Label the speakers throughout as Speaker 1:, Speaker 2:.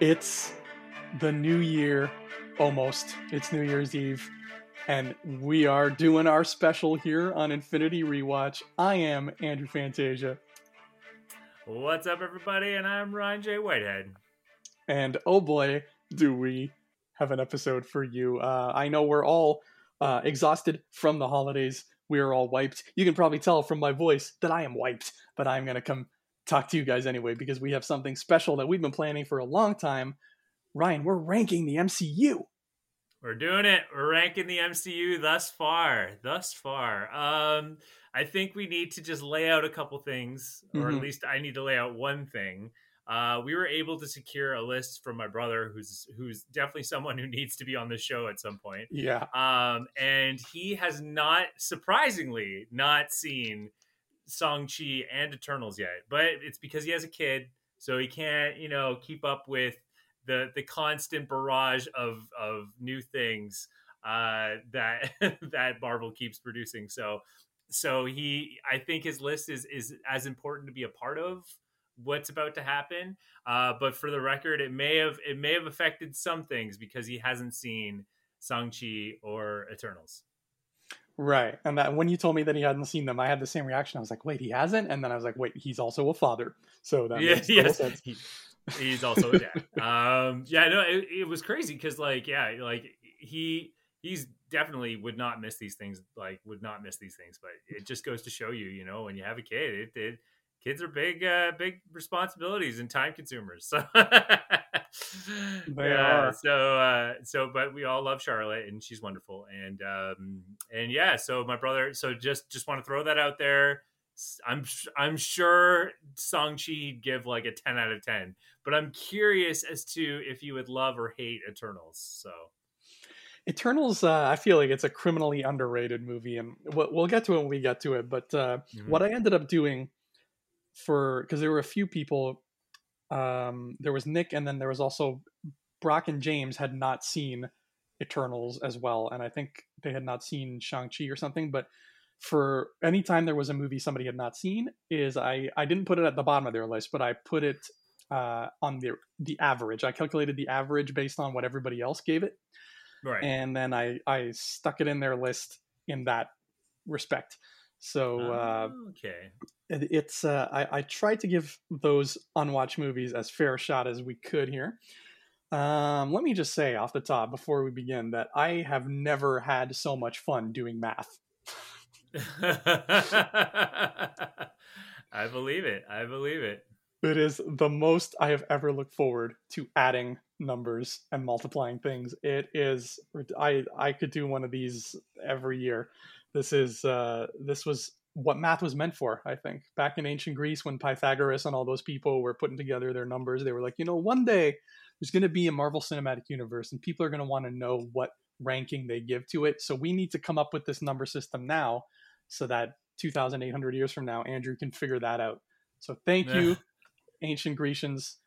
Speaker 1: It's the new year, almost. It's New Year's Eve, and we are doing our special here on Infinity Rewatch. I am Andrew Fantasia,
Speaker 2: What's up, everybody? And I'm Ryan J. Whitehead.
Speaker 1: and oh boy, do we have an episode for you. Uh, I know we're all uh, exhausted from the holidays. We are all wiped. You can probably tell from my voice that I am wiped, but I'm going to come talk to you guys anyway because we have something special that we've been planning for a long time. Ryan, we're ranking the MCU.
Speaker 2: We're doing it. We're ranking the MCU thus far. Thus far. Um, I think we need to just lay out a couple things, or
Speaker 1: Mhm.
Speaker 2: at least I need to lay out one thing. Uh, we were able to secure a list from my brother, who's who's definitely someone who needs to be on the show at some point.
Speaker 1: Yeah.
Speaker 2: Um, and he has not, surprisingly, not seen Shang-Chi and Eternals yet. But it's because he has a kid, so he can't, you know, keep up with the the constant barrage of of new things uh, that that Marvel keeps producing. So so he, I think his list is is as important to be a part of what's about to happen. Uh, but for the record, it may have it may have affected some things because he hasn't seen Shang-Chi or Eternals.
Speaker 1: Right. And that when you told me that he hadn't seen them, I had the same reaction. I was like, wait, he hasn't? And then I was like, wait, he's also a father. So that
Speaker 2: yeah,
Speaker 1: makes
Speaker 2: yes.
Speaker 1: sense.
Speaker 2: He- he's also a dad. um, yeah, no, it, it was crazy because like, yeah, like he he's definitely would not miss these things. Like, would not miss these things. But it just goes to show you, you know, when you have a kid, it, it kids are big, uh, big responsibilities and time consumers. So.
Speaker 1: They
Speaker 2: yeah,
Speaker 1: are.
Speaker 2: so uh so but we all love charlotte and she's wonderful and um and yeah so my brother so just just want to throw that out there i'm i'm sure Shang-Chi give like a 10 out of 10 but i'm curious as to if you would love or hate eternals so
Speaker 1: Eternals, uh, I feel like it's a criminally underrated movie, and we'll, we'll get to it when we get to it. But uh, what I ended up doing for because there were a few people, um, there was Nick, and then there was also Brock and James had not seen Eternals as well, and I think they had not seen Shang Chi or something. But for any time there was a movie somebody had not seen, is I I didn't put it at the bottom of their list, but I put it uh, on the the average. I calculated the average based on what everybody else gave it
Speaker 2: right
Speaker 1: and then I I stuck it in their list in that respect. So uh,
Speaker 2: Oh, okay
Speaker 1: it's uh, I, I tried to give those unwatched movies as fair a shot as we could here. Um, let me just say off the top before we begin that I have never had so much fun doing math.
Speaker 2: i believe it i believe it
Speaker 1: It is the most I have ever looked forward to adding numbers and multiplying things. It is I I could do one of these every year. This is uh this was what math was meant for, I think. Back in ancient Greece when Pythagoras and all those people were putting together their numbers, they were like, you know, one day there's going to be a Marvel Cinematic Universe and people are going to want to know what ranking they give to it. So we need to come up with this number system now so that 2800 years from now Andrew can figure that out. So thank you ancient Grecians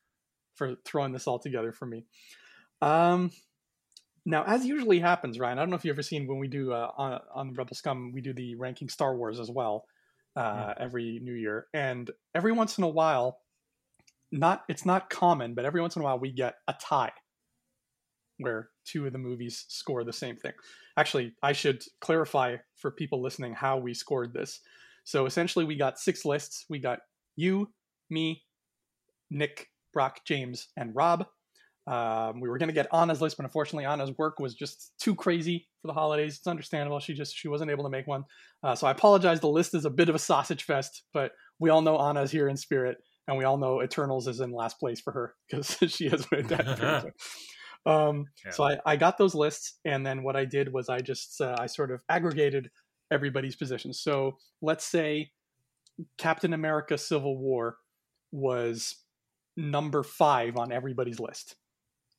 Speaker 1: for throwing this all together for me. Um, now, as usually happens, Ryan, I don't know if you've ever seen when we do uh, on on Rebel Scum, we do the ranking Star Wars as well uh, every New Year, and every once in a while, not it's not common, but every once in a while we get a tie where two of the movies score the same thing. Actually, I should clarify for people listening how we scored this. So essentially, we got six lists. We got you, me, Nick, Brock, James, and Rob. Um, we were going to get Anna's list, but unfortunately, Anna's work was just too crazy for the holidays. It's understandable; she just she wasn't able to make one. Uh, so I apologize. The list is a bit of a sausage fest, but we all know Anna's here in spirit, and we all know Eternals is in last place for her because she has made that. um,
Speaker 2: Yeah.
Speaker 1: So I, I got those lists, and then what I did was I just uh, I sort of aggregated everybody's positions. So let's say Captain America: Civil War was number five on everybody's list.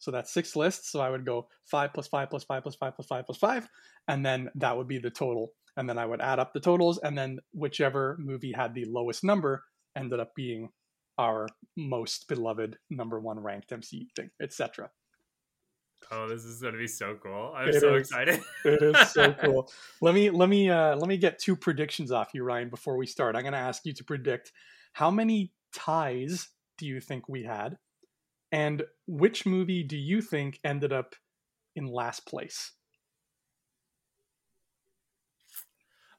Speaker 1: So that's six lists. So I would go five plus five plus five plus five plus five plus five, and then that would be the total. And then I would add up the totals, and then whichever movie had the lowest number ended up being our most beloved number one ranked MCU thing, etc.
Speaker 2: Oh, this is gonna be so cool! I'm
Speaker 1: It
Speaker 2: so
Speaker 1: is.
Speaker 2: excited.
Speaker 1: It is so cool. Let me let me uh, let me get two predictions off you, Ryan, before we start. I'm going to ask you to predict how many ties do you think we had, And which movie do you think ended up in last place?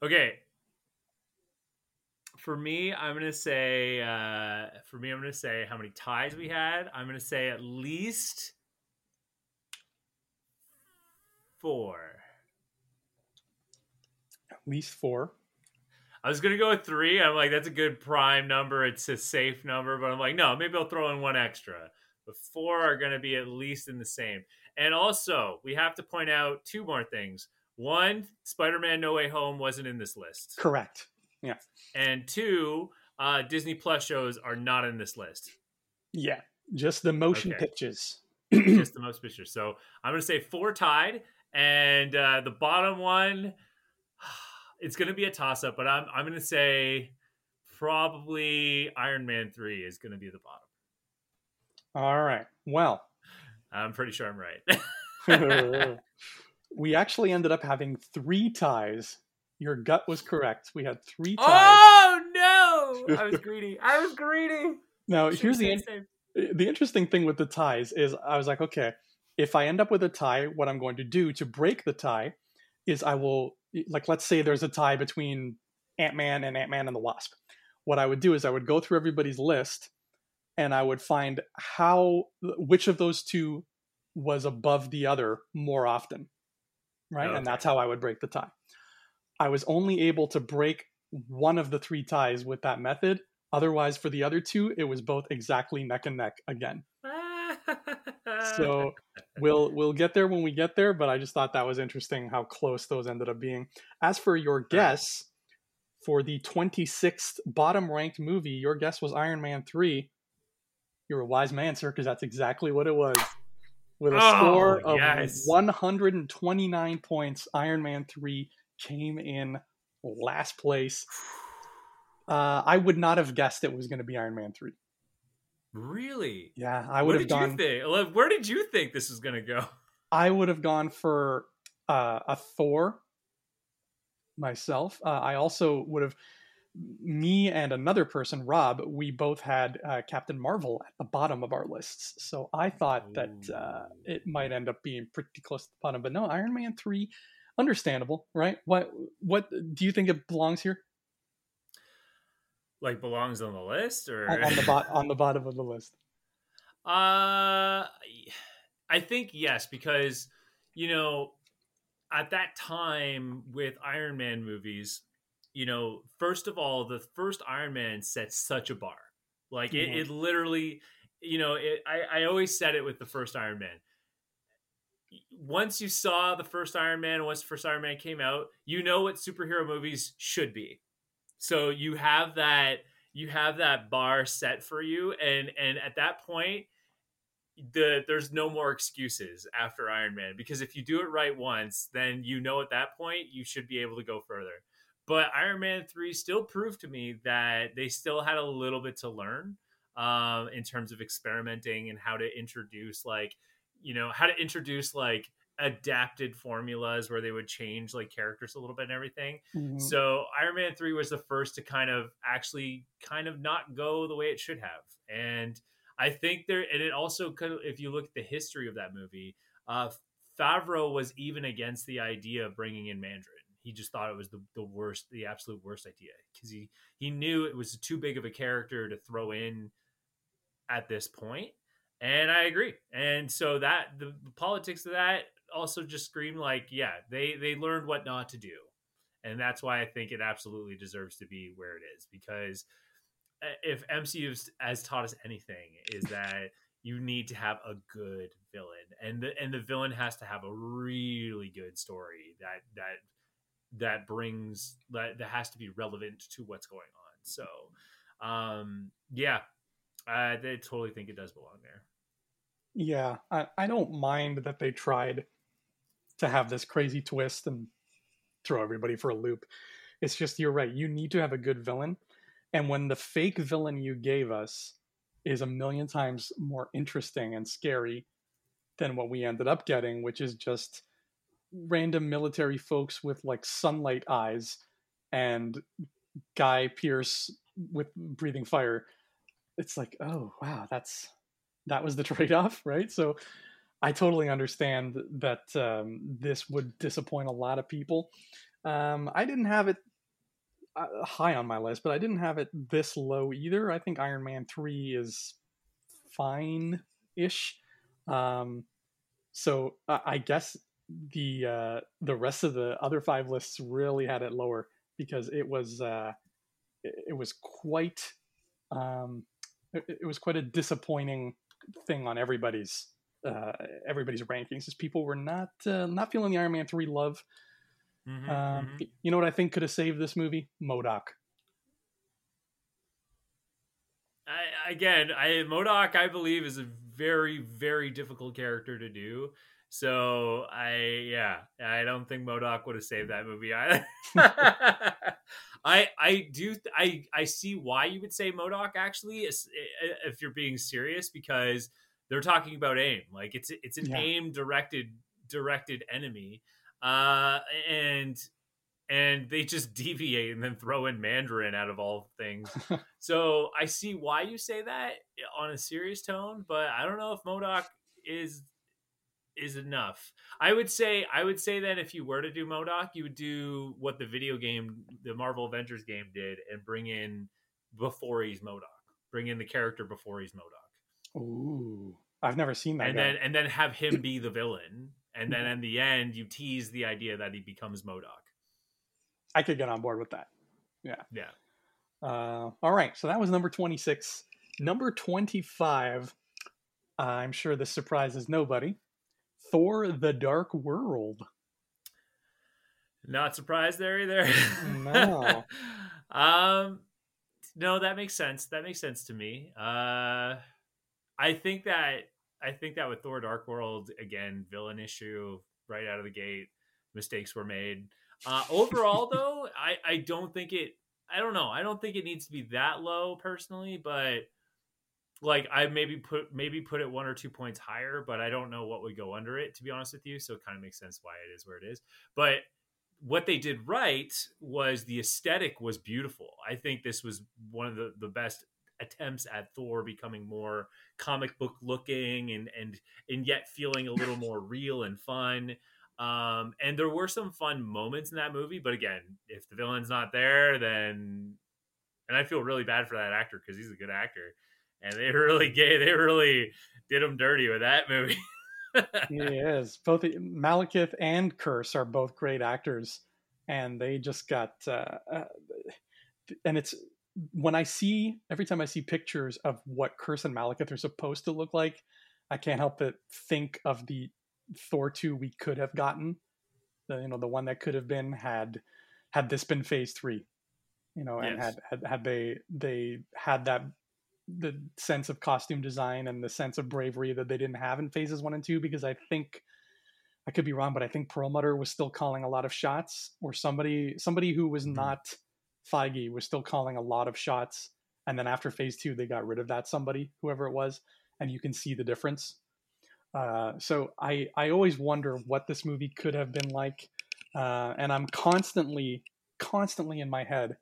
Speaker 2: Okay. For me, I'm gonna say. Uh, for me, I'm gonna say how many ties we had. I'm gonna say at least four.
Speaker 1: At least four.
Speaker 2: I was gonna go with three. I'm like, that's a good prime number. It's a safe number, but I'm like, no, maybe I'll throw in one extra. But four are gonna be at least in the same. And also, we have to point out two more things. One, Spider-Man: No Way Home wasn't in this list.
Speaker 1: Correct. Yeah.
Speaker 2: And two, uh, Disney Plus shows are not in this list.
Speaker 1: Yeah. Just the motion
Speaker 2: Okay.
Speaker 1: pictures.
Speaker 2: Just the most pictures. So I'm gonna say four tied, and uh, the bottom one, it's gonna be a toss-up. But I'm I'm gonna say probably Iron Man three is gonna be the bottom.
Speaker 1: All right. Well,
Speaker 2: I'm pretty sure I'm right.
Speaker 1: we actually ended up having three ties. Your gut was correct. We had three ties.
Speaker 2: oh no! I was greedy. I was greedy.
Speaker 1: now,
Speaker 2: Should've
Speaker 1: here's the in- the interesting thing with the ties is I was like, okay, if I end up with a tie, what I'm going to do to break the tie is I will like let's say there's a tie between Ant-Man and Ant-Man and the Wasp. What I would do is I would go through everybody's list and I would find how which of those two was above the other more often. Right?
Speaker 2: Okay.
Speaker 1: And that's how I would break the tie. I was only able to break one of the three ties with that method. Otherwise, for the other two, it was both exactly neck and neck again. So we'll we'll get there when we get there, but I just thought that was interesting how close those ended up being. As for your guess for the 26th bottom ranked movie, your guess was Iron Man 3. You're a wise man, sir, because that's exactly what it was. With a
Speaker 2: Oh,
Speaker 1: score of
Speaker 2: yes.
Speaker 1: 129 points, Iron Man 3 came in last place. Uh, I would not have guessed it was going to be Iron Man 3.
Speaker 2: really,
Speaker 1: Yeah, I
Speaker 2: what
Speaker 1: would have
Speaker 2: did
Speaker 1: gone.
Speaker 2: you think? Where did you think this was gonna go?
Speaker 1: I would have gone for uh, a Thor myself. Uh, I also would have, me and another person, Rob, we both had uh, Captain Marvel at the bottom of our lists. So I thought that uh, it might end up being pretty close to the bottom. But no, Iron Man 3, understandable, right? What, what do you think it belongs here?
Speaker 2: Like belongs on the list, or
Speaker 1: On, on the, bot, on the bottom of the list.
Speaker 2: Uh, I think yes, because you know, at that time with Iron Man movies, you know, first of all, the first Iron Man set such a bar. Like it,
Speaker 1: Mhm.
Speaker 2: it literally, you know, it, I I always said it with the first Iron Man. Once you saw the first Iron Man, once the first Iron Man came out, you know what superhero movies should be. So you have that you have that bar set for you and and at that point the there's no more excuses after Iron Man because if you do it right once, then you know at that point you should be able to go further. But Iron Man 3 still proved to me that they still had a little bit to learn um, in terms of experimenting and how to introduce like you know how to introduce like adapted formulas where they would change like characters a little bit and everything.
Speaker 1: Mhm.
Speaker 2: So Iron Man 3 was the first to kind of actually kind of not go the way it should have. And I think there and it also could if you look at the history of that movie, uh Favreau was even against the idea of bringing in Mandarin. He just thought it was the, the worst, the absolute worst idea because he he knew it was too big of a character to throw in at this point. And I agree. And so that the, the politics of that also just scream like, yeah, they they learned what not to do and that's why I think it absolutely deserves to be where it is because uh, if MCU has taught us anything is that you need to have a good villain and the and the villain has to have a really good story that that that brings that that has to be relevant to what's going on so um yeah I, I totally think it does belong there
Speaker 1: Yeah, I, I don't mind that they tried to have this crazy twist and throw everybody for a loop. It's just you're right. You need to have a good villain, and when the fake villain you gave us is a million times more interesting and scary than what we ended up getting, which is just random military folks with like sunlight eyes and Guy Pearce with breathing fire. It's like, oh wow, that's that was the trade-off, right? So I totally understand that um, this would disappoint a lot of people. Um, I didn't have it uh, high on my list, but I didn't have it this low either. I think Iron Man three is fine ish. Um, so uh, I guess the uh, the rest of the other five lists really had it lower because it was uh, it, was quite um, it, it, was quite a disappointing thing on everybody's uh, everybody's rankings. As people were not uh, not feeling the Iron Man three love. Mm-hmm, um, mm-hmm. You know what I think could have saved this movie? MODOK.
Speaker 2: I, again, I MODOK, I believe, is a very, very difficult character to do. So I, yeah, I don't think MODOK would have saved that movie either. I, I do, I, I see why you would say MODOK actually, if you're being serious, because they're talking about aim. Like it's, it's an yeah. aim directed, directed enemy, uh, and and they just deviate and then throw in Mandarin out of all things. so I see why you say that on a serious tone, but I don't know if MODOK is is enough. I would say I would say that if you were to do MODOK, you would do what the video game, the Marvel Avengers game did, and bring in before he's MODOK. Bring in the character before he's MODOK.
Speaker 1: Ooh, I've never seen that.
Speaker 2: And guy. then and then have him be the villain, and then in the end, you tease the idea that he becomes MODOK.
Speaker 1: I could get on board with that. Yeah.
Speaker 2: Yeah.
Speaker 1: Uh, all right. So that was number 26. Number 25. Uh, I'm sure this surprises nobody. Thor the Dark World.
Speaker 2: Not surprised there either.
Speaker 1: No.
Speaker 2: um no, that makes sense. That makes sense to me. Uh I think that I think that with Thor Dark World again, villain issue right out of the gate, mistakes were made. Uh, overall, though, I, I don't think it. I don't know. I don't think it needs to be that low personally, but like I maybe put maybe put it one or two points higher, but I don't know what would go under it to be honest with you. So it kind of makes sense why it is where it is. But what they did right was the aesthetic was beautiful. I think this was one of the, the best attempts at Thor becoming more comic book looking and and and yet feeling a little more real and fun. Um, and there were some fun moments in that movie, but again, if the villain's not there, then and I feel really bad for that actor because he's a good actor, and they really gave they really did him dirty with that movie.
Speaker 1: he is both Malekith and Kurse are both great actors, and they just got uh, uh, and it's when I see every time I see pictures of what Kurse and Malekith are supposed to look like, I can't help but think of the Thor two we could have gotten, the you know the one that could have been had had this been Phase three, you know, and yes. had, had had they they had that the sense of costume design and the sense of bravery that they didn't have in phases one and two because I think I could be wrong, but I think Perlmutter was still calling a lot of shots, or somebody somebody who was mm-hmm. not Feige was still calling a lot of shots. And then after phase two, they got rid of that somebody, whoever it was, and you can see the difference. Uh, so I I always wonder what this movie could have been like, uh, and I'm constantly constantly in my head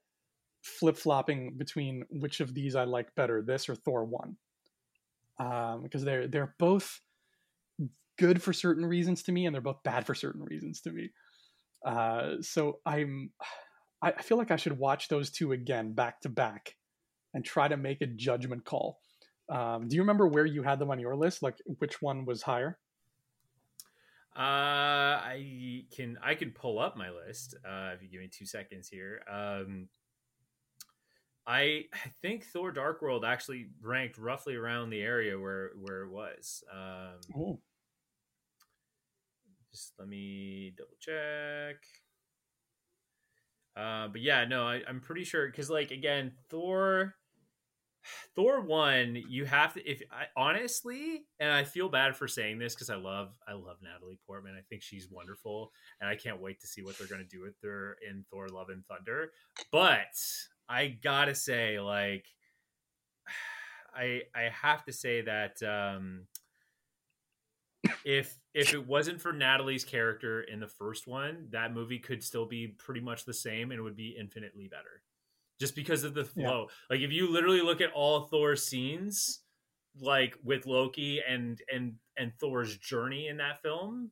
Speaker 1: flip flopping between which of these I like better, this or Thor one, um, because they're they're both good for certain reasons to me, and they're both bad for certain reasons to me. Uh, so I'm I feel like I should watch those two again back to back and try to make a judgment call um, do you remember where you had them on your list? Like which one was higher?
Speaker 2: Uh, I can I can pull up my list. Uh, if you give me two seconds here. Um, I I think Thor: Dark World actually ranked roughly around the area where where it was. Um, oh. Just let me double check. Uh, but yeah, no, I, I'm pretty sure because like again, Thor Thor one, you have to. If I, honestly, and I feel bad for saying this because I love, I love Natalie Portman. I think she's wonderful, and I can't wait to see what they're going to do with her in Thor: Love and Thunder. But I gotta say, like, I I have to say that um, if if it wasn't for Natalie's character in the first one, that movie could still be pretty much the same and would be infinitely better just because of the flow. Yeah. Like if you literally look at all Thor scenes, like with Loki and and and Thor's journey in that film,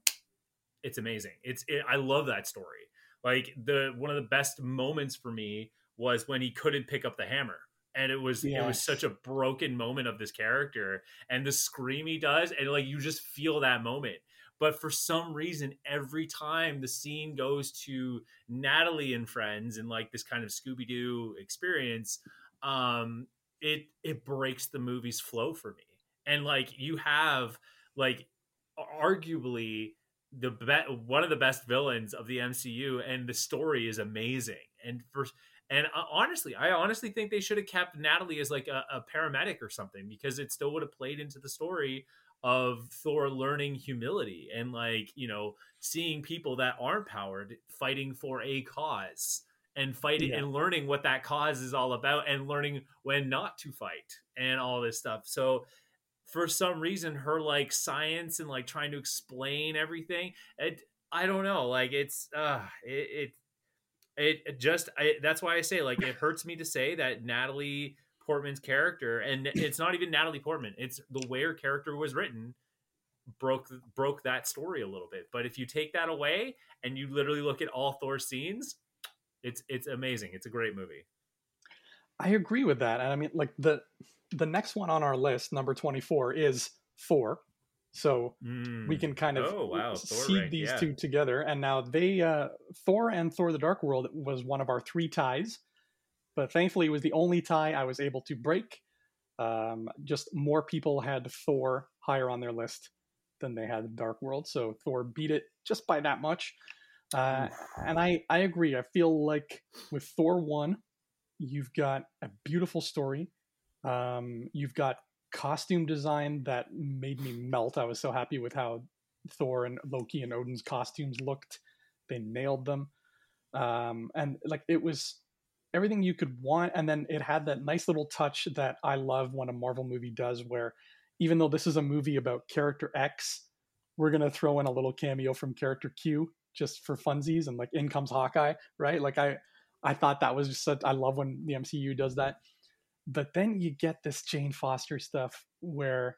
Speaker 2: it's amazing. It's it, I love that story. Like the one of the best moments for me was when he couldn't pick up the hammer. And it was yes. it was such a broken moment of this character and the scream he does and like you just feel that moment. But for some reason, every time the scene goes to Natalie and friends and like this kind of Scooby Doo experience, um, it it breaks the movie's flow for me. And like you have like arguably the be- one of the best villains of the MCU, and the story is amazing. And for and uh, honestly, I honestly think they should have kept Natalie as like a, a paramedic or something because it still would have played into the story of Thor learning humility and like you know seeing people that aren't powered fighting for a cause and fighting yeah. and learning what that cause is all about and learning when not to fight and all this stuff. So for some reason her like science and like trying to explain everything it I don't know like it's uh it it, it just I, that's why I say like it hurts me to say that Natalie Portman's character and it's not even Natalie Portman it's the way her character was written broke broke that story a little bit but if you take that away and you literally look at all Thor scenes it's it's amazing. It's a great movie.
Speaker 1: I agree with that. And I mean like the the next one on our list, number 24 is Thor. So mm. we can kind of oh, wow. see these yeah. two together. And now they uh Thor and Thor the Dark World was one of our three ties. But thankfully it was the only tie I was able to break. Um, just more people had Thor higher on their list than they had Dark World. So Thor beat it just by that much. Uh, and I, I agree. I feel like with Thor 1, you've got a beautiful story. Um, you've got costume design that made me melt. I was so happy with how Thor and Loki and Odin's costumes looked. They nailed them. Um, and like it was everything you could want. And then it had that nice little touch that I love when a Marvel movie does, where even though this is a movie about character X, we're going to throw in a little cameo from character Q just for funsies and like in comes Hawkeye, right? Like I I thought that was just such, I love when the MCU does that. But then you get this Jane Foster stuff where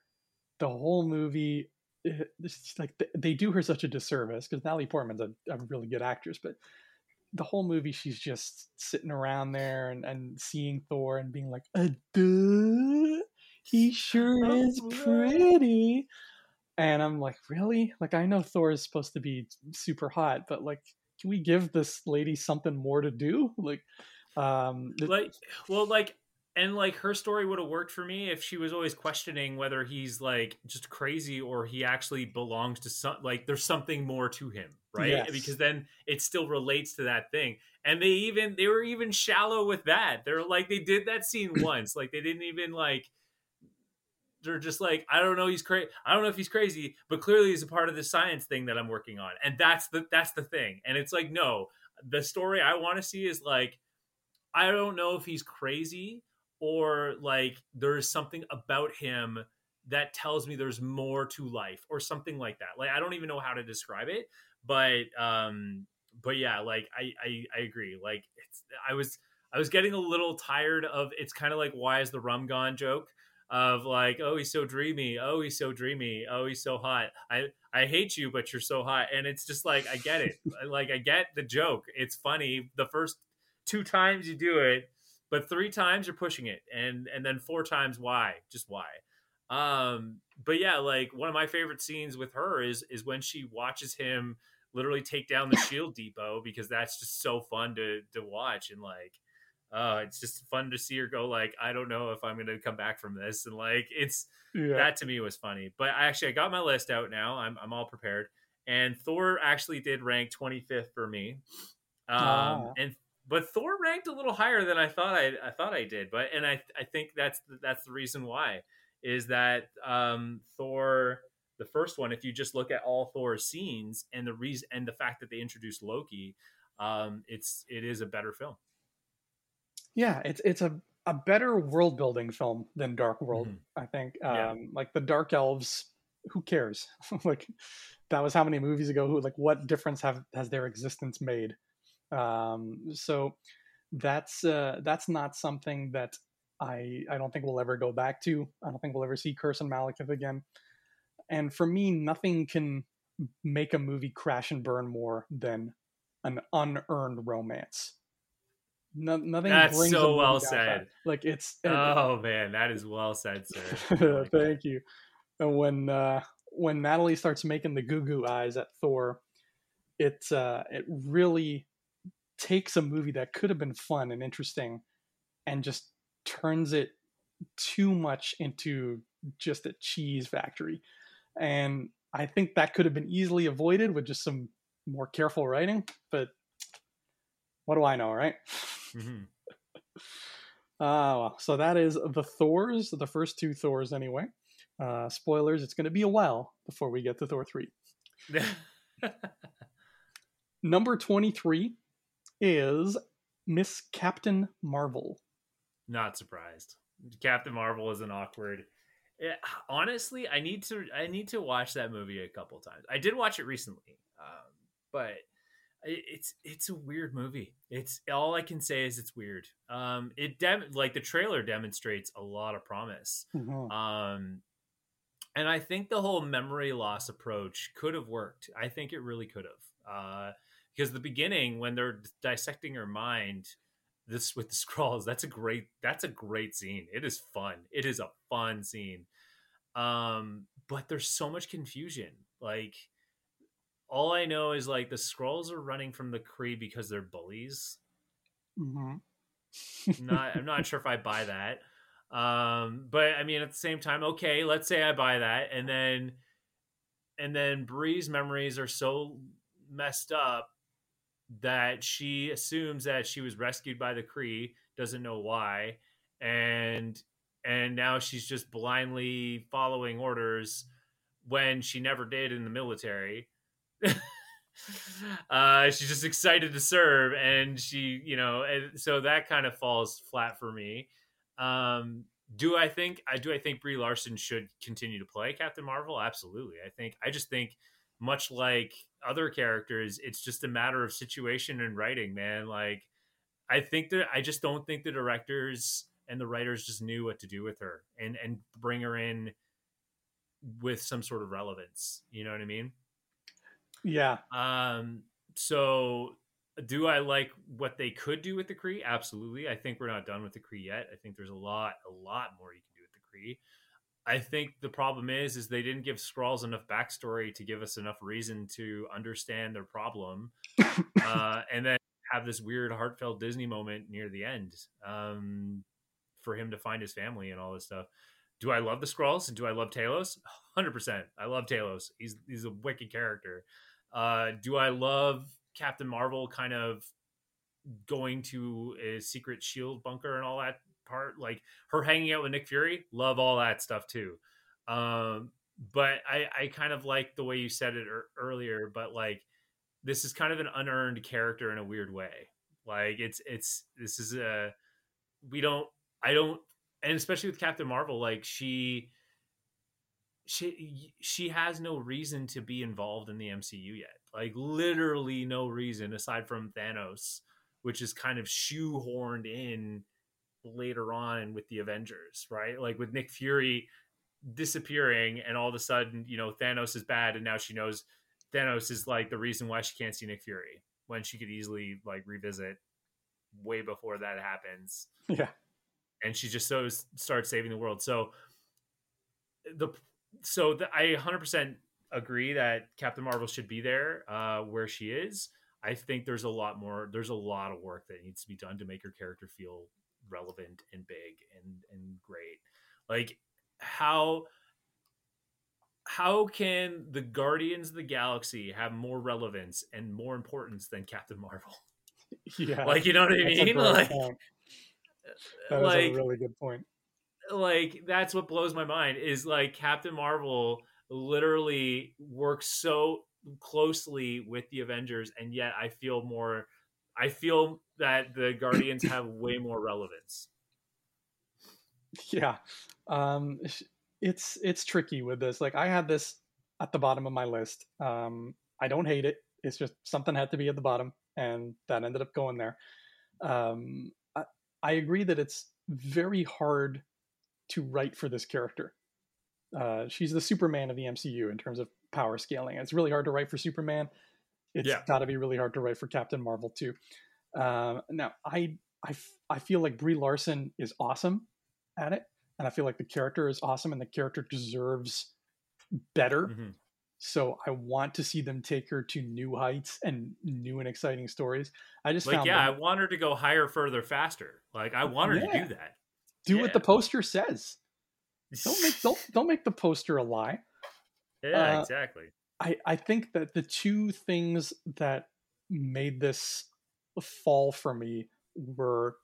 Speaker 1: the whole movie it's like they do her such a disservice because Natalie Portman's a, a, really good actress, but the whole movie she's just sitting around there and, and seeing Thor and being like, uh, duh, he sure is pretty and I'm like, really? Like, I know Thor is supposed to be super hot, but like, can we give this lady something more to do? Like, um,
Speaker 2: like, well, like, and like her story would have worked for me if she was always questioning whether he's like just crazy or he actually belongs to some like there's something more to him right yes. because then it still relates to that thing and they even they were even shallow with that they're like they did that scene once like they didn't even like they're just like, I don't know, he's crazy. I don't know if he's crazy, but clearly he's a part of the science thing that I'm working on, and that's the that's the thing. And it's like, no, the story I want to see is like, I don't know if he's crazy or like there's something about him that tells me there's more to life or something like that. Like I don't even know how to describe it, but um, but yeah, like I I, I agree. Like it's I was I was getting a little tired of it's kind of like why is the rum gone joke of like, oh, he's so dreamy. Oh, he's so dreamy. Oh, he's so hot. I I hate you, but you're so hot. And it's just like I get it. like I get the joke. It's funny. The first two times you do it, but three times you're pushing it, and and then four times why? Just why? Um, but yeah, like one of my favorite scenes with her is is when she watches him literally take down the shield depot because that's just so fun to to watch and like uh, it's just fun to see her go like, I don't know if I'm going to come back from this, and like it's yeah. that to me was funny. But I actually I got my list out now. I'm I'm all prepared, and Thor actually did rank 25th for me. Um, oh. and but Thor ranked a little higher than I thought I I thought I did. But and I I think that's the, that's the reason why is that um, Thor the first one if you just look at all Thor's scenes and the reason and the fact that they introduced Loki um, it's it is a better film.
Speaker 1: Yeah, it's it's a a better world building film than Dark World. Mm-hmm. I think. Um, yeah. Like the Dark Elves, who cares? like that was how many movies ago? Who like what difference have has their existence made? Um, so that's uh, that's not something that I I don't think we'll ever go back to. I don't think we'll ever see Kurse and Malekith again. And for me, nothing can make a movie crash and burn more than an unearned romance. No, nothing.
Speaker 2: That's so well said.
Speaker 1: that. Like it's.
Speaker 2: Oh man, that is well said, sir.
Speaker 1: Thank you. And when uh, when Natalie starts making the goo goo eyes at Thor, it uh, it really takes a movie that could have been fun and interesting, and just turns it too much into just a cheese factory. And I think that could have been easily avoided with just some more careful writing. But what do I know, right?
Speaker 2: Mhm.
Speaker 1: Ah, well, so that is the Thors, the first two Thors, anyway. Uh, spoilers: it's going to be a while before we get to Thor three. Number twenty-three is Miss Captain Marvel.
Speaker 2: Not surprised. Captain Marvel is an awkward. Yeah, honestly, I need to I need to watch that movie a couple times. I did watch it recently, um, but it- it's it's a weird movie. It's all I can say is it's weird. Um, it dem- like the trailer demonstrates a lot of promise.
Speaker 1: Mhm.
Speaker 2: Um, and I think the whole memory loss approach could have worked. I think it really could have. Uh, because the beginning, when they're dissecting her mind, this with the Skrulls, that's a great that's a great scene. It is fun. It is a fun scene. Um, but there's so much confusion. Like all I know is like the Skrulls are running from the Kree because they're bullies
Speaker 1: Mhm.
Speaker 2: not I'm not sure if I buy that. Um, but I mean at the same time, okay, let's say I buy that, and then and then Bree's memories are so messed up that she assumes that she was rescued by the Kree, doesn't know why, and and now she's just blindly following orders when she never did in the military. uh, she's just excited to serve, and she, you know, and so that kind of falls flat for me. Um, do I think I do I think Brie Larson should continue to play Captain Marvel? Absolutely. I think I just think much like other characters, it's just a matter of situation and writing, man. Like I think that I just don't think the directors and the writers just knew what to do with her and and bring her in with some sort of relevance. You know what I mean?
Speaker 1: Yeah,
Speaker 2: Um, so do I like what they could do with the Kree? Absolutely. I think we're not done with the Kree yet. I think there's a lot, a lot more you can do with the Kree. I think the problem is, is they didn't give Skrulls enough backstory to give us enough reason to understand their problem, uh, and then have this weird, heartfelt Disney moment near the end um, for him to find his family and all this stuff. Do I love the Skrulls and do I love Talos? Hundred percent. I love Talos. He's he's a wicked character. Uh, do I love Captain Marvel kind of going to a secret shield bunker and all that part? Like her hanging out with Nick Fury, love all that stuff too. Um, but I, I kind of like the way you said it er- earlier, but like this is kind of an unearned character in a weird way. Like it's it's this is a we don't I don't and especially with Captain Marvel, like she she she has no reason to be involved in the MCU yet. Like literally no reason aside from Thanos, which is kind of shoehorned in later on with the Avengers, right? Like with Nick Fury disappearing and all of a sudden, you know, Thanos is bad and now she knows Thanos is like the reason why she can't see Nick Fury when she could easily like revisit way before that happens
Speaker 1: yeah,
Speaker 2: and she just so starts saving the world. So the so the, I 100% agree that Captain Marvel should be there uh, where she is. I think there's a lot more. There's a lot of work that needs to be done to make her character feel relevant and big and and great. Like how how can the Guardians of the Galaxy have more relevance and more importance than Captain Marvel?
Speaker 1: yeah.
Speaker 2: Like you know what I mean? Like
Speaker 1: point. Uh, that is
Speaker 2: like
Speaker 1: a really good point.
Speaker 2: like that's what blows my mind is like Captain Marvel literally works so closely with the Avengers and yet I feel more I feel that the Guardians have way more relevance.
Speaker 1: Yeah, um, it's it's tricky with this. Like I had this at the bottom of my list. Um, I don't hate it. It's just something had to be at the bottom, and that ended up going there. Um, I, I agree that it's very hard to write for this character. Uh, she's the Superman of the MCU in terms of power scaling. It's really hard to write for Superman. It's
Speaker 2: Yeah.
Speaker 1: got to be really hard to write for Captain Marvel too. Um, now, I feel like Brie Larson is awesome at it, and I feel like the character is awesome, and the character deserves better.
Speaker 2: Mhm.
Speaker 1: So I want to see them take her to new heights and new and exciting stories. I just
Speaker 2: Like, yeah, I want her to go higher, further, faster. Like, I want her
Speaker 1: Yeah.
Speaker 2: to do that.
Speaker 1: do what the poster says. Don't make don't don't make the poster a lie.
Speaker 2: yeah,
Speaker 1: uh,
Speaker 2: exactly.
Speaker 1: I, I think that the two things that made this fall for me were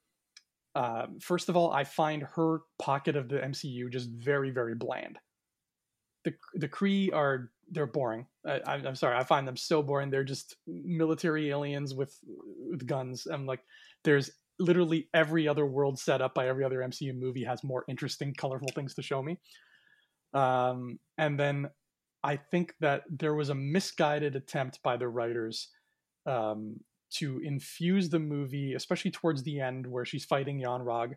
Speaker 1: uh, first of all, I find her pocket of the MCU just very, very bland. The the Kree are they're boring. I, I'm I'm sorry, I find them so boring. They're just military aliens with with guns. I'm like, there's literally every other world set up by every other MCU movie has more interesting, colorful things to show me. Um, and then I think that there was a misguided attempt by the writers um, to infuse the movie, especially towards the end where she's fighting Yon-Rogg.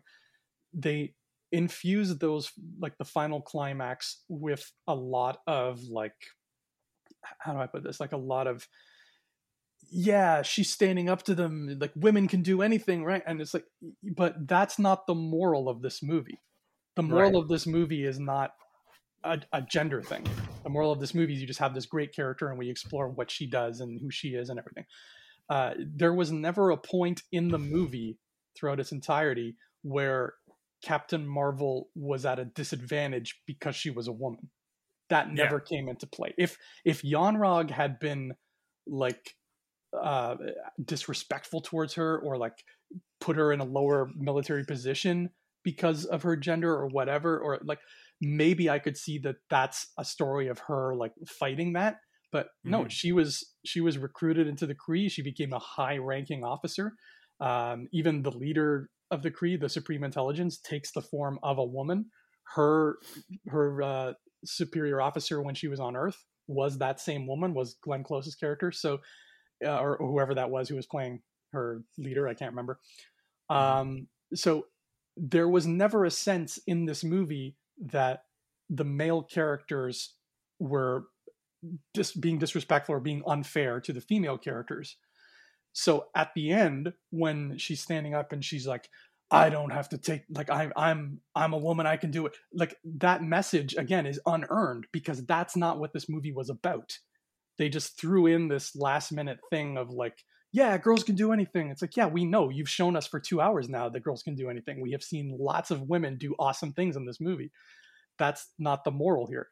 Speaker 1: They infuse those like the final climax with a lot of like how do I put this? Like a lot of yeah, she's standing up to them like women can do anything, right? And it's like but that's not the moral of this movie. The moral
Speaker 2: Right.
Speaker 1: of this movie is not a, a gender thing. The moral of this movie is you just have this great character and we explore what she does and who she is and everything. Uh, there was never a point in the movie throughout its entirety where Captain Marvel was at a disadvantage because she was a woman. That
Speaker 2: Yeah.
Speaker 1: never came into play. If if Yon-Rogg had been like uh, disrespectful towards her or like put her in a lower military position because of her gender or whatever, or like maybe I could see that that's a story of her like fighting that. But no,
Speaker 2: Mhm.
Speaker 1: she was she was recruited into the Kree. She became a high-ranking officer. Um, even the leader of the Kree, the Supreme Intelligence, takes the form of a woman. Her her uh, superior officer when she was on Earth was that same woman, was Glenn Close's character. So, uh, or whoever that was who was playing her leader, I can't remember. Um, so there was never a sense in this movie that the male characters were just being disrespectful or being unfair to the female characters. So at the end, when she's standing up and she's like, "I don't have to take like I, I'm I'm a woman, I can do it." Like that message again is unearned because that's not what this movie was about. They just threw in this last minute thing of like, "Yeah, girls can do anything." It's like, yeah, we know you've shown us for two hours now that girls can do anything. We have seen lots of women do awesome things in this movie. That's not the moral here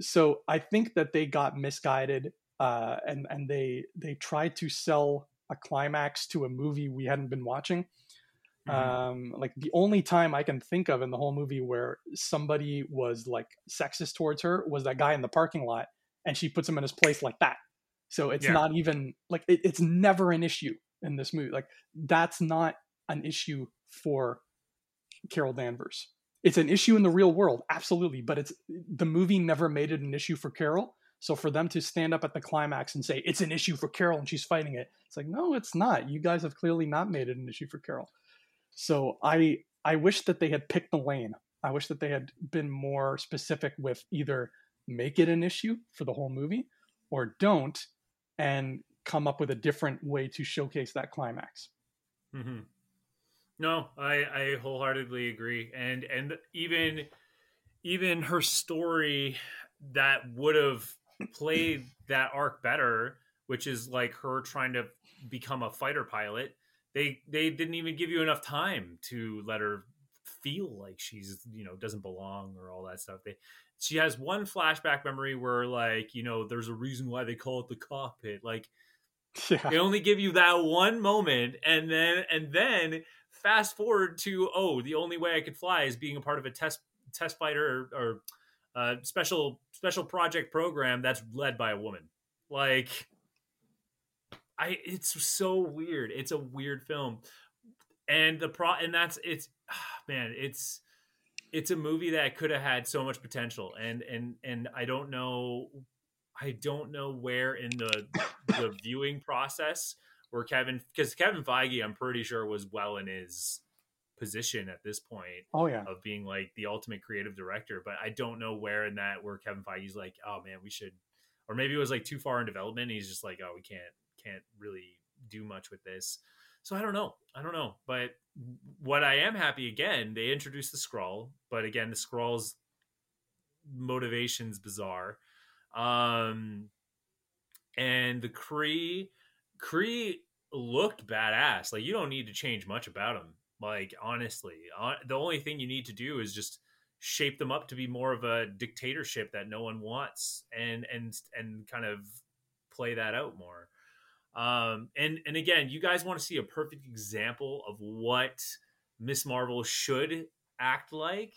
Speaker 1: so I think that they got misguided, uh, and and they they tried to sell a climax to a movie we hadn't been watching.
Speaker 2: Mhm.
Speaker 1: Um, like the only time I can think of in the whole movie where somebody was like sexist towards her was that guy in the parking lot, and she puts him in his place like that. So it's
Speaker 2: Yeah.
Speaker 1: not even like it, it's never an issue in this movie. Like that's not an issue for Carol Danvers. It's an issue in the real world, absolutely, but it's the movie never made it an issue for Carol. So for them to stand up at the climax and say it's an issue for Carol and she's fighting it, it's like no, it's not. You guys have clearly not made it an issue for Carol. So I I wish that they had picked the lane. I wish that they had been more specific with either make it an issue for the whole movie or don't and come up with a different way to showcase that climax.
Speaker 2: hmm No, I, I wholeheartedly agree, and and even even her story that would have played that arc better, which is like her trying to become a fighter pilot. They they didn't even give you enough time to let her feel like she's you know doesn't belong or all that stuff. They she has one flashback memory where like you know there's a reason why they call it the cockpit like
Speaker 1: Yeah.
Speaker 2: they only give you that one moment and then and then fast forward to oh the only way i could fly is being a part of a test test fighter or, or uh, special special project program that's led by a woman. Like i it's so weird. It's a weird film. And the pro and that's it's man it's it's a movie that could have had so much potential. And and and i don't know i don't know where in the the viewing process where kevin because kevin feige i'm pretty sure was well in his position at this point
Speaker 1: Oh yeah.
Speaker 2: of being like the ultimate creative director. But I don't know where in that where Kevin Feige's like, oh man, we should, or maybe it was like too far in development. And he's just like, oh, we can't can't really do much with this. So I don't know. I don't know. But what I am happy again, they introduced the Skrull, but again, the Skrull's motivation's bizarre. Um and the Kree Kree looked badass. Like you don't need to change much about them. Like honestly, uh, the only thing you need to do is just shape them up to be more of a dictatorship that no one wants, and and and kind of play that out more. Um, and and again, you guys want to see a perfect example of what Miss Marvel should act like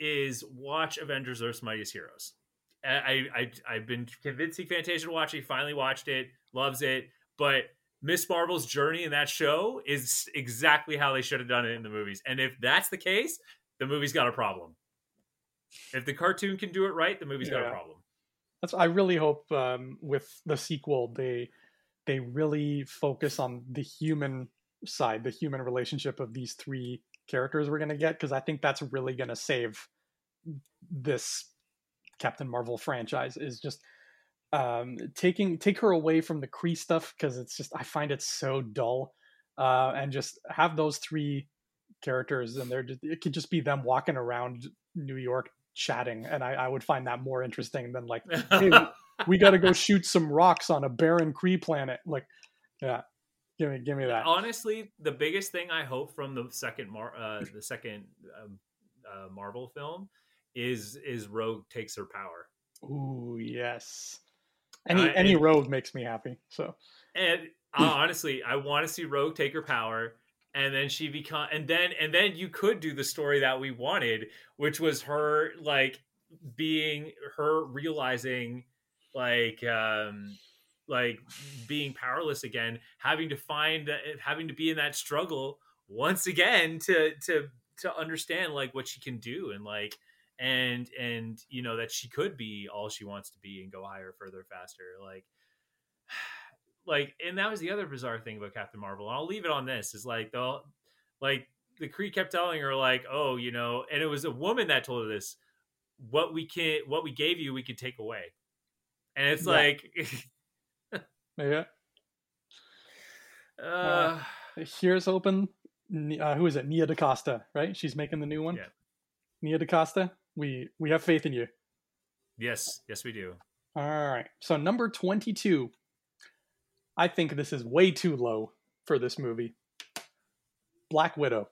Speaker 2: is watch Avengers: Earth's Mightiest Heroes. I, I I've been convincing Fantasia to watch it. He finally watched it, loves it. But Miss Marvel's journey in that show is exactly how they should have done it in the movies. And if that's the case, the movie's got a problem. If the cartoon can do it right, the movie's got a problem.
Speaker 1: That's. I really hope um, with the sequel they they really focus on the human side, the human relationship of these three characters we're gonna get, because I think that's really gonna save this Captain Marvel franchise. Is just um, taking take her away from the Kree stuff because it's just I find it so dull, uh, and just have those three characters and they're just, it could just be them walking around New York chatting, and I, I would find that more interesting than like Hey, we got to go shoot some rocks on a barren Kree planet. Like, yeah, give me give me that.
Speaker 2: Honestly, the biggest thing I hope from the second Mar- uh, the second um, uh, Marvel film is is Rogue takes her power.
Speaker 1: Ooh, yes. Any
Speaker 2: Uh,
Speaker 1: any
Speaker 2: and-
Speaker 1: road makes me happy. So
Speaker 2: And uh, honestly, I want to see Rogue take her power, and then she become, and then and then you could do the story that we wanted, which was her like being her realizing like um like being powerless again, having to find that having to be in that struggle once again to to to understand like what she can do and like and and you know that she could be all she wants to be and go higher further faster like like and that was the other bizarre thing about captain marvel and i'll leave it on this is like the like the Kree kept telling her like oh you know and it was a woman that told her this what we can what we gave you we could take away and it's
Speaker 1: Yeah.
Speaker 2: like
Speaker 1: yeah,
Speaker 2: uh,
Speaker 1: here's open. Uh, who is it? Nia DaCosta, right? She's making the new one.
Speaker 2: Yeah.
Speaker 1: Nia DaCosta. We we have faith in you.
Speaker 2: yes yes we do
Speaker 1: All right. So number 22. I think this is way too low for this movie. Black Widow.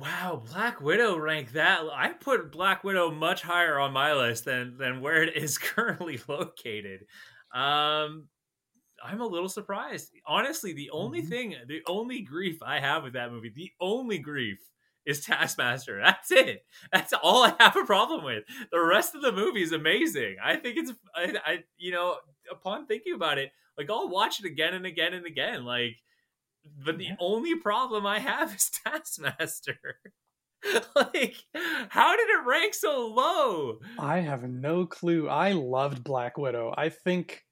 Speaker 2: Wow, Black Widow ranked that. I put Black Widow much higher on my list than than where it is currently located. Um, I'm a little surprised. Honestly, the only
Speaker 1: Mhm.
Speaker 2: thing, the only grief I have with that movie, the only grief is Taskmaster. That's it. That's all I have a problem with. The rest of the movie is amazing. I think it's, I, I you know, upon thinking about it, like I'll watch it again and again and again. Like, but the only problem I have is Taskmaster. like, how did it rank so low?
Speaker 1: I have no clue. I loved Black Widow. I think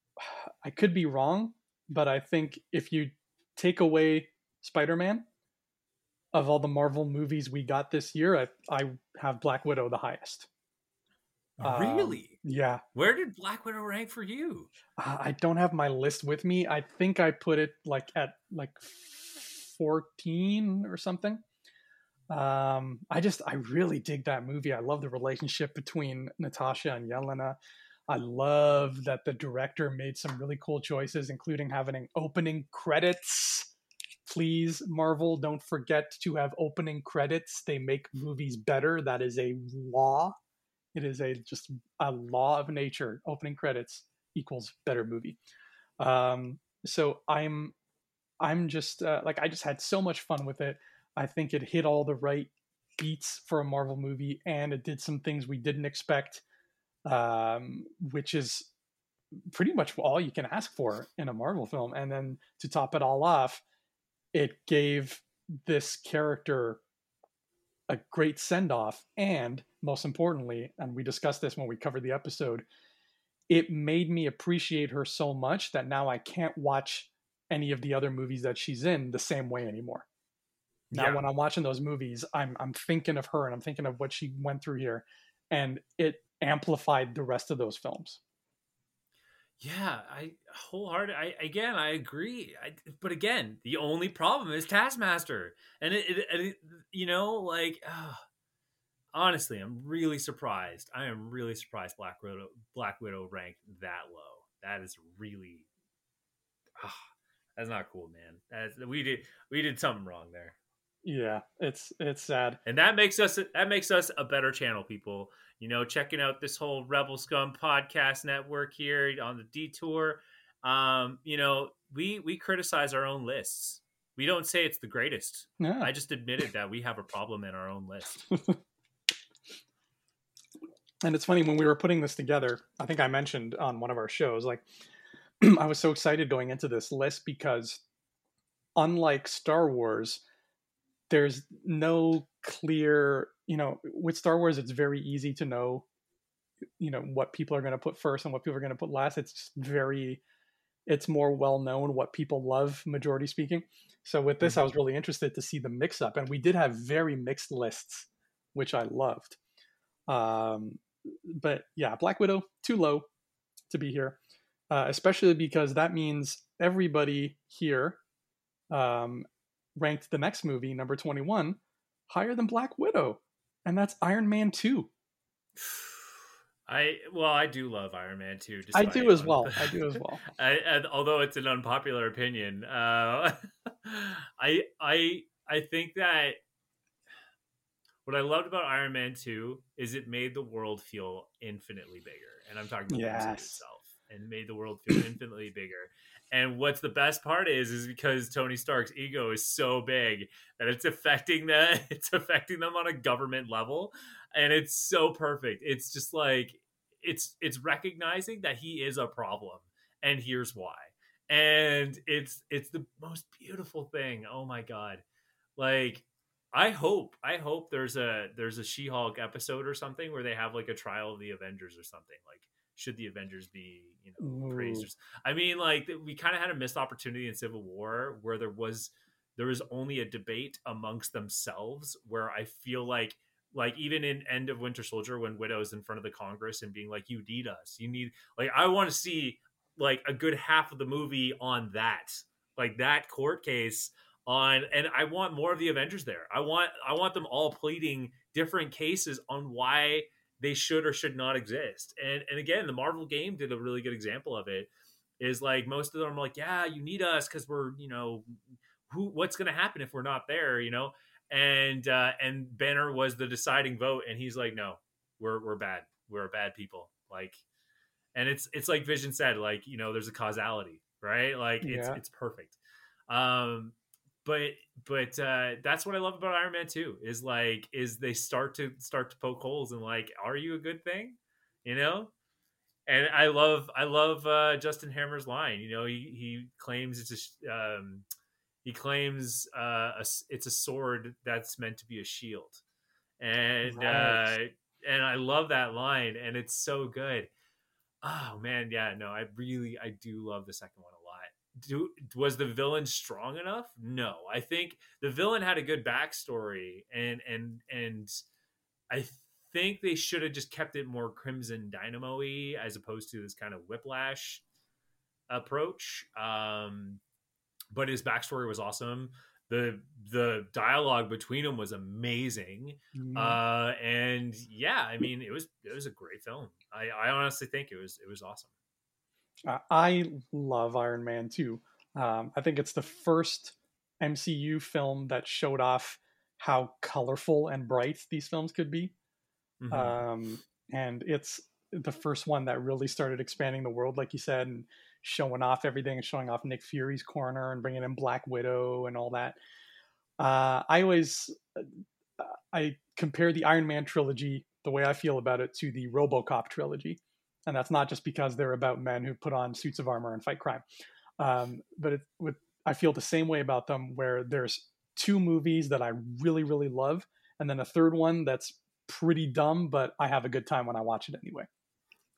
Speaker 1: I could be wrong, but I think if you take away Spider Man of all the Marvel movies we got this year, I, I have Black Widow the highest. Um,
Speaker 2: really?
Speaker 1: Yeah.
Speaker 2: Where did Black Widow rank for you?
Speaker 1: Uh, I don't have my list with me. I think I put it like at like 14 or something. Um, I just I really dig that movie. I love the relationship between Natasha and Yelena. I love that the director made some really cool choices, including having opening credits. Please, Marvel, don't forget to have opening credits. They make movies better. That is a law. It is a just a law of nature. Opening credits equals better movie. Um, so I'm I'm just uh, like I just had so much fun with it. I think it hit all the right beats for a Marvel movie, and it did some things we didn't expect, um, which is pretty much all you can ask for in a Marvel film. And then to top it all off, it gave this character a great send off, and most importantly, and we discussed this when we covered the episode, it made me appreciate her so much that now I can't watch any of the other movies that she's in the same way anymore. Now,
Speaker 2: Yeah.
Speaker 1: when I'm watching those movies, I'm I'm thinking of her and I'm thinking of what she went through here, and it amplified the rest of those films.
Speaker 2: Yeah, I wholehearted. I again, I agree. I, but again, the only problem is Taskmaster, and it, it, it you know, like, ah, honestly, I'm really surprised. I am really surprised Black Widow, Black Widow ranked that low. That is really, ah, that's not cool, man. That's we did we did something wrong there,
Speaker 1: Yeah, it's it's sad.
Speaker 2: and that makes us that makes us a better channel, people. You know, checking out this whole Rebel Scum podcast network here on the detour. Um, you know, we we criticize our own lists. We don't say it's the greatest. I just admitted that we have a problem in our own list.
Speaker 1: and it's funny when we were putting this together i think i mentioned on one of our shows like i was so excited going into this list because unlike star wars there's no clear you know with star wars it's very easy to know you know what people are going to put first and what people are going to put last. It's just very it's more well known what people love majority speaking. So with this i was really interested to see the mix up and we did have very mixed lists which i loved. Um, but yeah, Black Widow too low to be here, uh, especially because that means everybody here um, ranked the next movie number twenty one higher than Black Widow, and that's Iron Man two.
Speaker 2: I well, I do love Iron Man too.
Speaker 1: I do as well. I do as well.
Speaker 2: I, and although it's an unpopular opinion, uh, I I I think that what I loved about Iron Man Two is it made the world feel infinitely bigger, and I'm talking about
Speaker 1: Yes.
Speaker 2: itself, and made the world feel infinitely bigger. And what's the best part is, is because Tony Stark's ego is so big that it's affecting the it's affecting them on a government level, and it's so perfect. It's just like it's it's recognizing that he is a problem, and here's why. And it's it's the most beautiful thing. Oh my god! Like I hope I hope there's a there's a She-Hulk episode or something where they have like a trial of the Avengers or something. Like should the Avengers be you know praised? Or,
Speaker 1: Ooh.
Speaker 2: mean, like we kind of had a missed opportunity in Civil War where there was there was only a debate amongst themselves where I feel like like even in End of Winter Soldier when Widow's in front of the Congress and being like, "You need us. You need like I want to see like a good half of the movie on that like that court case on and I want more of the Avengers there. I want I want them all pleading different cases on why they should or should not exist. And and again, the Marvel game did a really good example of it. Is like most of them are like, yeah, you need us because we're you know who what's going to happen if we're not there, you know. And uh, and Banner was the deciding vote, and he's like, no, we're we're bad, we're bad people, like. And it's it's like Vision said, like you know, there's a causality, right? Like it's
Speaker 1: Yeah.
Speaker 2: it's perfect. Um, but but uh that's what i love about iron man 2 is like is they start to start to poke holes and like are you a good thing? You know? And i love i love uh justin hammer's line you know he he claims it's a um he claims uh a it's a sword that's meant to be a shield. And uh
Speaker 1: Right.
Speaker 2: and i love that line and it's so good. Oh man yeah no i really i do love the second one do was the villain strong enough? No. I think the villain had a good backstory and and and i think they should have just kept it more crimson dynamo-y as opposed to this kind of whiplash approach. Um but his backstory was awesome. The the dialogue between them was amazing.
Speaker 1: Mm.
Speaker 2: uh and yeah i mean it was it was a great film. I i honestly think it was it was awesome
Speaker 1: Uh, I love Iron Man 2. Um, I think it's the first MCU film that showed off how colorful and bright these films could be.
Speaker 2: Mhm.
Speaker 1: Um, and it's the first one that really started expanding the world, like you said, and showing off everything and showing off Nick Fury's corner and bringing in Black Widow and all that. Uh, I always uh, I compare the Iron Man trilogy, the way I feel about it, to the RoboCop trilogy, and that's not just because they're about men who put on suits of armor and fight crime, um, but it, with I feel the same way about them, where there's two movies that I really really love, and then a third one that's pretty dumb, but I have a good time when I watch it anyway.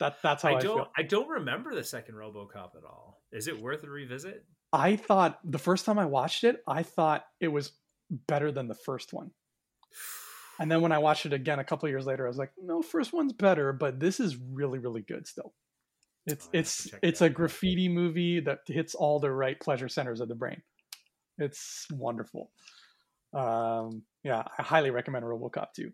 Speaker 1: That that's how I,
Speaker 2: I don't
Speaker 1: feel.
Speaker 2: I don't remember the second RoboCop at all. Is it worth a revisit?
Speaker 1: I thought the first time I watched it, I thought it was better than the first one. And then when I watched it again a couple years later, I was like, no, first one's better, but this is really, really good still. It's it's it's a graffiti movie that hits all the right pleasure centers of the brain. It's wonderful. Um, yeah, I highly recommend RoboCop 2.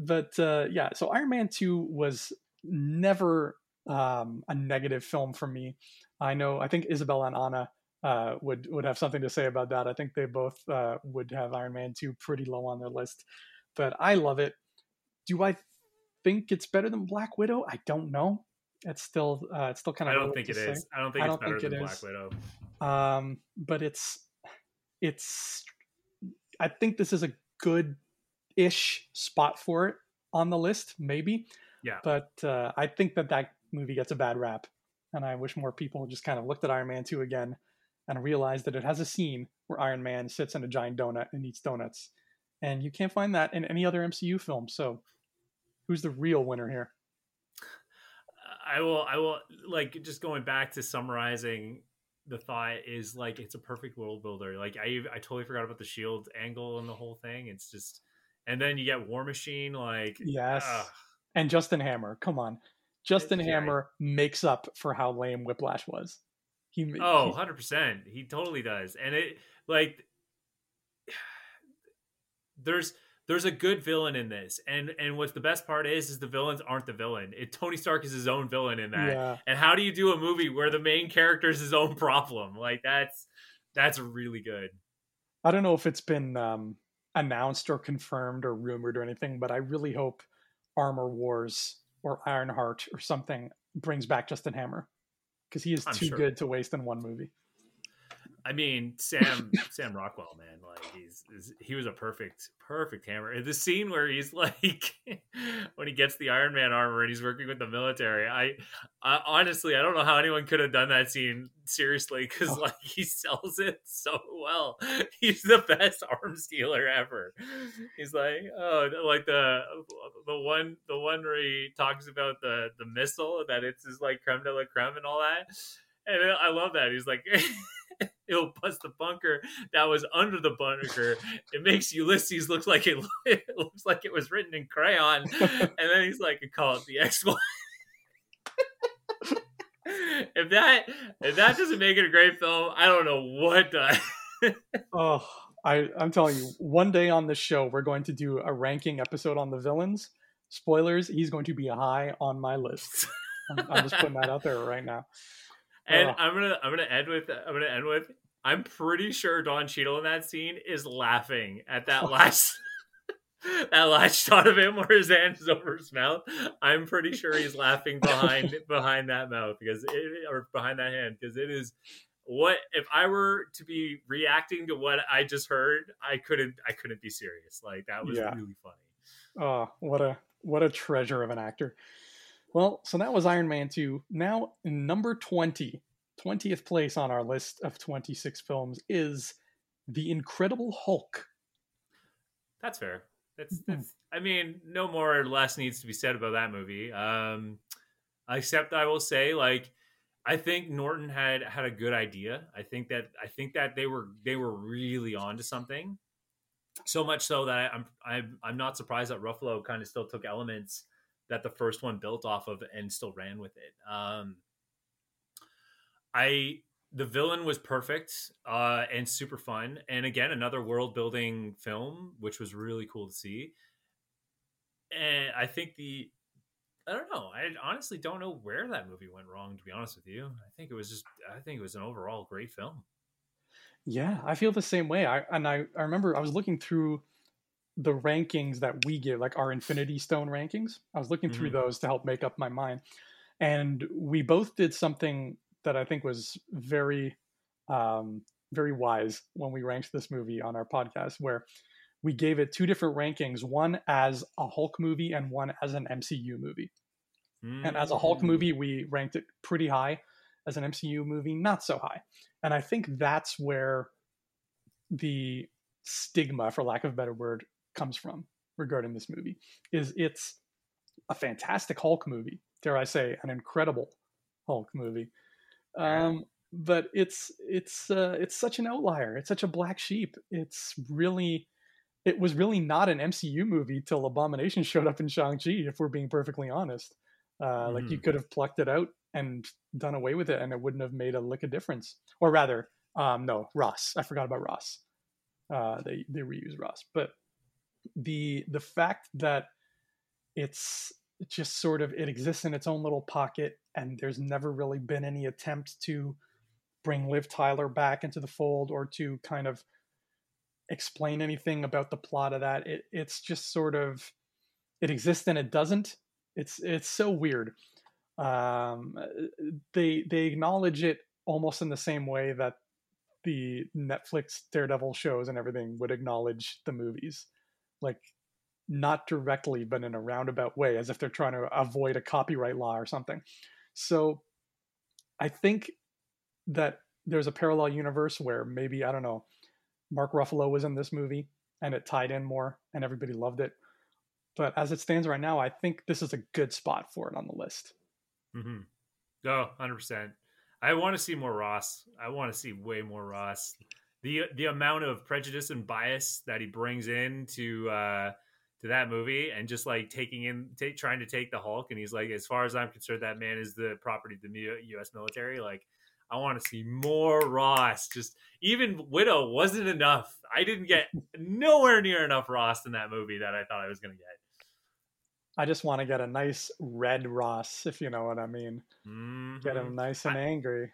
Speaker 1: But uh, yeah, so Iron Man 2 was never um, a negative film for me. I know, I think Isabella and Anna uh, would would have something to say about that. I think they both uh, would have Iron Man 2 pretty low on their list. But I love it. Do I think it's better than Black Widow? I don't know. It's still uh, it's still kind of.
Speaker 2: I don't think it is. I don't think I don't it's better think than Black Widow.
Speaker 1: Um, but it's it's. I think this is a good ish spot for it on the list, maybe.
Speaker 2: Yeah.
Speaker 1: But uh, I think that that movie gets a bad rap, and I wish more people just kind of looked at Iron Man two again and realized that it has a scene where Iron Man sits in a giant donut and eats donuts, and you can't find that in any other MCU film. So, who's the real winner here?
Speaker 2: I will. I will like just going back to summarizing the thought is like it's a perfect world builder. Like I I totally forgot about the shield angle and the whole thing. It's just and then you get War Machine like
Speaker 1: yes. Ugh. And Justin Hammer, come on. Justin it's, Hammer yeah. makes up for how lame Whiplash was.
Speaker 2: He Oh, he, 100%. He totally does. And it like there's there's a good villain in this. And and what's the best part is is the villains aren't the villain. It tony stark is his own villain in that. Yeah. and how do you do a movie where the main character is his own problem? Like that's that's really good.
Speaker 1: I don't know if it's been um announced or confirmed or rumored or anything but i really hope armor wars or ironheart or something brings back justin hammer because he is I'm too sure. good to waste in one movie
Speaker 2: I mean, Sam Sam Rockwell, man, like he's, he's, he was a perfect perfect hammer. The scene where he's like when he gets the Iron Man armor and he's working with the military. I, I honestly I don't know how anyone could have done that scene seriously because oh. like he sells it so well. He's the best arms dealer ever. He's like oh like the the one the one where he talks about the the missile that it's his like creme de la creme and all that. And I love that. He's like it'll bust the bunker that was under the bunker. It makes Ulysses look like it, it looks like it was written in crayon. And then he's like, call it the X one. if that if that doesn't make it a great film, I don't know what does.
Speaker 1: oh, I I'm telling you, one day on this show we're going to do a ranking episode on the villains. Spoilers, he's going to be high on my list. I'm, I'm just putting that out there right now.
Speaker 2: And oh. I'm gonna I'm gonna end with I'm gonna end with I'm pretty sure Don Cheadle in that scene is laughing at that last that last shot of him where his hand is over his mouth. I'm pretty sure he's laughing behind behind that mouth because it or behind that hand because it is what if I were to be reacting to what I just heard, I couldn't I couldn't be serious. Like that was yeah. really funny.
Speaker 1: Oh, what a what a treasure of an actor. Well, so that was Iron Man 2. Now, number 20, 20th place on our list of 26 films is The Incredible Hulk.
Speaker 2: That's fair. That's, mm-hmm. that's I mean, no more or less needs to be said about that movie. Um, except I will say, like, I think Norton had had a good idea. I think that I think that they were they were really onto something. So much so that I'm I'm I'm not surprised that Ruffalo kind of still took elements that the first one built off of and still ran with it. Um, I the villain was perfect uh, and super fun, and again another world building film, which was really cool to see. And I think the I don't know. I honestly don't know where that movie went wrong. To be honest with you, I think it was just I think it was an overall great film.
Speaker 1: Yeah, I feel the same way. I and I, I remember I was looking through the rankings that we give, like our Infinity Stone rankings. I was looking mm-hmm. through those to help make up my mind, and we both did something that I think was very, um, very wise when we ranked this movie on our podcast, where we gave it two different rankings: one as a Hulk movie and one as an MCU movie. Mm-hmm. And as a Hulk mm. movie, we ranked it pretty high. As an MCU movie, not so high. And I think that's where the stigma, for lack of a better word, comes from regarding this movie is it's a fantastic Hulk movie. Dare I say, an incredible Hulk movie. Um, but it's it's uh, it's such an outlier. It's such a black sheep. It's really it was really not an MCU movie till Abomination showed up in Shang-Chi. If we're being perfectly honest, uh, mm-hmm. like you mm. could have plucked it out and done away with it, and it wouldn't have made a lick of difference. Or rather, um, no, Ross. I forgot about Ross. Uh, they they reuse Ross, but the the fact that it's just sort of it exists in its own little pocket, and there's never really been any attempt to bring Liv Tyler back into the fold or to kind of explain anything about the plot of that. It, it's just sort of it exists and it doesn't. It's it's so weird. Um, they they acknowledge it almost in the same way that the Netflix Daredevil shows and everything would acknowledge the movies, like not directly but in a roundabout way, as if they're trying to avoid a copyright law or something. So, I think that there's a parallel universe where maybe I don't know Mark Ruffalo was in this movie and it tied in more and everybody loved it. But as it stands right now, I think this is a good spot for it on the list.
Speaker 2: Mm-hmm. Oh, 100%. I want to see more Ross. I want to see way more Ross. The the amount of prejudice and bias that he brings in to uh to that movie and just like taking in take, trying to take the Hulk and he's like as far as I'm concerned that man is the property of the US military like I want to see more Ross. Just even Widow wasn't enough. I didn't get nowhere near enough Ross in that movie that I thought I was going to get.
Speaker 1: I just want to get a nice red Ross, if you know what I mean. Mm-hmm. Get him nice and I, angry.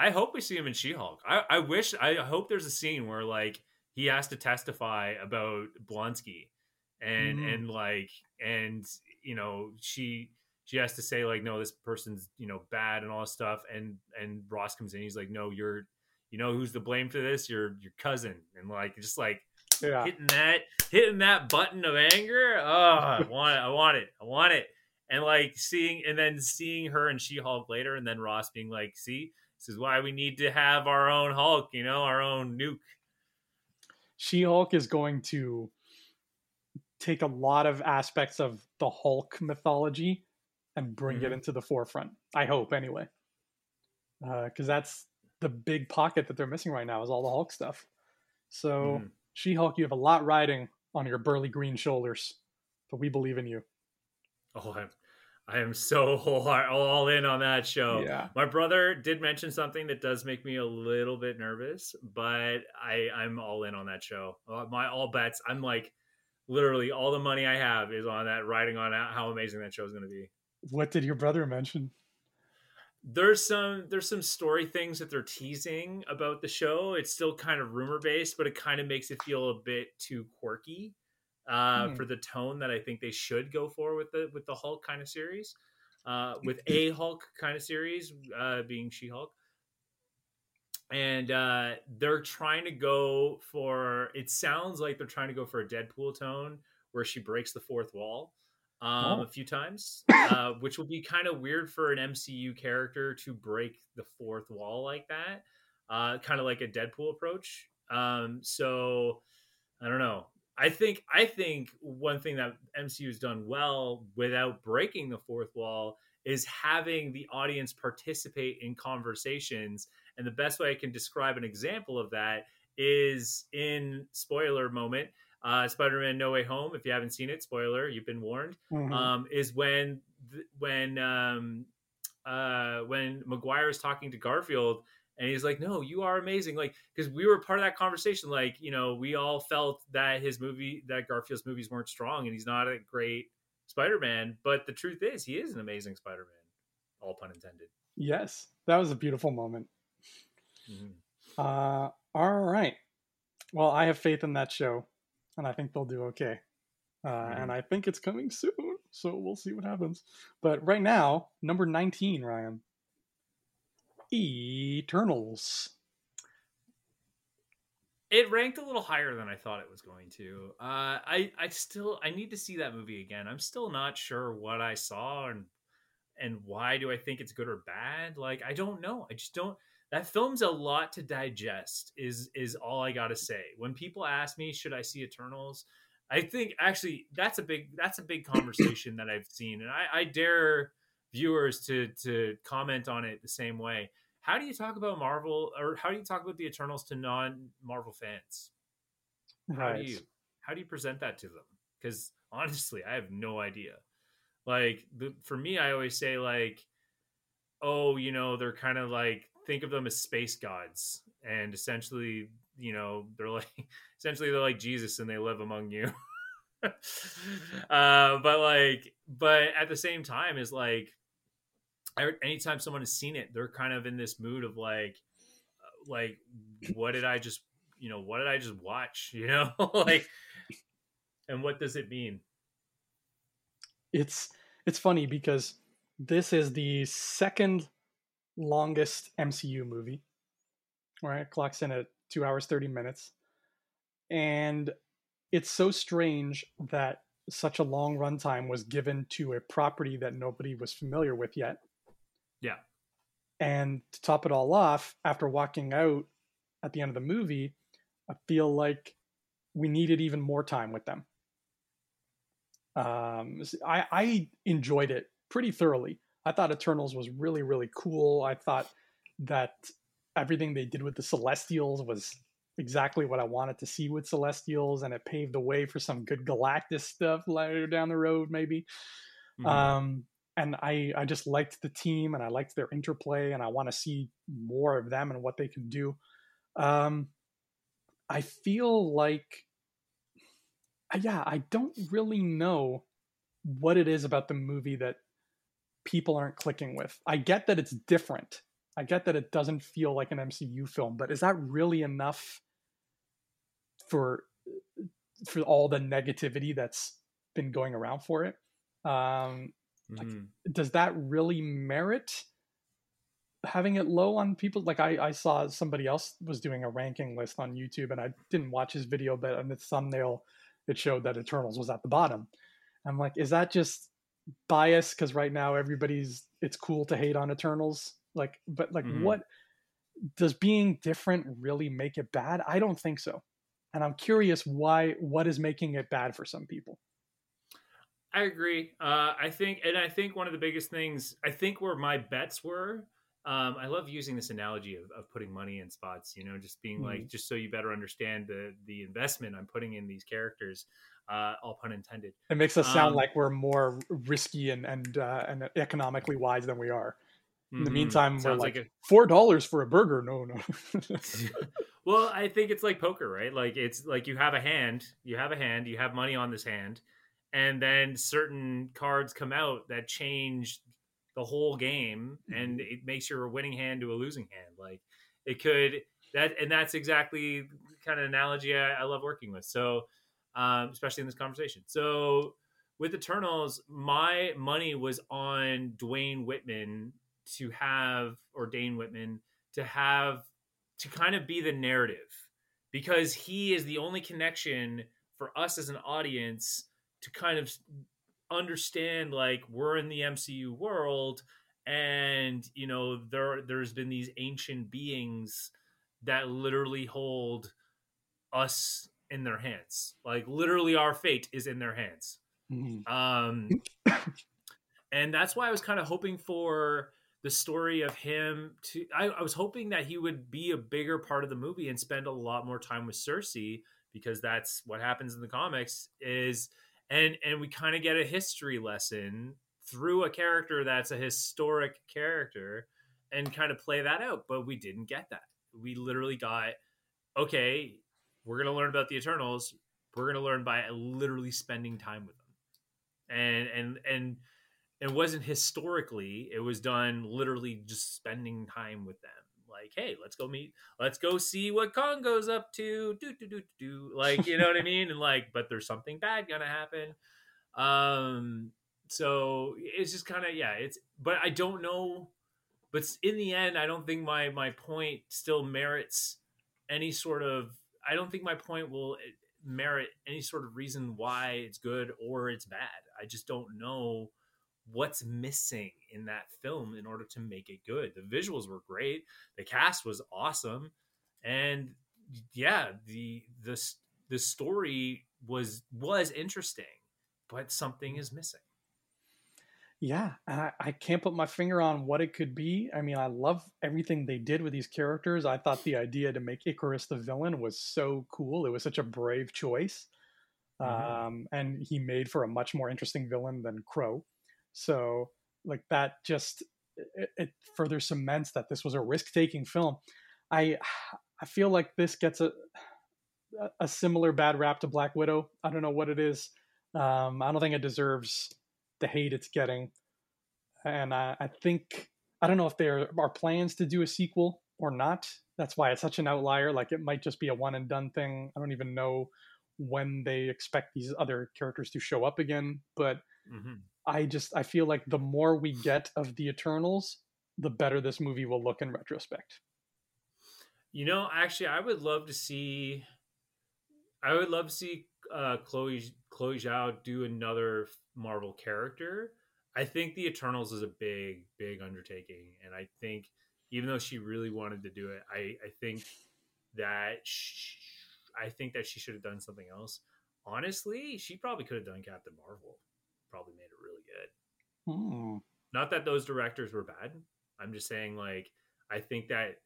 Speaker 2: I hope we see him in She-Hulk. I, I wish. I hope there's a scene where like he has to testify about Blonsky, and mm-hmm. and like and you know she she has to say like no this person's you know bad and all this stuff and and ross comes in he's like no you're you know who's to blame for this your your cousin and like just like yeah. hitting that hitting that button of anger oh i want it i want it i want it and like seeing and then seeing her and she-hulk later and then ross being like see this is why we need to have our own hulk you know our own nuke
Speaker 1: she-hulk is going to take a lot of aspects of the hulk mythology and bring mm-hmm. it into the forefront. I hope anyway, because uh, that's the big pocket that they're missing right now is all the Hulk stuff. So mm. She-Hulk, you have a lot riding on your burly green shoulders, but we believe in you.
Speaker 2: Oh, I'm, I am so whole all in on that show. Yeah. My brother did mention something that does make me a little bit nervous, but I I'm all in on that show. Uh, my all bets. I'm like literally all the money I have is on that riding on how amazing that show is going to be.
Speaker 1: What did your brother mention?
Speaker 2: There's some there's some story things that they're teasing about the show. It's still kind of rumor based, but it kind of makes it feel a bit too quirky uh, hmm. for the tone that I think they should go for with the with the Hulk kind of series, uh, with a Hulk kind of series uh, being She Hulk and uh, they're trying to go for it sounds like they're trying to go for a deadpool tone where she breaks the fourth wall um, oh. a few times, uh, which will be kind of weird for an MCU character to break the fourth wall like that, uh, kind of like a Deadpool approach. Um, so I don't know. I think I think one thing that MCU has done well without breaking the fourth wall is having the audience participate in conversations. And the best way I can describe an example of that is in spoiler moment uh, Spider-Man: No Way Home. If you haven't seen it, spoiler, you've been warned. Mm-hmm. Um, is when when um, uh, when Maguire is talking to Garfield, and he's like, "No, you are amazing." Like, because we were part of that conversation. Like, you know, we all felt that his movie, that Garfield's movies weren't strong, and he's not a great Spider-Man. But the truth is, he is an amazing Spider-Man. All pun intended.
Speaker 1: Yes, that was a beautiful moment. Mm-hmm. Uh, all right. Well, I have faith in that show and I think they'll do okay. Uh, mm-hmm. And I think it's coming soon, so we'll see what happens. But right now, number 19, Ryan Eternals.
Speaker 2: It ranked a little higher than I thought it was going to. Uh, I I still I need to see that movie again. I'm still not sure what I saw and and why do I think it's good or bad. Like I don't know. I just don't that film's a lot to digest is is all i gotta say when people ask me should i see eternals i think actually that's a big that's a big conversation that i've seen and i, I dare viewers to to comment on it the same way how do you talk about Marvel or how do you talk about the Eternals to non-Marvel fans? How do you how do you present that to them? Because honestly, I have no idea. Like the, for me, I always say like, oh, you know, they're kind of like think of them as space gods, and essentially, you know, they're like essentially they're like Jesus, and they live among you. uh, but like, but at the same time, is like, anytime someone has seen it, they're kind of in this mood of like, uh, like, what did I just, you know, what did I just watch? You know, like, and what does it mean?
Speaker 1: It's it's funny because this is the second longest MCU movie. Right, clocks in at two hours thirty minutes, and it's so strange that such a long runtime was given to a property that nobody was familiar with yet.
Speaker 2: Yeah.
Speaker 1: And to top it all off, after walking out at the end of the movie, I feel like we needed even more time with them. Um, I, I enjoyed it pretty thoroughly. I thought Eternals was really, really cool. I thought that everything they did with the Celestials was exactly what I wanted to see with Celestials, and it paved the way for some good Galactus stuff later down the road, maybe. Mm-hmm. Um, and I, I just liked the team and I liked their interplay, and I want to see more of them and what they can do. Um, I feel like, yeah, I don't really know what it is about the movie that people aren't clicking with. I get that it's different. I get that it doesn't feel like an MCU film, but is that really enough for for all the negativity that's been going around for it? Um, mm-hmm. does that really merit having it low on people? Like I, I saw somebody else was doing a ranking list on YouTube, and I didn't watch his video, but on the thumbnail it showed that Eternals was at the bottom. I'm like, is that just bias? Because right now everybody's it's cool to hate on Eternals. Like, but like, mm-hmm. what does being different really make it bad? I don't think so. And I'm curious why what is making it bad for some people.
Speaker 2: I agree. Uh, I think, and I think one of the biggest things, I think where my bets were, um, I love using this analogy of, of putting money in spots, you know, just being mm-hmm. like, just so you better understand the, the investment I'm putting in these characters, uh, all pun intended.
Speaker 1: It makes us sound um, like we're more risky and, and, uh, and economically wise than we are. In the mm-hmm. meantime, we're like, like a... four dollars for a burger. No, no.
Speaker 2: well, I think it's like poker, right? Like it's like you have a hand, you have a hand, you have money on this hand, and then certain cards come out that change the whole game and mm-hmm. it makes your winning hand to a losing hand. Like it could that and that's exactly kind of analogy I, I love working with. So um, especially in this conversation. So with eternals my money was on dwayne whitman to have or dane whitman to have to kind of be the narrative because he is the only connection for us as an audience to kind of understand like we're in the MCU world and you know there there's been these ancient beings that literally hold us in their hands like literally our fate is in their hands mm-hmm. um and that's why i was kind of hoping for the story of him to I, I was hoping that he would be a bigger part of the movie and spend a lot more time with sersi because that's what happens in the comics is and and we kind of get a history lesson through a character that's a historic character and kind of play that out but we didn't get that. We literally got okay we're going to learn about the eternals we're going to learn by literally spending time with them. And and and it wasn't historically it was done literally just spending time with them like, hey, let's go meet, let's go see what Kingo's up to, do do do do, like, you know what I mean? And like, but there's something bad gonna happen. Um, so it's just kind of yeah, it's, but I don't know, but in the end, I don't think my my point still merits any sort of. I don't think my point will eh, merit any sort of reason why it's good or it's bad. I just don't know what's missing in that film in order to make it good. The visuals were great, the cast was awesome, and yeah, the the the story was was interesting, but something is missing.
Speaker 1: Yeah, I, I can't put my finger on what it could be. I mean, I love everything they did with these characters. I thought the idea to make Ikaris the villain was so cool. It was such a brave choice. Mm-hmm. Um, and he made for a much more interesting villain than Kro. So, like, that just it, it further cements that this was a risk taking film. I I feel like this gets a a similar bad rap to Black Widow. I don't know what it is. Um, I don't think it deserves the hate it's getting. And I, I think I don't know if there are plans to do a sequel or not. That's why it's such an outlier. Like it might just be a one and done thing. I don't even know when they expect these other characters to show up again. But mm-hmm. I just I feel like the more we get of the Eternals, the better this movie will look in retrospect.
Speaker 2: You know, actually, I would love to see. I would love to see uh, Chloe Chloe Zhao do another Marvel character. I think the Eternals is a big, big undertaking, and I think even though she really wanted to do it, I, I think that she, I think that she should have done something else. Honestly, she probably could have done Captain Marvel. Probably made it really good. Hmm. Not that those directors were bad. I'm just saying, like, I think that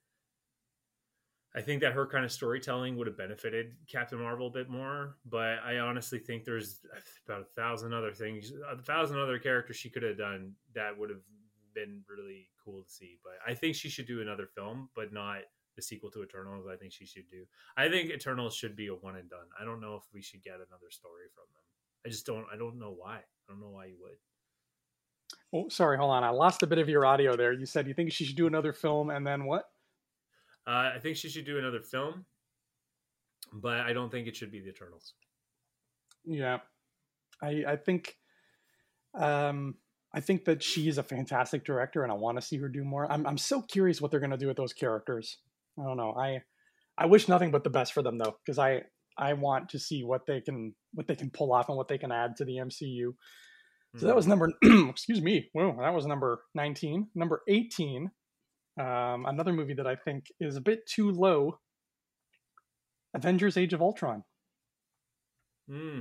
Speaker 2: I think that her kind of storytelling would have benefited Captain Marvel a bit more, but I honestly think there's about a thousand other things, a thousand other characters she could have done that would have been really cool to see. But I think she should do another film, but not the sequel to Eternals. I think she should do. I think Eternals should be a one and done. I don't know if we should get another story from them. I just don't. I don't know why. I don't know why you would.
Speaker 1: Oh, sorry. Hold on. I lost a bit of your audio there. You said you think she should do another film, and then what?
Speaker 2: Uh, I think she should do another film, but I don't think it should be the Eternals.
Speaker 1: Yeah, I I think, um, I think that she is a fantastic director, and I want to see her do more. I'm I'm so curious what they're gonna do with those characters. I don't know. I I wish nothing but the best for them though, because I I want to see what they can what they can pull off and what they can add to the MCU. So that hmm. was number excuse me. Whoa, that was number 19. Number 18 um, another movie that I think is a bit too low Avengers Age of Ultron.
Speaker 2: Hmm.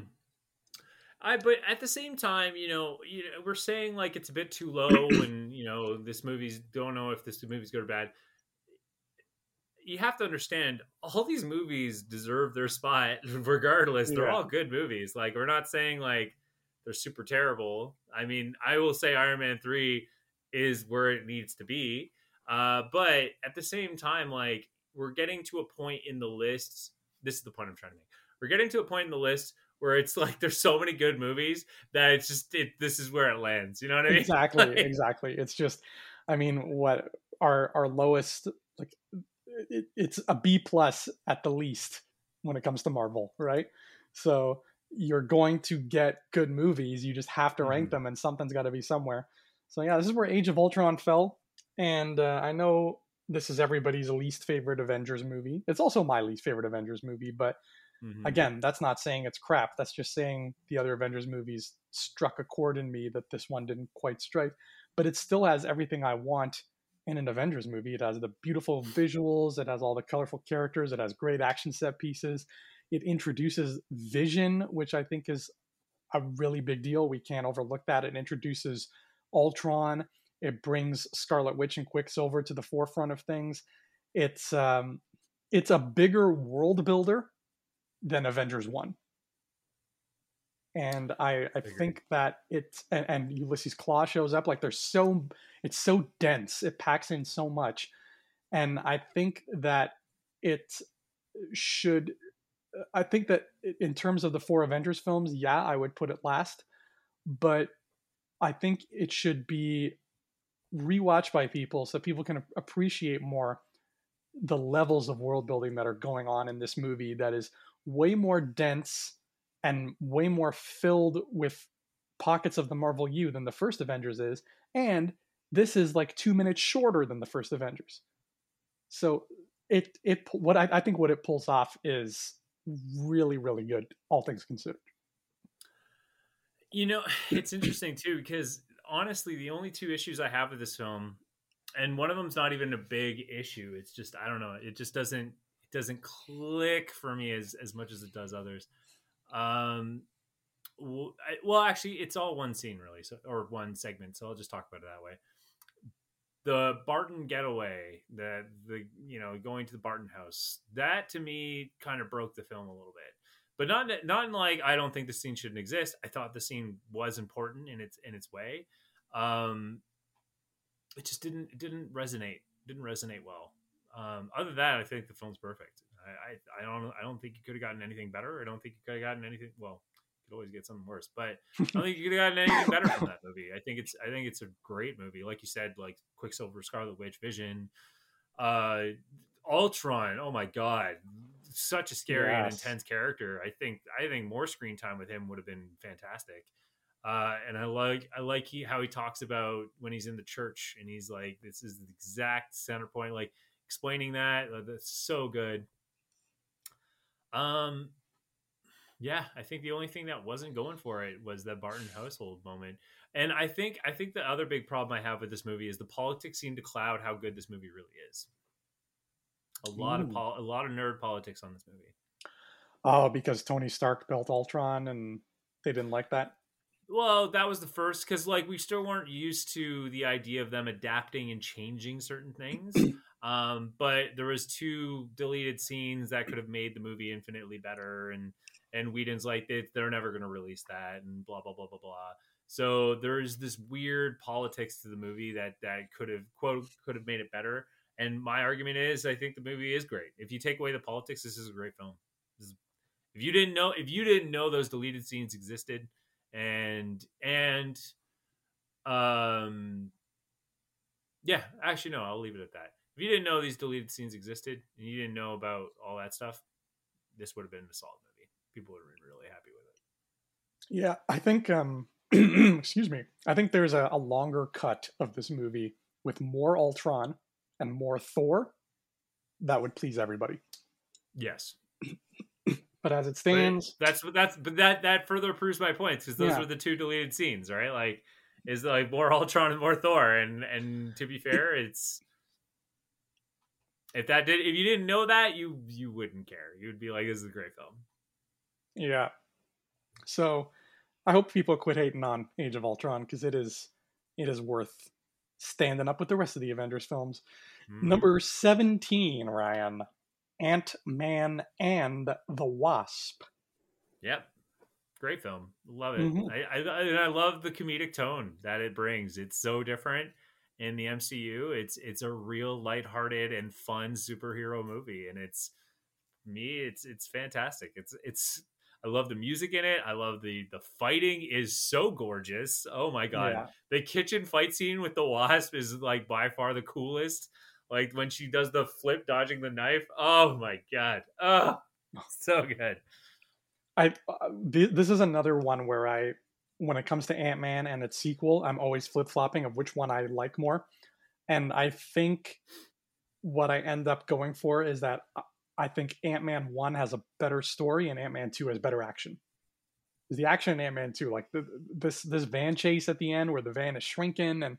Speaker 2: I but at the same time, you know, you know, we're saying like it's a bit too low, and you know, this movie's don't know if this movie's good or bad. You have to understand, all these movies deserve their spot, regardless. They're yeah. all good movies. Like we're not saying like they're super terrible. I mean, I will say Iron Man three is where it needs to be. Uh, but at the same time, like we're getting to a point in the lists. This is the point I'm trying to make. We're getting to a point in the list where it's like there's so many good movies that it's just it. This is where it lands. You know what I mean?
Speaker 1: Exactly. like, exactly. It's just, I mean, what our our lowest like it, it's a B plus at the least when it comes to Marvel, right? So you're going to get good movies. You just have to rank mm-hmm. them, and something's got to be somewhere. So yeah, this is where Age of Ultron fell. And uh, I know this is everybody's least favorite Avengers movie. It's also my least favorite Avengers movie, but mm-hmm. again, that's not saying it's crap. That's just saying the other Avengers movies struck a chord in me that this one didn't quite strike. But it still has everything I want in an Avengers movie. It has the beautiful visuals, it has all the colorful characters, it has great action set pieces. It introduces Vision, which I think is a really big deal. We can't overlook that. It introduces Ultron it brings Scarlet Witch and Quicksilver to the forefront of things. It's um, it's a bigger world builder than Avengers One, and I I think that it's and, and Ulysses Klaue shows up like there's so it's so dense. It packs in so much, and I think that it should. I think that in terms of the four Avengers films, yeah, I would put it last, but I think it should be rewatched by people so people can appreciate more the levels of world building that are going on in this movie that is way more dense and way more filled with pockets of the Marvel U than the first Avengers is. And this is like two minutes shorter than the first Avengers. So it it what I, I think what it pulls off is really really good, all things considered.
Speaker 2: You know, it's interesting too because honestly the only two issues I have with this film, and one of them's not even a big issue. It's just I don't know. It just doesn't it doesn't click for me as as much as it does others. Um, well, actually, it's all one scene really, so or one segment. So I'll just talk about it that way. The Barton getaway, the the you know going to the Barton house, that to me kind of broke the film a little bit, but not not in like I don't think the scene shouldn't exist. I thought the scene was important in its in its way. Um, it just didn't it didn't resonate didn't resonate well. Um, other than that, I think the film's perfect. I, I, don't I don't think you could have gotten anything better. I don't think you could have gotten anything well you could always get something worse. But I don't think you could have gotten anything better from that movie. I think it's I think it's a great movie. Like you said, like Quicksilver, Scarlet Witch, Vision, uh, Ultron. Oh my god, such a scary yes. and intense character. I think I think more screen time with him would have been fantastic. Uh, and I like I like he, how he talks about when he's in the church and he's like, this is the exact center point, like explaining that. That's so good. Um, yeah, I think the only thing that wasn't going for it was the Barton household moment. And I think I think the other big problem I have with this movie is the politics seem to cloud how good this movie really is. A lot Ooh. of pol- a lot of nerd politics on this movie.
Speaker 1: Oh, because Tony Stark built Ultron and they didn't like that.
Speaker 2: Well, that was the first because like we still weren't used to the idea of them adapting and changing certain things. Um, but there was two deleted scenes that could have made the movie infinitely better, and and Whedon's like they, they're never going to release that and blah blah blah blah blah. So there's this weird politics to the movie that that could have quote could have made it better. And my argument is, I think the movie is great. If you take away the politics, this is a great film. Is, if you didn't know, if you didn't know those deleted scenes existed, and and um, yeah, actually no, I'll leave it at that. If you didn't know these deleted scenes existed and you didn't know about all that stuff, this would have been a solid movie people are really happy with it.
Speaker 1: Yeah, I think. Um, excuse me. I think there's a, a longer cut of this movie with more Ultron and more Thor that would please everybody.
Speaker 2: Yes.
Speaker 1: but as it stands,
Speaker 2: but that's that's but that that further proves my points because those yeah. were the two deleted scenes, right? Like, is like more Ultron and more Thor, and and to be fair, it's if that did if you didn't know that, you you wouldn't care. You would be like, this is a great film.
Speaker 1: Yeah. So I hope people quit hating on Age of Ultron because it is it is worth standing up with the rest of the Avengers films. Mm. Number 17, Ryan. Ant Man and the Wasp.
Speaker 2: Yep. Great film. Love it. Mm-hmm. I, I, I love the comedic tone that it brings. It's so different in the MCU. It's it's a real lighthearted and fun superhero movie and it's me it's it's fantastic. It's it's I love the music in it. I love the the fighting is so gorgeous. Oh my god. Yeah. The kitchen fight scene with the wasp is like by far the coolest. Like when she does the flip dodging the knife. Oh my god. Oh, so good.
Speaker 1: I uh, this is another one where I when it comes to Ant-Man and its sequel, I'm always flip-flopping of which one I like more. And I think what I end up going for is that I think Ant Man one has a better story and Ant Man two has better action. Is The action in Ant Man two, like the, this this van chase at the end where the van is shrinking and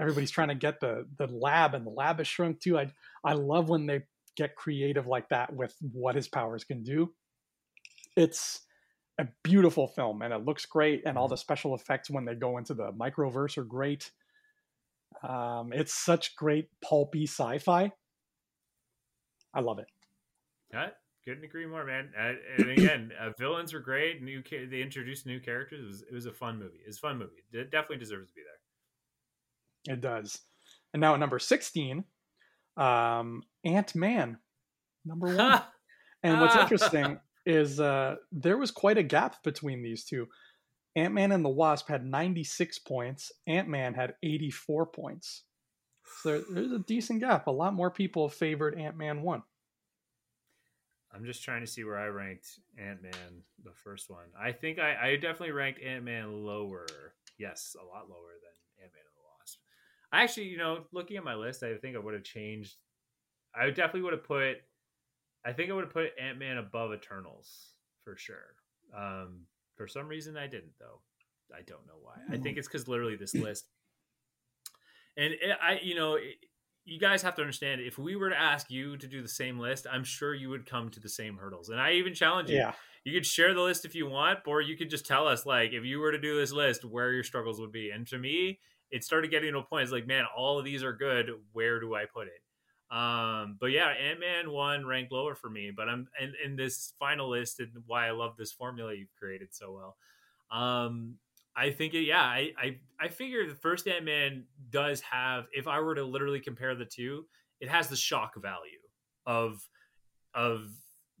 Speaker 1: everybody's trying to get the the lab and the lab is shrunk too. I I love when they get creative like that with what his powers can do. It's a beautiful film and it looks great and all mm-hmm. the special effects when they go into the microverse are great. Um, it's such great pulpy sci-fi. I love it.
Speaker 2: I couldn't agree more, man. Uh, and again, uh, villains were great. New they introduced new characters. It was, it was a fun movie. It's a fun movie. It definitely deserves to be
Speaker 1: there. It does. And now at number sixteen, um, Ant Man, number one. and what's interesting is uh, there was quite a gap between these two. Ant Man and the Wasp had 96 points. Ant Man had 84 points. So there, there's a decent gap. A lot more people favored Ant Man 1.
Speaker 2: I'm just trying to see where I ranked Ant Man, the first one. I think I, I definitely ranked Ant Man lower. Yes, a lot lower than Ant Man and the Wasp. I actually, you know, looking at my list, I think I would have changed. I definitely would have put. I think I would have put Ant Man above Eternals for sure. Um, for some reason, I didn't though. I don't know why. I think hmm. it's because literally this list, and it, I, you know, it, you guys have to understand if we were to ask you to do the same list, I'm sure you would come to the same hurdles. And I even challenge you.
Speaker 1: Yeah.
Speaker 2: You could share the list if you want, or you could just tell us, like, if you were to do this list, where your struggles would be. And to me, it started getting to a point. It's like, man, all of these are good. Where do I put it? Um, but yeah, Ant Man one ranked lower for me. But I'm in, in this final list, and why I love this formula you've created so well. Um, I think it, yeah, I, I I figure the first Ant Man does have. If I were to literally compare the two, it has the shock value of of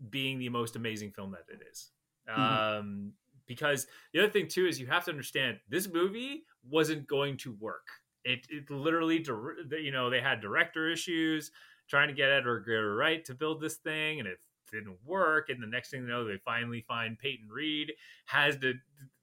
Speaker 2: being the most amazing film that it is. Mm-hmm. Um, because the other thing too is you have to understand this movie wasn't going to work. It, it literally, you know, they had director issues trying to get Edgar Wright to build this thing, and it didn't work. And the next thing you know, they finally find Peyton Reed has to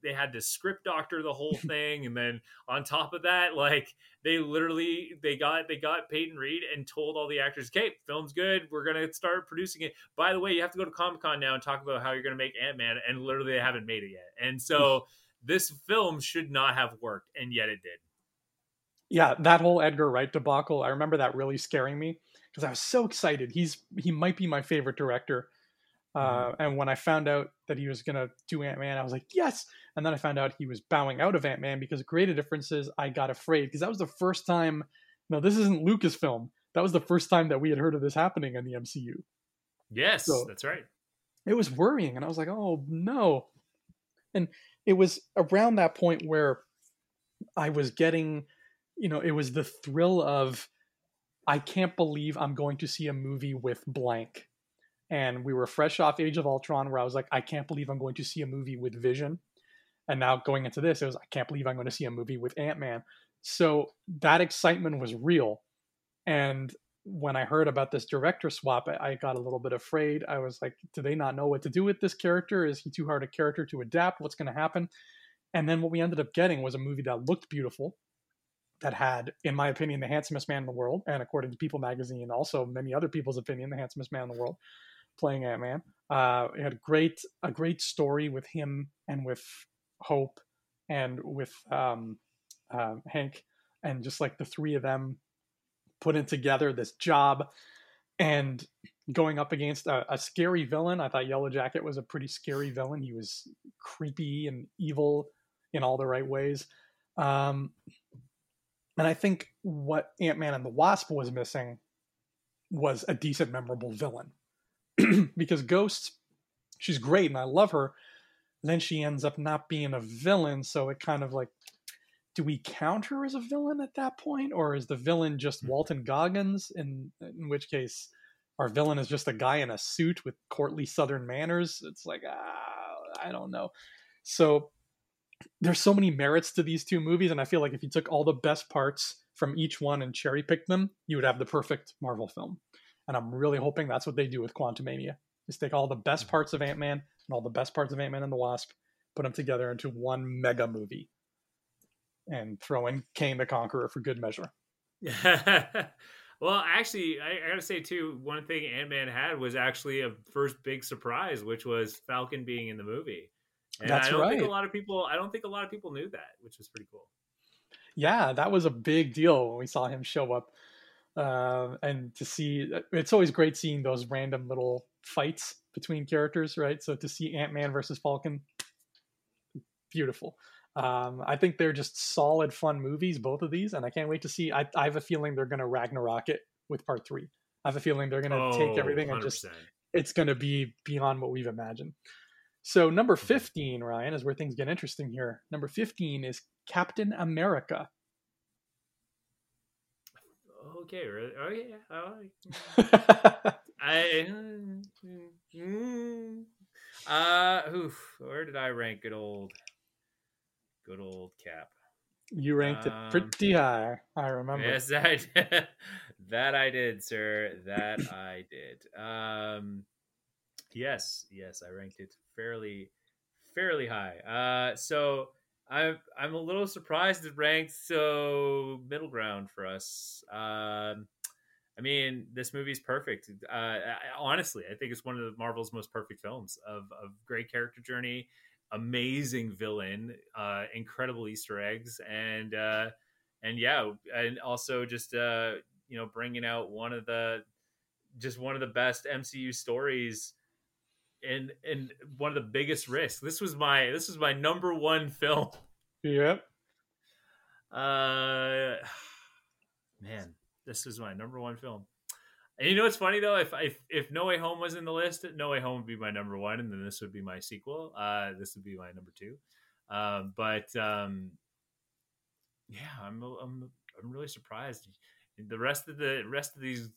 Speaker 2: they had to script doctor the whole thing, and then on top of that, like they literally they got they got Peyton Reed and told all the actors, "Okay, film's good. We're gonna start producing it. By the way, you have to go to Comic Con now and talk about how you're gonna make Ant Man." And literally, they haven't made it yet. And so this film should not have worked, and yet it did.
Speaker 1: Yeah, that whole Edgar Wright debacle. I remember that really scaring me because I was so excited. He's he might be my favorite director. Uh, mm-hmm. and when I found out that he was gonna do Ant Man, I was like, yes. And then I found out he was bowing out of Ant Man because of greater differences. I got afraid because that was the first time. No, this isn't Lucasfilm. That was the first time that we had heard of this happening in the MCU.
Speaker 2: Yes, so that's right.
Speaker 1: It was worrying, and I was like, oh no. And it was around that point where I was getting, you know, it was the thrill of I can't believe I'm going to see a movie with blank. And we were fresh off Age of Ultron, where I was like, I can't believe I'm going to see a movie with Vision. And now going into this, it was, I can't believe I'm going to see a movie with Ant Man. So that excitement was real. And when I heard about this director swap, I, I got a little bit afraid. I was like, do they not know what to do with this character? Is he too hard a character to adapt? What's going to happen? And then what we ended up getting was a movie that looked beautiful, that had, in my opinion, the handsomest man in the world, and according to People magazine, also many other people's opinion, the handsomest man in the world, playing Ant Man. Uh, it had great a great story with him and with Hope and with um, uh, Hank, and just like the three of them putting together this job and going up against a, a, scary villain. I thought Yellow Jacket was a pretty scary villain. He was creepy and evil in all the right ways. Um, and I think what Ant Man and the Wasp was missing was a decent, memorable villain. because Ghost, she's great and I love her. Then she ends up not being a villain. So it kind of like, do we count her as a villain at that point? Or is the villain just hmm. Walton Goggins? In, in which case, our villain is just a guy in a suit with courtly Southern manners. It's like, ah, I don't know. So there's so many merits to these two movies, and I feel like if you took all the best parts from each one and cherry picked them, you would have the perfect Marvel film. And I'm really hoping that's what they do with Quantumania. Is take all the best mm-hmm. parts of Ant Man and all the best parts of Ant Man and the Wasp, put them together into one mega movie, and throw in Kang the Conqueror for good measure.
Speaker 2: well, actually, I, I, gotta say too, one thing Ant Man had was actually a first big surprise, which was Falcon being in the movie. And That's I don't right. think a lot of people I don't think a lot of people knew that, which was pretty cool.
Speaker 1: Yeah, that was a big deal when we saw him show up. Uh, and to see it's always great seeing those random little fights between characters, right? So to see Ant Man versus Falcon, beautiful. Um, I think they're just solid, fun movies, both of these, and I can't wait to see. I, I have a feeling they're going to Ragnarok it with part three. I have a feeling they're going to oh, take everything 100%. and just it's going to be beyond what we've imagined. So number 15, Ryan, is where things get interesting here. Number 15 is Captain America.
Speaker 2: Okay, oh yeah, oh, I uh, oof, where did I rank good old, good old Cap?
Speaker 1: You ranked um, it pretty high. I remember.
Speaker 2: Yes, I did. that I did, sir. That I did. Um, Yes, yes, I ranked it fairly, fairly high. Uh, so I'm I'm a little surprised it ranked so middle ground for us. Um, I mean, this movie's perfect. Uh, I, honestly, I think it's one of Marvel's most perfect films of of great character journey, amazing villain, uh, incredible Easter eggs, and uh, and yeah, and also just uh, you know bringing out one of the just one of the best MCU stories and and one of the biggest risks. This was my this was my number one film.
Speaker 1: Yep.
Speaker 2: Uh, man, this is my number one film. And you know what's funny though? If if if No Way Home was in the list, No Way Home would be my number one, and then this would be my sequel. Uh, this would be my number two. Um, but um, yeah, I'm I'm I'm really surprised. The rest of the rest of these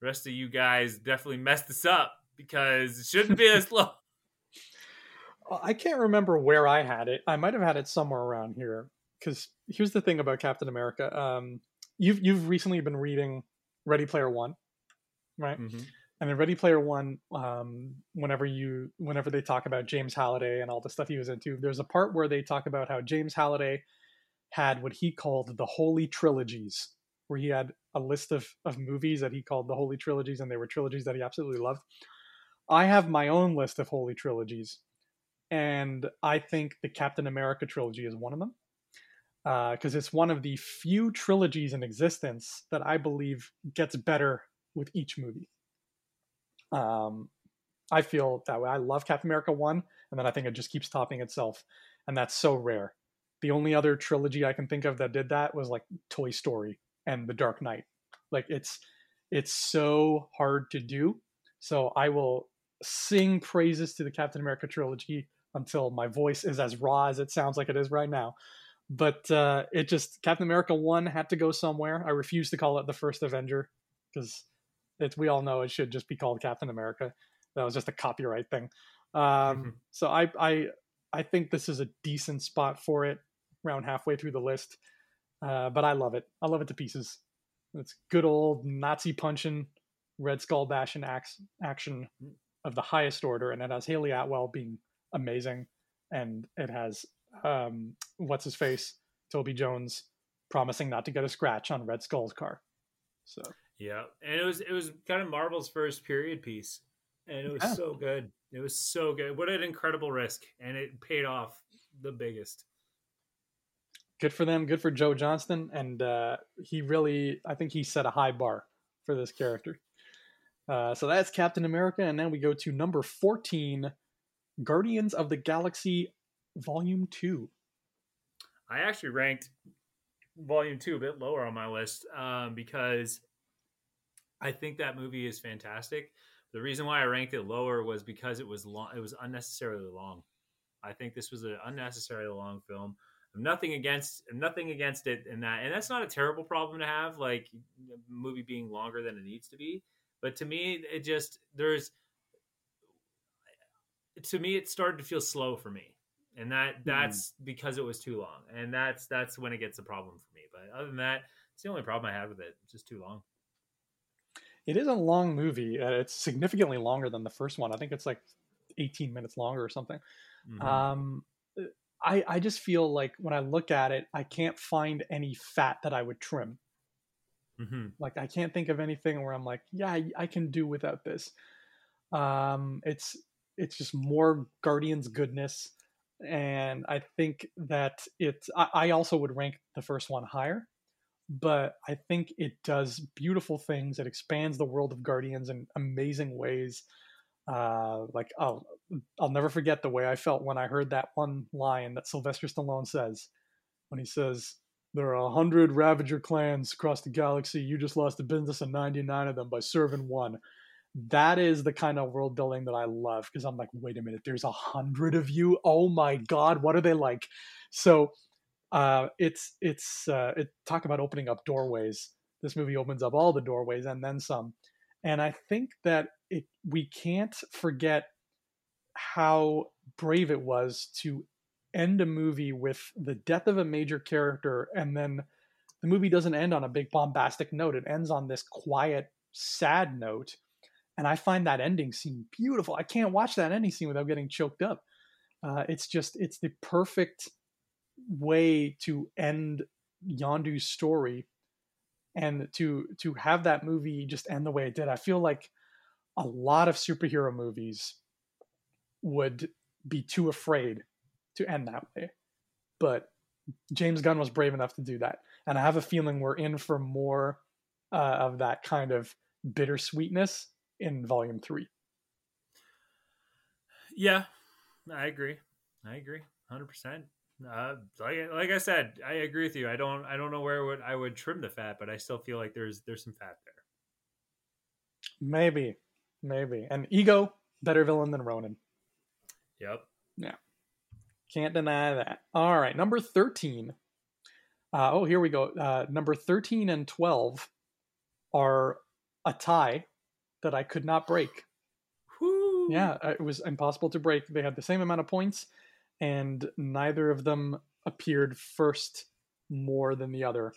Speaker 2: rest of you guys definitely messed this up because it shouldn't be as low.
Speaker 1: I can't remember where I had it. I might have had it somewhere around here. Because here's the thing about Captain America. Um, you've you've recently been reading Ready Player One, right? Mm-hmm. And in Ready Player One, um, whenever you whenever they talk about James Halliday and all the stuff he was into, there's a part where they talk about how James Halliday had what he called the holy trilogies, where he had a list of, of movies that he called the holy trilogies, and they were trilogies that he absolutely loved. I have my own list of holy trilogies, and I think the Captain America trilogy is one of them because uh, it's one of the few trilogies in existence that I believe gets better with each movie. Um, I feel that way. I love Captain America 1, and then I think it just keeps topping itself. And that's so rare. The only other trilogy I can think of that did that was like Toy Story and The Dark Knight. Like it's it's so hard to do. So I will sing praises to the Captain America trilogy until my voice is as raw as it sounds like it is right now. But uh, it just Captain America one had to go somewhere. I refuse to call it the first Avenger because it's we all know it should just be called Captain America. That was just a copyright thing. Um, mm-hmm. So I I I think this is a decent spot for it, around halfway through the list. Uh, but I love it. I love it to pieces. It's good old Nazi punching, Red Skull bashing action of the highest order, and it has Hayley Atwell being amazing, and it has um, what's his face, Toby Jones, promising not to get a scratch on Red Skull's car. So
Speaker 2: yeah, and it was it was kind of Marvel's first period piece, and it was yeah. so good. It was so good. What an incredible risk, and it paid off the biggest.
Speaker 1: Good for them. Good for Joe Johnston, and uh, he really, I think he set a high bar for this character. Uh, so that's Captain America, and then we go to number fourteen, Guardians of the Galaxy Volume Two.
Speaker 2: I actually ranked Volume Two a bit lower on my list um, because I think that movie is fantastic. The reason why I ranked it lower was because it was long. It was unnecessarily long. I think this was an unnecessarily long film. I'm nothing against nothing against it in that, and that's not a terrible problem to have. Like a movie being longer than it needs to be, but to me, it just there's to me it started to feel slow for me, and that hmm. that's mm. because it was too long, and that's that's when it gets a problem for me. But other than that, it's the only problem I had with it. It's just too long.
Speaker 1: It is a long movie. Uh, it's significantly longer than the first one. I think it's like 18 minutes longer or something. Mm-hmm. Um, I, I just feel like when I look at it, I can't find any fat that I would trim. Mm-hmm. Like I can't think of anything where I'm like, yeah, I, I can do without this. Um, it's it's just more Guardians goodness, and I think that it's. I, I also would rank the first one higher but I think it does beautiful things. It expands the world of Guardians in amazing ways. Uh, like I'll I'll never forget the way I felt when I heard that one line that Sylvester Stallone says when he says, "There are a hundred Ravager clans across the galaxy. You just lost the business of ninety nine of them by serving one." That is the kind of world building that I love because I'm like, wait a minute, there's a hundred of you. Oh my god, what are they like? So uh, it's it's uh, it talk about opening up doorways. This movie opens up all the doorways and then some, and I think that it we can't forget how brave it was to end a movie with the death of a major character and then the movie doesn't end on a big bombastic note. It ends on this quiet sad note. And i find that ending scene beautiful. I can't watch that ending scene without getting choked up. Uh, it's just it's the perfect way to end Yondu's story and to to have that movie just end the way it did. I feel like a lot of superhero movies would be too afraid to end that way. But James Gunn was brave enough to do that. And I have a feeling we're in for more uh, of that kind of bittersweetness in volume three.
Speaker 2: Yeah, I agree. I agree, hundred percent. Uh, like like I said, I agree with you. I don't I don't know where would I would trim the fat, but I still feel like there's there's some fat there.
Speaker 1: Maybe, maybe. And ego better villain than Ronan.
Speaker 2: Yep.
Speaker 1: Yeah. Can't deny that. All right, number thirteen. Uh, oh, here we go. Uh, number thirteen and twelve are a tie that I could not break.
Speaker 2: Woo.
Speaker 1: Yeah, uh, it was impossible to break. They had the same amount of points, and neither of them appeared first more than the other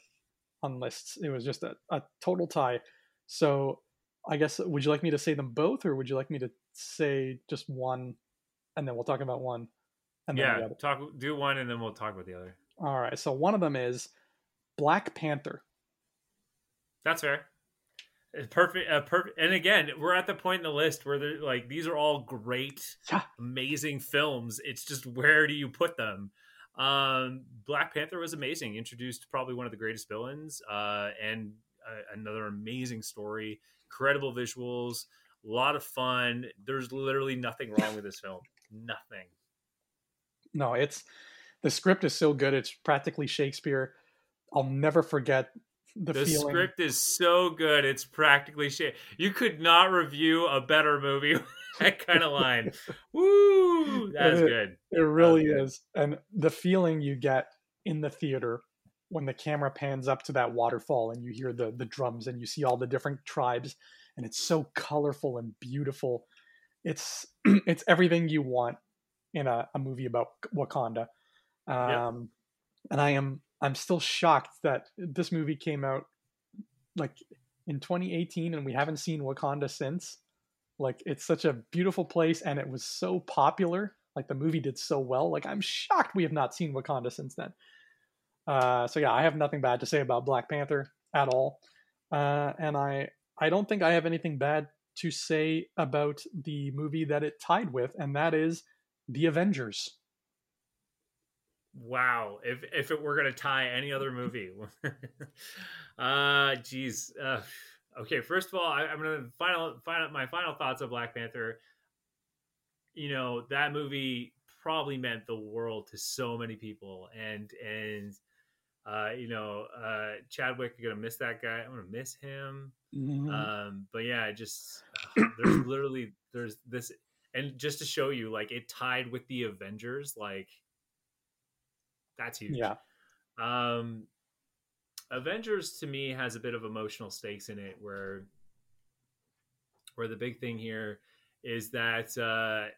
Speaker 1: on lists. It was just a, a total tie. So I guess would you like me to say them both, or would you like me to say just one, and then we'll talk about one, the
Speaker 2: Yeah,
Speaker 1: other?
Speaker 2: talk do one and then we'll talk about the other.
Speaker 1: All right. So one of them is Black Panther.
Speaker 2: That's fair. It's perfect. Uh, perfect. And again, we're at the point in the list where they're like these are all great,
Speaker 1: Yeah.
Speaker 2: amazing films. It's just where do you put them? Um, Black Panther was amazing. Introduced probably one of the greatest villains, uh, and uh, another amazing story. Incredible visuals, a lot of fun. There's literally nothing wrong with this film. Nothing.
Speaker 1: No, it's the script is so good. It's practically Shakespeare. I'll never forget the,
Speaker 2: The script is so good; it's practically shit. You could not review a better movie. that kind of line. Woo! That's good.
Speaker 1: It really
Speaker 2: good.
Speaker 1: is. And the feeling you get in the theater when the camera pans up to that waterfall and you hear the the drums and you see all the different tribes and it's so colorful and beautiful. It's it's everything you want in a, a movie about Wakanda. Um and I am I'm still shocked that this movie came out like in 2018 and we haven't seen Wakanda since. Like it's such a beautiful place and it was so popular. Like the movie did so well. Like I'm shocked we have not seen Wakanda since then. Uh, so yeah, I have nothing bad to say about Black Panther at all. Uh, and I I don't think I have anything bad to say about the movie that it tied with, and that is The Avengers.
Speaker 2: Wow! If if it were gonna tie any other movie, uh, geez. Uh, okay, first of all, I, I'm gonna final final my final thoughts of Black Panther. You know that movie probably meant the world to so many people, and and uh, you know uh, Chadwick, you're gonna miss that guy. I'm gonna miss him.
Speaker 1: Mm-hmm.
Speaker 2: Um, but yeah, I just uh, there's literally there's this, and just to show you, like it tied with the Avengers, like that's huge.
Speaker 1: yeah,
Speaker 2: Um, Avengers to me has a bit of emotional stakes in it, where where the big thing here is that uh,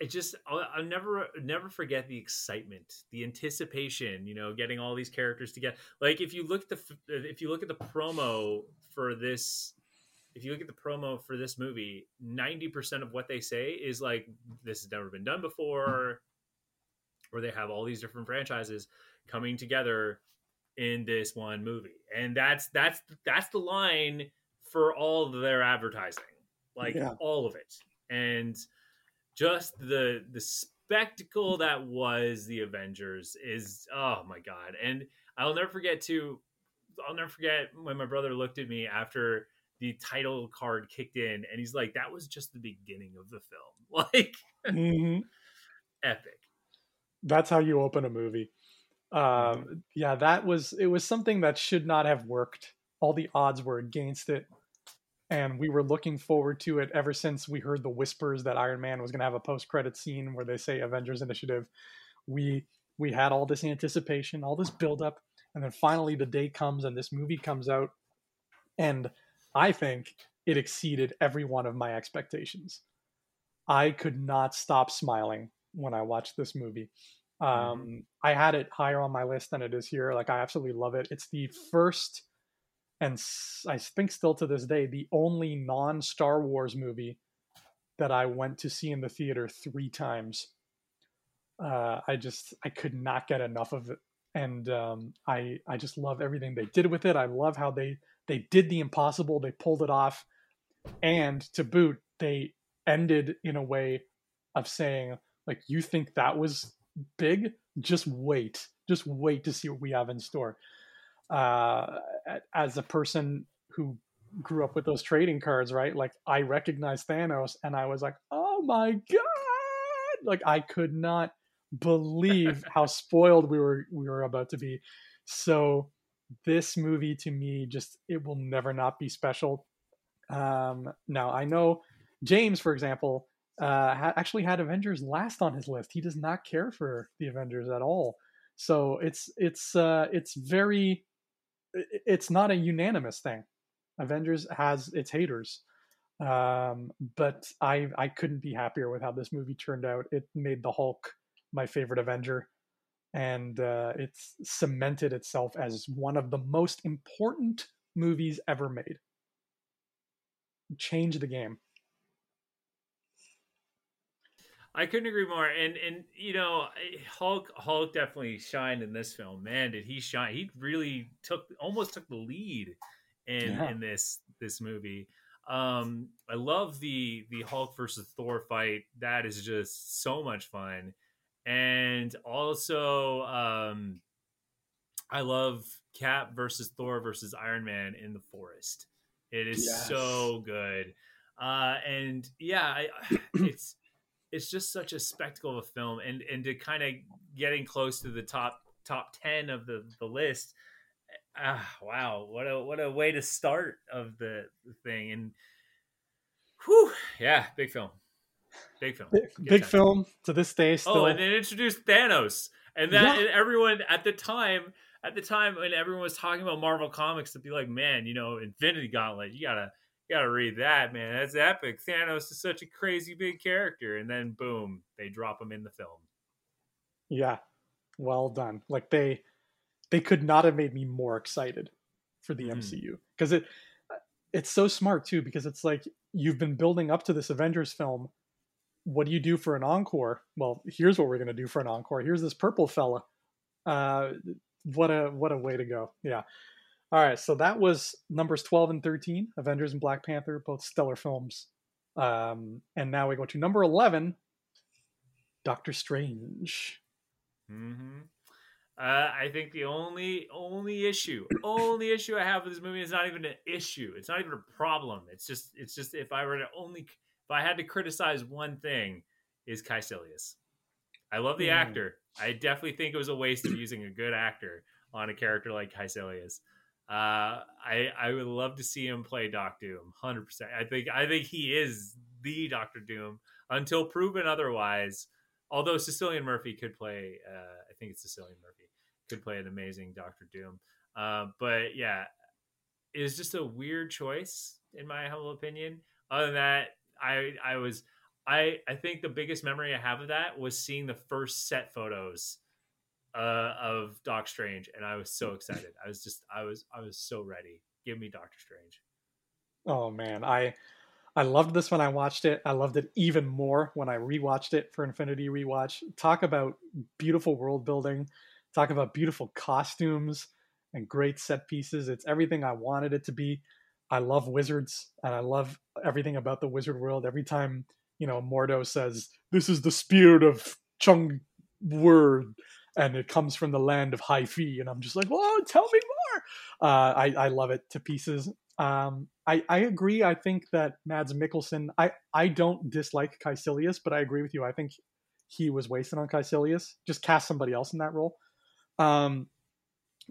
Speaker 2: it just I'll, I'll never never forget the excitement, the anticipation. You know, getting all these characters together. Like if you look at the if you look at the promo for this. If you look at the promo for this movie, 90% of what they say is like, this has never been done before where they have all these different franchises coming together in this one movie. And that's that's that's the line for all of their advertising like
Speaker 1: Yeah.
Speaker 2: all of it. And just the the spectacle that was the avengers is oh my god. And i'll never forget to i'll never forget when my brother looked at me after the title card kicked in and he's like that was just the beginning of the film like
Speaker 1: Mhm.
Speaker 2: epic
Speaker 1: that's how you open a movie. Um, yeah, that was it. Was something that should not have worked. All the odds were against it, and we were looking forward to it ever since we heard the whispers that Iron Man was going to have a post-credit scene where they say Avengers Initiative. We we had all this anticipation, all this build-up, and then finally the day comes and this movie comes out, and I think it exceeded every one of my expectations. I could not stop smiling when I watched this movie. Um, I had it higher on my list than it is here. Like I absolutely love it. It's the first, and I think still to this day, the only non Star Wars movie that I went to see in the theater three times. Uh, I just I could not get enough of it, and um, I I just love everything they did with it. I love how they they did the impossible. They pulled it off, and to boot, they ended in a way of saying like you think that was big just wait just wait to see what we have in store uh, as a person who grew up with those trading cards, right? Like I recognized Thanos, and I was like, "Oh my god!" Like I could not believe how spoiled we were we were about to be. So this movie to me just it will never not be special. Um, now I know James, for example, uh, ha- actually had Avengers last on his list. He does not care for the Avengers at all. So it's it's uh, it's very it's not a unanimous thing. Avengers has its haters, um, but I I couldn't be happier with how this movie turned out. It made the Hulk my favorite Avenger, and uh, it's cemented itself as one of the most important movies ever made. Change the game.
Speaker 2: I couldn't agree more. And and you know, Hulk Hulk definitely shined in this film. Man, did he shine? He really took almost took the lead in yeah. in this this movie. Um, I love the the Hulk versus Thor fight. That is just so much fun. And also, um, I love Cap versus Thor versus Iron Man in the forest. It is yes. so good. Uh, and yeah, I, it's it's just such a spectacle of a film and and to kind of getting close to the top top 10 of the the list ah wow what a what a way to start of the, the thing and whew yeah big film big film
Speaker 1: big, big film to this day still.
Speaker 2: oh and then introduced thanos and that yeah. and everyone at the time at the time when everyone was talking about marvel comics to be like man you know infinity gauntlet you gotta you gotta read that, man. That's epic. Thanos is such a crazy big character, and then boom, they drop him in the film.
Speaker 1: Yeah, well done. Like they they could not have made me more excited for the mm. MCU because it it's so smart too because it's like you've been building up to this Avengers film. What do you do for an encore? Well, here's what we're gonna do for an encore. Here's this purple fella. Uh, what a what a way to go. Yeah. All right, so that was numbers 12 and 13, Avengers and Black Panther, both stellar films. Um, and now we go to number 11, Doctor Strange.
Speaker 2: Mm-hmm. Uh, I think the only only issue, only issue I have with this movie is not even an issue. It's not even a problem. It's just it's just if I were to only if I had to criticize one thing, is Kaecilius. I love the mm. actor. I definitely think it was a waste of using a good actor on a character like Kaecilius. Uh, I I would love to see him play Doc Doom, hundred percent. I think I think he is the Doctor Doom until proven otherwise. Although Cillian Murphy could play, uh, I think it's Cillian Murphy could play an amazing Doctor Doom. Uh, but yeah, it's just a weird choice in my humble opinion. Other than that, I I was I I think the biggest memory I have of that was seeing the first set photos uh, of Doc Strange, and I was so excited. I was just, I was, I was so ready. Give me Doctor Strange.
Speaker 1: Oh man, I, I loved this when I watched it. I loved it even more when I rewatched it for Infinity Rewatch. Talk about beautiful world building. Talk about beautiful costumes and great set pieces. It's everything I wanted it to be. I love wizards and I love everything about the wizard world. Every time you know Mordo says, "This is the spirit of Chung Word," and it comes from the land of high fee and i'm just like oh tell me more. Uh, I, I love it to pieces. Um, I, I agree. I think that mads mikkelsen i, I don't dislike Kaecilius, but i agree with you. I think he was wasted on Kaecilius. just cast somebody else in that role. Um,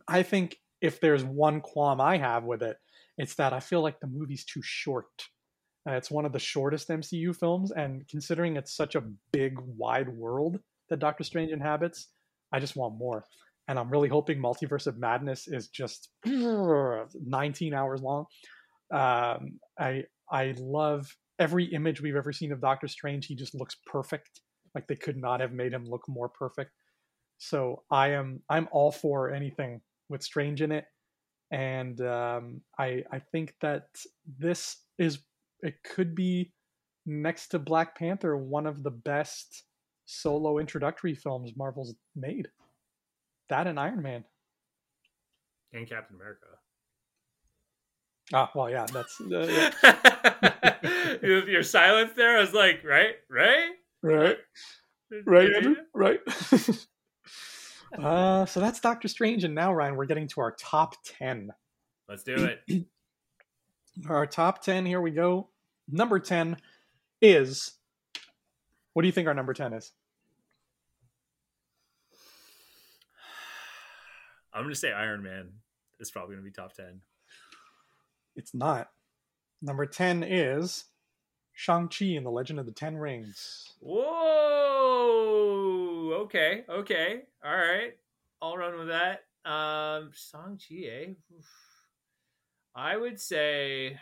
Speaker 1: i think if there's one qualm i have with it it's that i feel like the movie's too short uh, it's one of the shortest mcu films and considering it's such a big wide world that doctor strange inhabits I just want more. And I'm really hoping Multiverse of Madness is just 19 hours long. Um, I I love every image we've ever seen of Doctor Strange. He just looks perfect. Like they could not have made him look more perfect. So I am I'm all for anything with Strange in it, and um, I I think that this is it could be next to Black Panther one of the best solo introductory films Marvel's made. That and Iron Man.
Speaker 2: And Captain America.
Speaker 1: Ah, well, yeah, that's. Uh, yeah.
Speaker 2: Your silence there, I was like, right, right,
Speaker 1: right, right, right. uh, so that's Doctor Strange, and now Ryan, we're getting to our top ten.
Speaker 2: Let's do it.
Speaker 1: our top ten. Here we go. Number ten is. What do you think our number ten is?
Speaker 2: I'm gonna say Iron Man is probably gonna be top ten.
Speaker 1: It's not. Number ten is Shang-Chi and the Legend of the Ten Rings.
Speaker 2: Whoa! Okay, okay, all right. I'll run with that. Um, Shang-Chi, eh? I would say,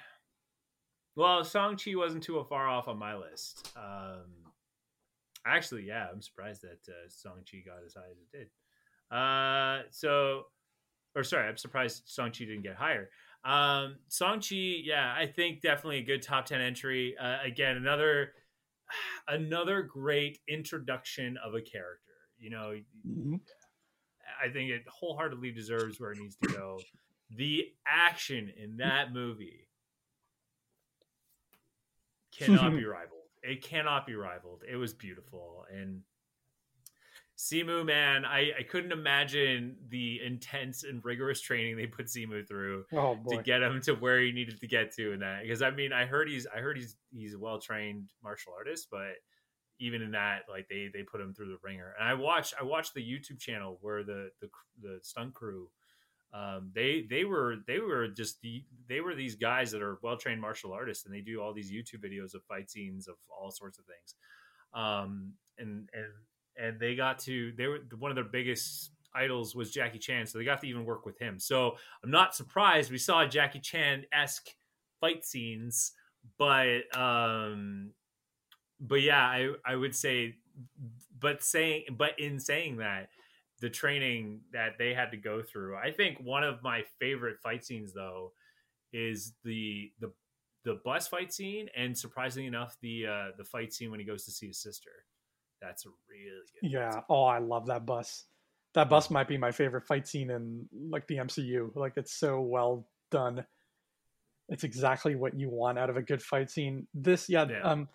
Speaker 2: well, Shang-Chi wasn't too far off on my list. Um, actually, yeah, I'm surprised that uh, Shang-Chi got as high as it did. Uh, so, or sorry, I'm surprised Shang-Chi didn't get higher. Um, Shang-Chi, yeah, I think definitely a good top 10 entry. Uh, again, another another great introduction of a character. You know, mm-hmm. I think it wholeheartedly deserves where it needs to go. The action in that movie cannot be rivaled. It cannot be rivaled. It was beautiful and Simu, man, I, I couldn't imagine the intense and rigorous training they put Simu through
Speaker 1: oh,
Speaker 2: to get him to where he needed to get to in that. Because I mean, I heard he's I heard he's he's a well trained martial artist, but even in that, like they they put him through the ringer. And I watched I watched the YouTube channel where the the the stunt crew, um, they they were they were just the they were these guys that are well trained martial artists, and they do all these YouTube videos of fight scenes of all sorts of things. Um, and and and they got to they were one of their biggest idols was Jackie Chan, so they got to even work with him. So I'm not surprised we saw Jackie Chan esque fight scenes, but um, but yeah, I I would say, but saying but in saying that, the training that they had to go through, I think one of my favorite fight scenes though is the the the bus fight scene, and surprisingly enough, the uh, the fight scene when he goes to see his sister. That's a really
Speaker 1: good. Yeah. Oh, I love that bus. That bus might be my favorite fight scene in like the MCU. Like it's so well done. It's exactly what you want out of a good fight scene. This, yeah, yeah. um,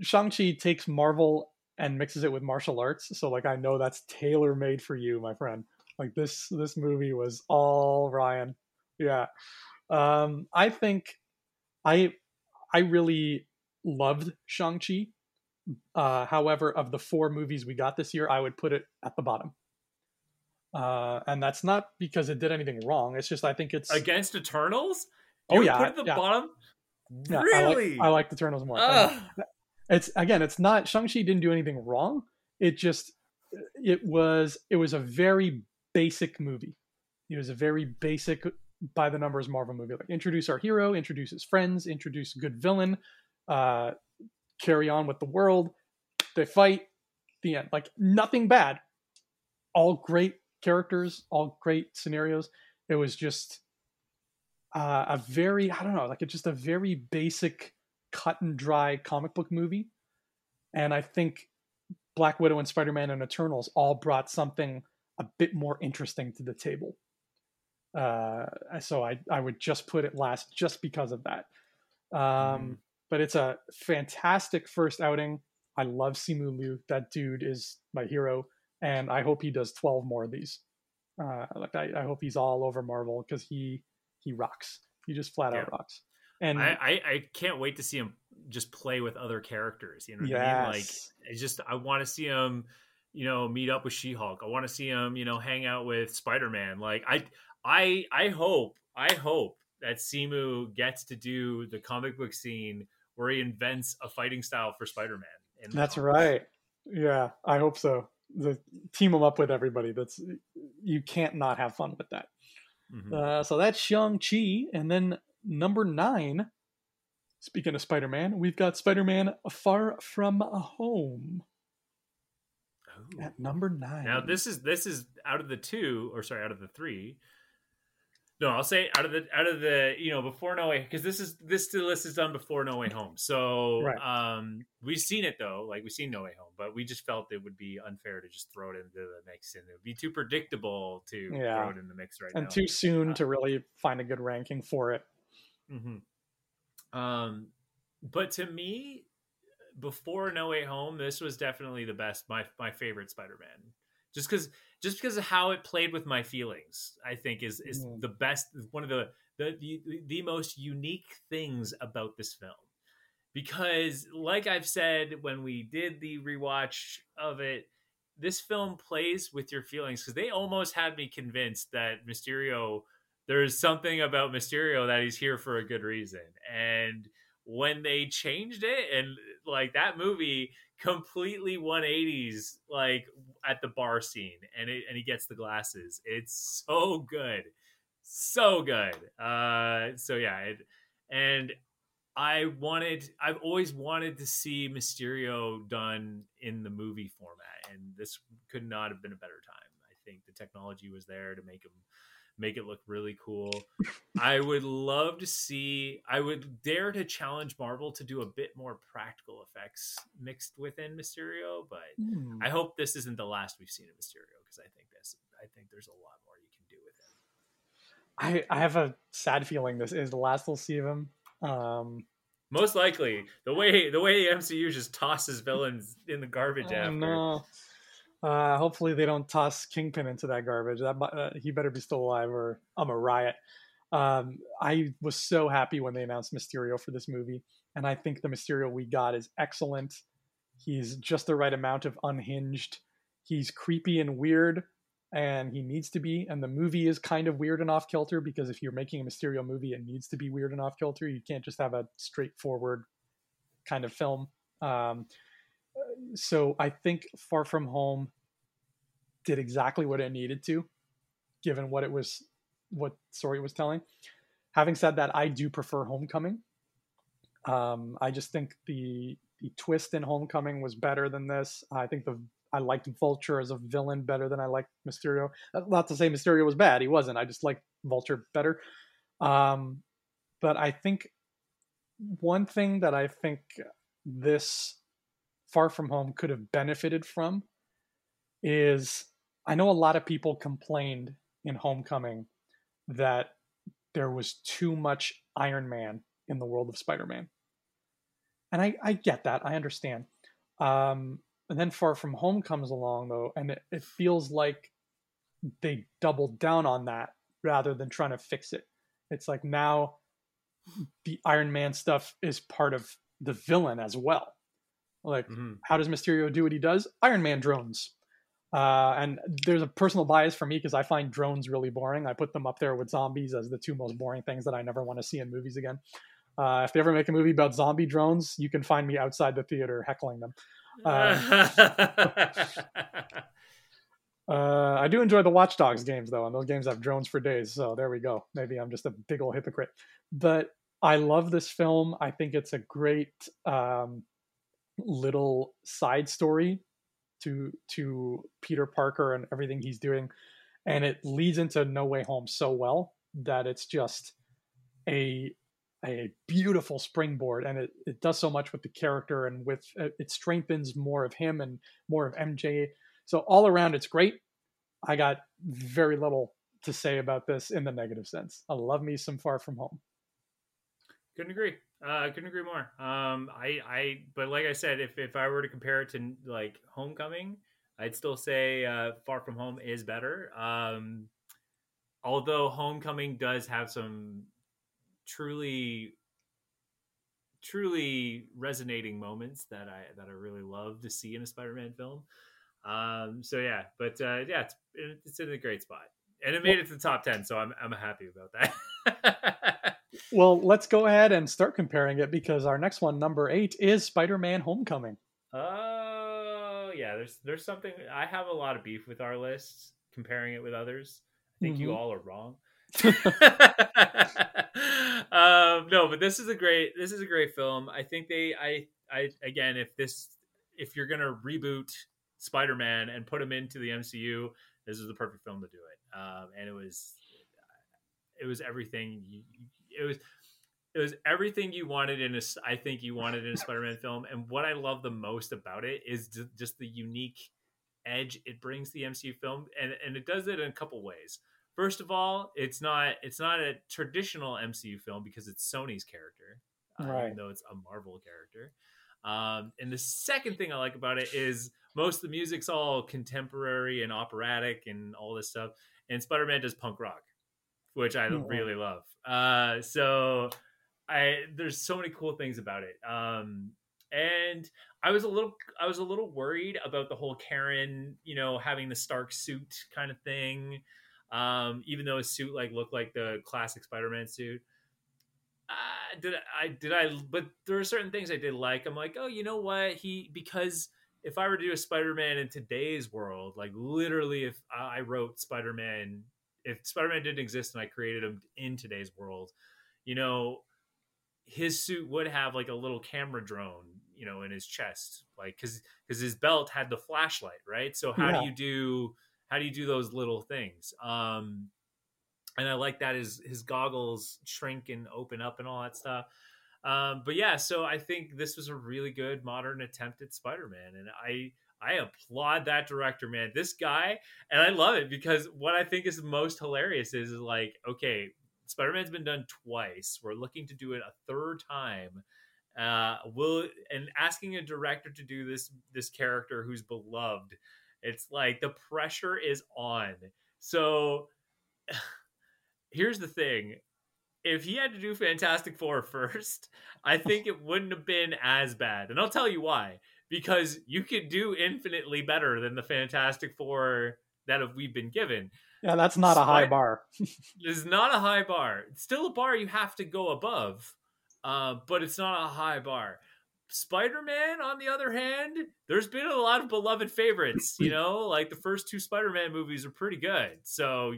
Speaker 1: Shang-Chi takes Marvel and mixes it with martial arts. So like I know that's tailor made for you, my friend. Like this this movie was all Ryan. Yeah. Um I think I I really loved Shang-Chi. Uh, however, of the four movies we got this year, I would put it at the bottom. Uh, and that's not because it did anything wrong. It's just I think it's
Speaker 2: against Eternals. You
Speaker 1: oh yeah,
Speaker 2: put it at the
Speaker 1: yeah.
Speaker 2: bottom.
Speaker 1: Yeah,
Speaker 2: really,
Speaker 1: I like, I like Eternals more. It's again, it's not Shang Chi didn't do anything wrong. It just it was it was a very basic movie. It was a very basic by the numbers Marvel movie. Like introduce our hero, introduce his friends, introduce good villain, uh, carry on with the world. They fight, the end. Like nothing bad. All great characters, all great scenarios. It was just uh, a very, I don't know, like it's just a very basic, cut and dry comic book movie. And I think Black Widow and Spider Man and Eternals all brought something a bit more interesting to the table. Uh, so I, I would just put it last just because of that. Um, mm but it's a fantastic first outing. I love Simu Liu. That dude is my hero, and I hope he does twelve more of these. Uh, like I, I hope he's all over Marvel because he he rocks. He just flat yeah. out rocks. And
Speaker 2: I, I, I can't wait to see him just play with other characters. You know what yes. I mean? Like I just I want to see him, you know, meet up with She Hulk. I want to see him, you know, hang out with Spider Man. Like I I I hope I hope that Simu gets to do the comic book scene where he invents a fighting style for Spider-Man.
Speaker 1: That's right. Yeah, I hope so. The team him up with everybody. That's you can't not have fun with that. Mm-hmm. Uh, so that's Shang Chi, and then number nine. Speaking of Spider-Man, we've got Spider-Man Far From a Home. Ooh. At number nine.
Speaker 2: Now this is this is out of the two, or sorry, out of the three. No, I'll say out of the out of the you know before No Way because this is this list is done before No Way Home. So right. um we've seen it though, like we've seen No Way Home, but we just felt it would be unfair to just throw it into the mix and it would be too predictable to yeah. throw it in the mix right
Speaker 1: and
Speaker 2: now.
Speaker 1: And too soon uh, to really find a good ranking for it.
Speaker 2: Mm-hmm. Um, but to me, before No Way Home, this was definitely the best my my favorite Spider Man just because just because of how it played with my feelings. I think is is
Speaker 1: Mhm.
Speaker 2: the best one of the the, the the most unique things about this film because like I've said when we did the rewatch of it, this film plays with your feelings because they almost had me convinced that Mysterio, there's something about Mysterio that he's here for a good reason. And when they changed it and like that movie completely 180s like at the bar scene and it, and he gets the glasses. It's so good. So good. Uh so yeah it, and I wanted, I've always wanted to see Mysterio done in the movie format, and this could not have been a better time. I think the technology was there to make him make it look really cool. I would love to see. I would dare to challenge Marvel to do a bit more practical effects mixed within Mysterio, but
Speaker 1: Hmm.
Speaker 2: I hope this isn't the last we've seen of Mysterio because I think this. I think there's a lot more you can do with him.
Speaker 1: I, I have a sad feeling this is the last we'll see of him. Um,
Speaker 2: Most likely, the way the way the MCU just tosses villains in the garbage after.
Speaker 1: no. Uh, hopefully they don't toss Kingpin into that garbage. That uh, he better be still alive, or I'm a riot. Um, I was so happy when they announced Mysterio for this movie, and I think the Mysterio we got is excellent. He's just the right amount of unhinged. He's creepy and weird, and he needs to be. And the movie is kind of weird and off kilter because if you're making a Mysterio movie, it needs to be weird and off kilter. You can't just have a straightforward kind of film. Um, so I think Far From Home did exactly what it needed to, given what it was, what story it was telling. Having said that, I do prefer Homecoming. Um, I just think the the twist in Homecoming was better than this. I think the I liked Vulture as a villain better than I liked Mysterio. Not to say Mysterio was bad; he wasn't. I just liked Vulture better. Um, but I think one thing that I think this Far From Home could have benefited from is I know a lot of people complained in Homecoming that there was too much Iron Man in the world of Spider Man. And I, I get that. I understand. Um, and then Far From Home comes along, though, and it, it feels like they doubled down on that rather than trying to fix it. It's like now the Iron Man stuff is part of the villain as well. Like,
Speaker 2: Mhm.
Speaker 1: how does Mysterio do what he does? Iron Man drones. Uh, and there's a personal bias for me because I find drones really boring. I put them up there with zombies as the two most boring things that I never want to see in movies again. Uh, if they ever make a movie about zombie drones, you can find me outside the theater heckling them. Uh, I do enjoy the Watch Dogs games though, and those games have drones for days. So there we go. Maybe I'm just a big old hypocrite, but I love this film. I think it's a great um, little side story to to Peter Parker and everything he's doing, and it leads into No Way Home so well that it's just a a beautiful springboard, and it, it does so much with the character and with uh, it strengthens more of him and more of MJ so all around, it's great. I got very little to say about this in the negative sense. I love me some Far From Home.
Speaker 2: couldn't agree. Uh, couldn't agree more. Um, I, I, but like I said, if if I were to compare it to like Homecoming, I'd still say uh, Far From Home is better. Um, although Homecoming does have some truly, truly resonating moments that I that I really love to see in a Spider-Man film. Um, so yeah, but uh, yeah, it's it's in a great spot, and it made it to the top ten, so I'm I'm happy about that.
Speaker 1: Well, let's go ahead and start comparing it because our next one, number eight, is Spider Man Homecoming.
Speaker 2: Oh yeah, there's there's something I have a lot of beef with our lists comparing it with others. I think you
Speaker 1: Mhm.
Speaker 2: all are wrong. um, no, but this is a great this is a great film. I think they I I again if this if you're gonna reboot Spider-Man and put him into the MCU, this is the perfect film to do it. Um, and it was it was everything you, it was it was everything you wanted in a I think you wanted in a Spider-Man film and what I love the most about it is ju- just the unique edge it brings to the MCU film and and it does it in a couple ways. First of all, it's not it's not a traditional MCU film because it's Sony's character, uh,
Speaker 1: Right.
Speaker 2: even though it's a Marvel character. Um, and the second thing I like about it is most of the music's all contemporary and operatic and all this stuff. And Spider Man does punk rock, which I really love. Uh, so I there's so many cool things about it. Um, and I was a little I was a little worried about the whole Karen, you know, having the Stark suit kind of thing. Um, even though his suit like looked like the classic Spider-Man suit. Uh, did I did I but there are certain things I did like. I'm like, oh, you know what? He because if I were to do a Spider-Man in today's world, like literally if I wrote Spider-Man, if Spider-Man didn't exist and I created him in today's world, you know, his suit would have like a little camera drone, you know, in his chest, like because because his belt had the flashlight, right? So how
Speaker 1: Yeah.
Speaker 2: do you do how do you do those little things? Um, and I like that his his goggles shrink and open up and all that stuff. Um, but yeah, so I think this was a really good modern attempt at Spider-Man, and I I applaud that director, man. This guy, and I love it because what I think is most hilarious is, is like, okay, Spider-Man's been done twice. We're looking to do it a third time. Uh, will and asking a director to do this this character who's beloved, it's like the pressure is on. So here's the thing if he had to do Fantastic Four first, I think it wouldn't have been as bad. And I'll tell you why. Because you could do infinitely better than the Fantastic Four that have we've been given.
Speaker 1: Yeah, that's not a high bar.
Speaker 2: It's not a high bar. It's still a bar you have to go above, uh, but it's not a high bar. Spider Man, on the other hand, there's been a lot of beloved favorites. You know, like the first two Spider Man movies are pretty good. So,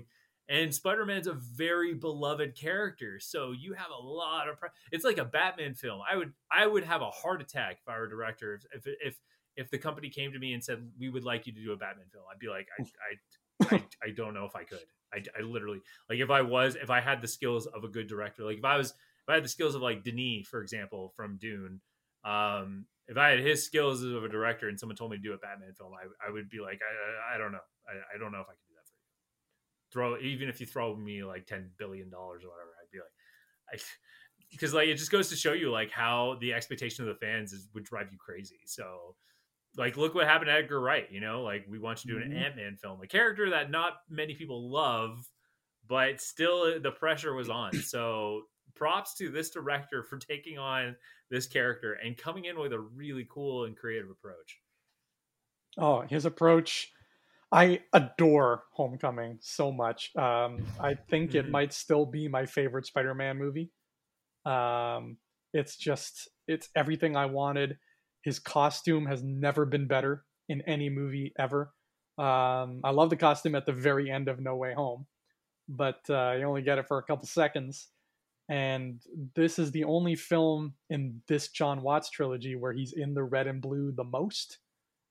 Speaker 2: and Spider Man's a very beloved character. So you have a lot of. Pre- it's like a Batman film. I would I would have a heart attack if I were a director. If if if, the company came to me and said we would like you to do a Batman film, I'd be like I I I, I don't know if I could. I, I literally like if I was if I had the skills of a good director, like if I was if I had the skills of like Denis, for example, from Dune, um, if I had his skills of a director and someone told me to do a Batman film, I, I would be like, I, I, I don't know, I, I don't know if I can do that for you. Throw even if you throw me like ten billion dollars or whatever, I'd be like, I, because like it just goes to show you like how the expectation of the fans is would drive you crazy. So like look what happened to Edgar Wright, you know, like we want you to do an
Speaker 1: Mhm.
Speaker 2: Ant Man film, a character that not many people love, but still the pressure was on. So props to this director for taking on this character and coming in with a really cool and creative approach.
Speaker 1: Oh, his approach. I adore Homecoming so much. Um, I think it
Speaker 2: Mhm.
Speaker 1: might still be my favorite Spider-Man movie. Um, it's just it's everything I wanted. His costume has never been better in any movie ever. Um, I love the costume at the very end of No Way Home, but uh, you only get it for a couple seconds. And this is the only film in this John Watts trilogy where he's in the red and blue the most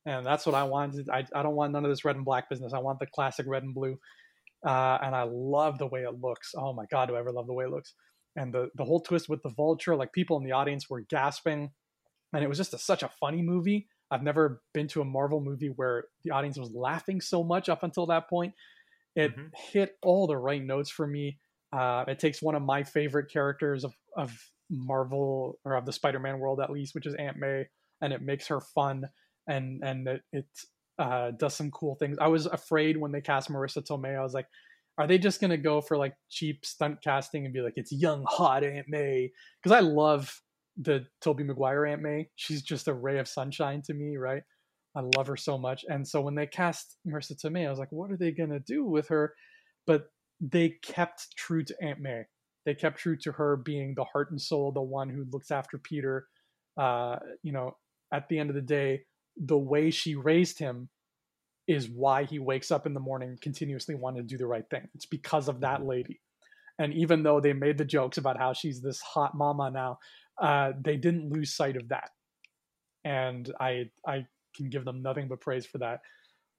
Speaker 1: and that's what I wanted. I, I don't want none of this red and black business. I want the classic red and blue, uh, and I love the way it looks. Oh my god, do I ever love the way it looks? And the the whole twist with the vulture, like people in the audience were gasping, and it was just a, such a funny movie. I've never been to a Marvel movie where the audience was laughing so much up until that point. It
Speaker 2: Mhm.
Speaker 1: hit all the right notes for me. Uh, it takes one of my favorite characters of, of Marvel or of the Spider-Man world at least, which is Aunt May, and it makes her fun and and it, it uh, does some cool things. I was afraid when they cast Marisa Tomei. I was like, are they just gonna go for like cheap stunt casting and be like, it's young hot Aunt May? Because I love the Tobey Maguire Aunt May. She's just a ray of sunshine to me, right? I love her so much. And so when they cast Marisa Tomei, I was like, what are they gonna do with her? But they kept true to Aunt May. They kept true to her being the heart and soul, the one who looks after Peter. Uh, you know, at the end of the day, the way she raised him is why he wakes up in the morning continuously wanting to do the right thing. It's because of that lady. And even though they made the jokes about how she's this hot mama now, uh, they didn't lose sight of that. And I I can give them nothing but praise for that.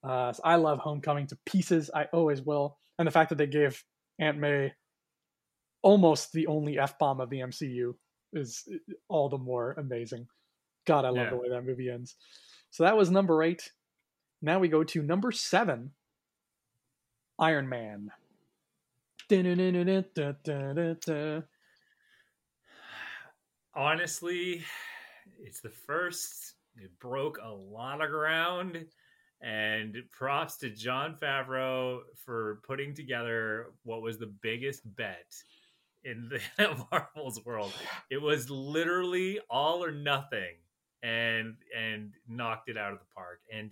Speaker 1: Uh, so I love Homecoming to pieces. I always will. And the fact that they gave Aunt May almost the only f bomb of the MCU is all the more amazing. God, I love
Speaker 2: Yeah.
Speaker 1: the way that movie ends. So that was number eight. Now we go to number seven Iron Man.
Speaker 2: Honestly, it's the first it broke a lot of ground. And props to Jon Favreau for putting together what was the biggest bet in the Marvel's world. It was literally all or nothing, and and knocked it out of the park. And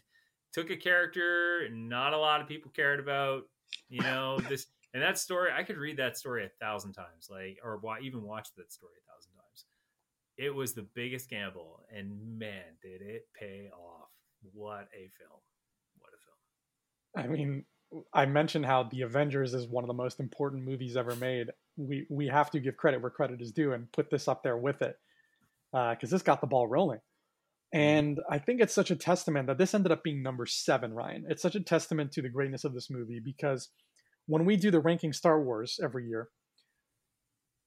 Speaker 2: took a character not a lot of people cared about. You know this and that story. I could read that story a thousand times, like or even watch that story a thousand times. It was the biggest gamble, and man, did it pay off! What a film! What a
Speaker 1: film! I mean, I mentioned how the Avengers is one of the most important movies ever made. We we have to give credit where credit is due and put this up there with it because uh, this got the ball rolling. And I think it's such a testament that this ended up being number seven, Ryan. It's such a testament to the greatness of this movie because when we do the ranking Star Wars every year,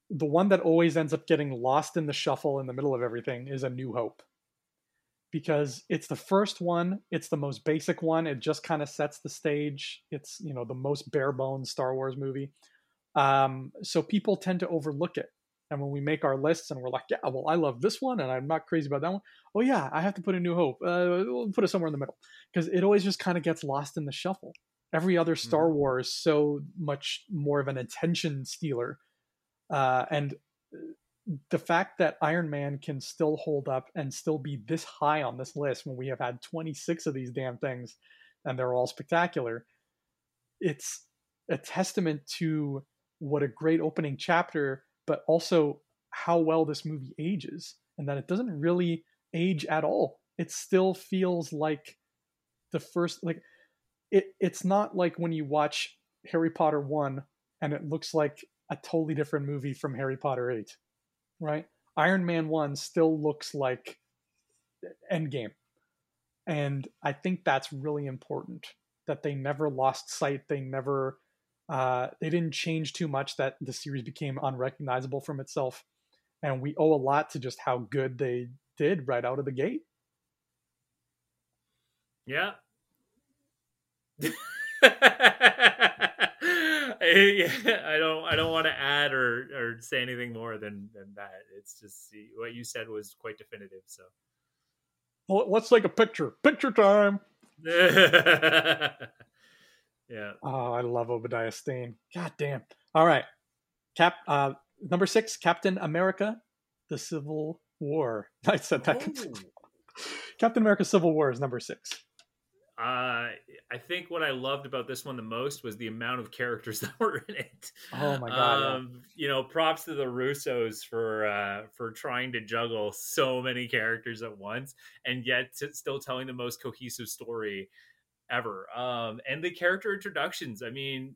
Speaker 1: the one that always ends up getting lost in the shuffle in the middle of everything is A New Hope. Because it's the first one, it's the most basic one, it just kind of sets the stage. It's, you know, the most bare bones Star Wars movie. Um, so people tend to overlook it. And when we make our lists and we're like, yeah, well, I love this one and I'm not crazy about that one. Oh, yeah, I have to put a new hope. Uh, we'll put it somewhere in the middle because it always just kind of gets lost in the shuffle. Every other Star mm-hmm. Wars so much more of an attention stealer. Uh, and uh, the fact that Iron Man can still hold up and still be this high on this list when we have had 26 of these damn things and they're all spectacular, it's a testament to what a great opening chapter but also how well this movie ages and that it doesn't really age at all. It still feels like the first like it it's not like when you watch Harry Potter 1 and it looks like a totally different movie from Harry Potter 8. Right? Iron Man 1 still looks like Endgame. And I think that's really important that they never lost sight, they never uh, they didn't change too much that the series became unrecognizable from itself. And we owe a lot to just how good they did right out of the gate.
Speaker 2: Yeah. I don't I don't want to add or, or say anything more than, than that. It's just what you said was quite definitive. So
Speaker 1: well, let's take a picture. Picture time.
Speaker 2: Yeah.
Speaker 1: Oh, I love Obadiah Stane. God damn. All right. Cap uh number six, Captain America, the Civil War. I said that. Oh. Captain America Civil War is number six.
Speaker 2: Uh, I think what I loved about this one the most was the amount of characters that were in it.
Speaker 1: Oh my god!
Speaker 2: Um, yeah. You know, props to the Russos for uh, for trying to juggle so many characters at once, and yet still telling the most cohesive story ever. Um, and the character introductions. I mean,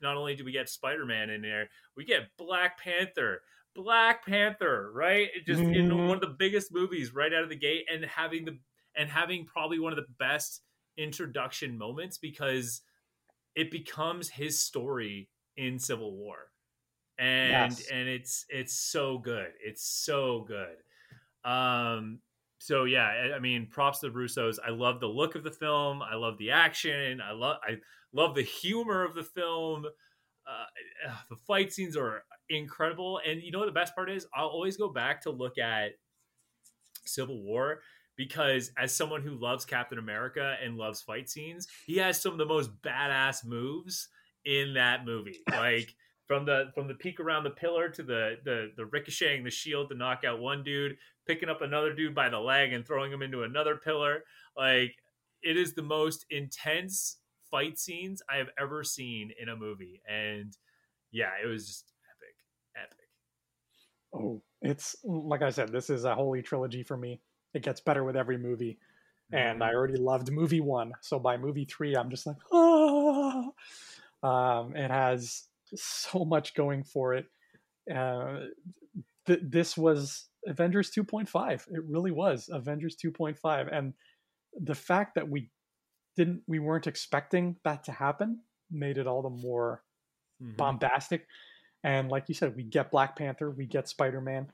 Speaker 2: not only do we get Spider Man in there, we get Black Panther. Black Panther, right? Just mm-hmm. in one of the biggest movies right out of the gate, and having the and having probably one of the best introduction moments because it becomes his story in Civil War. And yes. and it's it's so good. It's so good. Um so yeah, I mean, props to the Russos. I love the look of the film. I love the action. I love I love the humor of the film. Uh, the fight scenes are incredible, and you know what the best part is? I'll always go back to look at Civil War because as someone who loves Captain America and loves fight scenes, he has some of the most badass moves in that movie. Like from the from the peak around the pillar to the the the ricocheting the shield to knock out one dude, picking up another dude by the leg and throwing him into another pillar. Like it is the most intense fight scenes I have ever seen in a movie, and yeah, it was just epic, epic.
Speaker 1: Oh, it's like I said, this is a holy trilogy for me. It gets better with every movie. And I mm-hmm. already loved movie one. So by movie three, I'm just like, ah. Um, it has so much going for it. Uh, th- this was Avengers 2.5. It really was Avengers 2.5, and the fact that we didn't, we weren't expecting that to happen, made it all the more mm-hmm. bombastic. And like you said, we get Black Panther, we get Spider Man.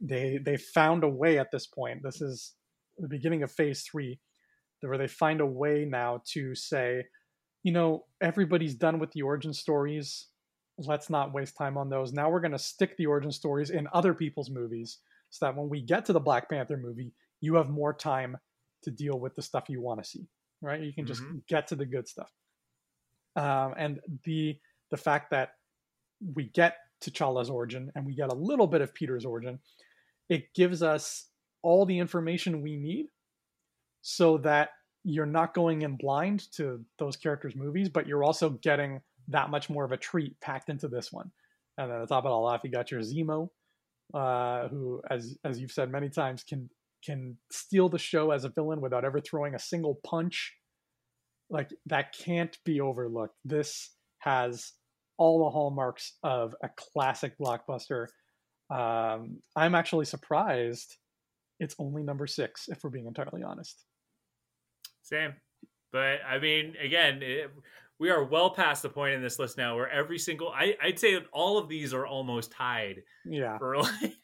Speaker 1: They they found a way at this point. This is the beginning of Phase Three, where they find a way now to say, you know, everybody's done with the origin stories let's not waste time on those. Now we're going to stick the origin stories in other people's movies so that when we get to the Black Panther movie, you have more time to deal with the stuff you want to see, right? You can just
Speaker 2: Mhm.
Speaker 1: get to the good stuff. Um, and the the fact that we get T'Challa's origin and we get a little bit of Peter's origin, it gives us all the information we need so that you're not going in blind to those characters' movies, but you're also getting that much more of a treat packed into this one. And then on top of it all off, you got your Zemo, uh, who, as as you've said many times, can can steal the show as a villain without ever throwing a single punch. Like that can't be overlooked. This has all the hallmarks of a classic blockbuster. Um, I'm actually surprised it's only number six, if we're being entirely honest.
Speaker 2: Same. But I mean, again, it, we are well past the point in this list now where every single I, I'd say that all of these are almost tied
Speaker 1: Yeah,
Speaker 2: like,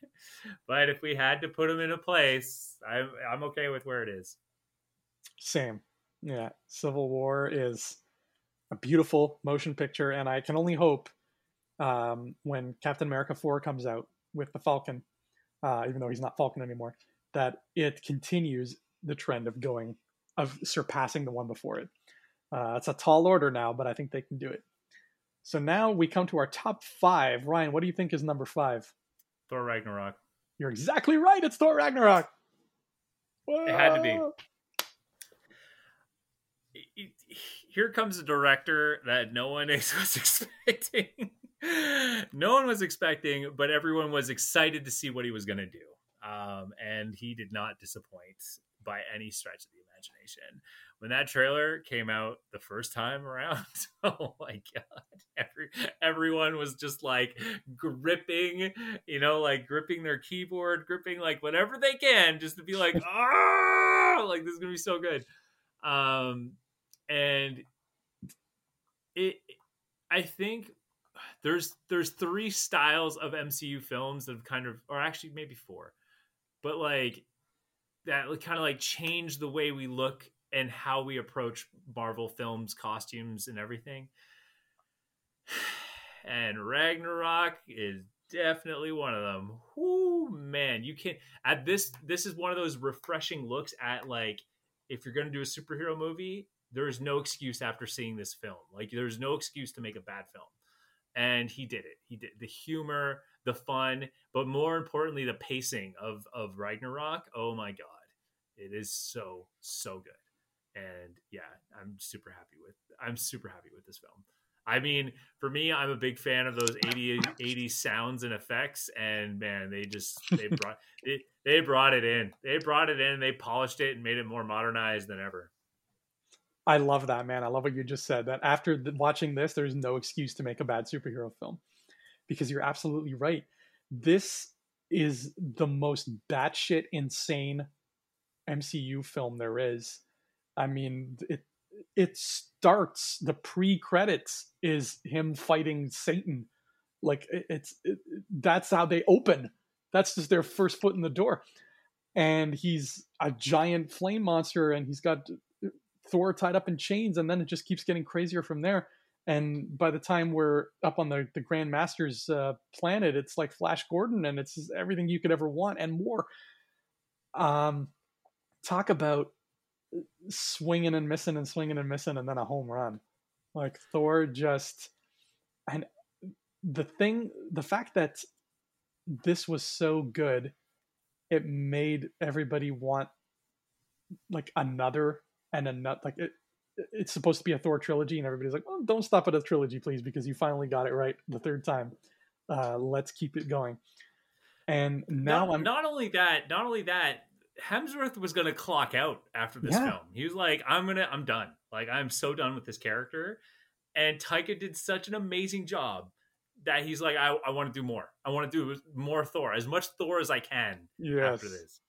Speaker 2: but if we had to put them in a place, I'm I'm okay with where it is.
Speaker 1: same. Yeah, Civil War is a beautiful motion picture, and I can only hope um, when Captain America 4 comes out with the Falcon, uh, even though he's not Falcon anymore, that it continues the trend of going, of surpassing the one before it. Uh, it's a tall order now, but I think they can do it. So now we come to our top five. Ryan, what do you think is number five?
Speaker 2: Thor Ragnarok.
Speaker 1: You're exactly right. It's Thor Ragnarok.
Speaker 2: It had to be.
Speaker 1: Whoa.
Speaker 2: it- it- here comes a director that no one was expecting. no one was expecting, but everyone was excited to see what he was going to do. Um, and he did not disappoint by any stretch of the imagination. When that trailer came out the first time around, oh my god, every everyone was just like gripping, you know, like gripping their keyboard, gripping like whatever they can, just to be like, ah, like this is gonna be so good. Um, and it, I think there's there's three styles of MCU films that have kind of, or actually maybe four, but like that kind of like change the way we look and how we approach Marvel films, costumes, and everything. And Ragnarok is definitely one of them. Whoo, man, you can't at this. This is one of those refreshing looks at like if you're going to do a superhero movie, there is no excuse after seeing this film. Like there's no excuse to make a bad film. And he did it. He did the humor, the fun, but more importantly, the pacing of of Ragnarok. Oh my god, it is so so good. And yeah, I'm super happy with. I'm super happy with this film. I mean, for me, I'm a big fan of those 80, 80 sounds and effects, and man, they just they brought they, they brought it in. They brought it in. They polished it and made it more modernized than ever.
Speaker 1: I love that, man. I love what you just said. That after the, watching this, there's no excuse to make a bad superhero film because you're absolutely right. This is the most batshit insane MCU film there is. I mean, it it starts the pre-credits is him fighting Satan. Like it, it's it, that's how they open. That's just their first foot in the door. And he's a giant flame monster and he's got Thor tied up in chains, and then it just keeps getting crazier from there. And by the time we're up on the the Grand Master's uh, planet, it's like Flash Gordon, and it's everything you could ever want and more. Um, talk about swinging and missing and swinging and missing, and then a home run. Like Thor just, and the thing, the fact that this was so good, it made everybody want like another and another like it it's supposed to be a Thor trilogy, and everybody's like, "Well, don't stop at a trilogy, please, because you finally got it right the third time. Uh, let's keep it going." And now
Speaker 2: not,
Speaker 1: I'm
Speaker 2: not only that, not only that, Hemsworth was going to clock out after this
Speaker 1: Yeah.
Speaker 2: film. He was like, "I'm gonna, I'm done. Like, I'm so done with this character." And Taika did such an amazing job that he's like, "I, I want to do more. I want to do more Thor, as much Thor as I can
Speaker 1: yes,
Speaker 2: after this."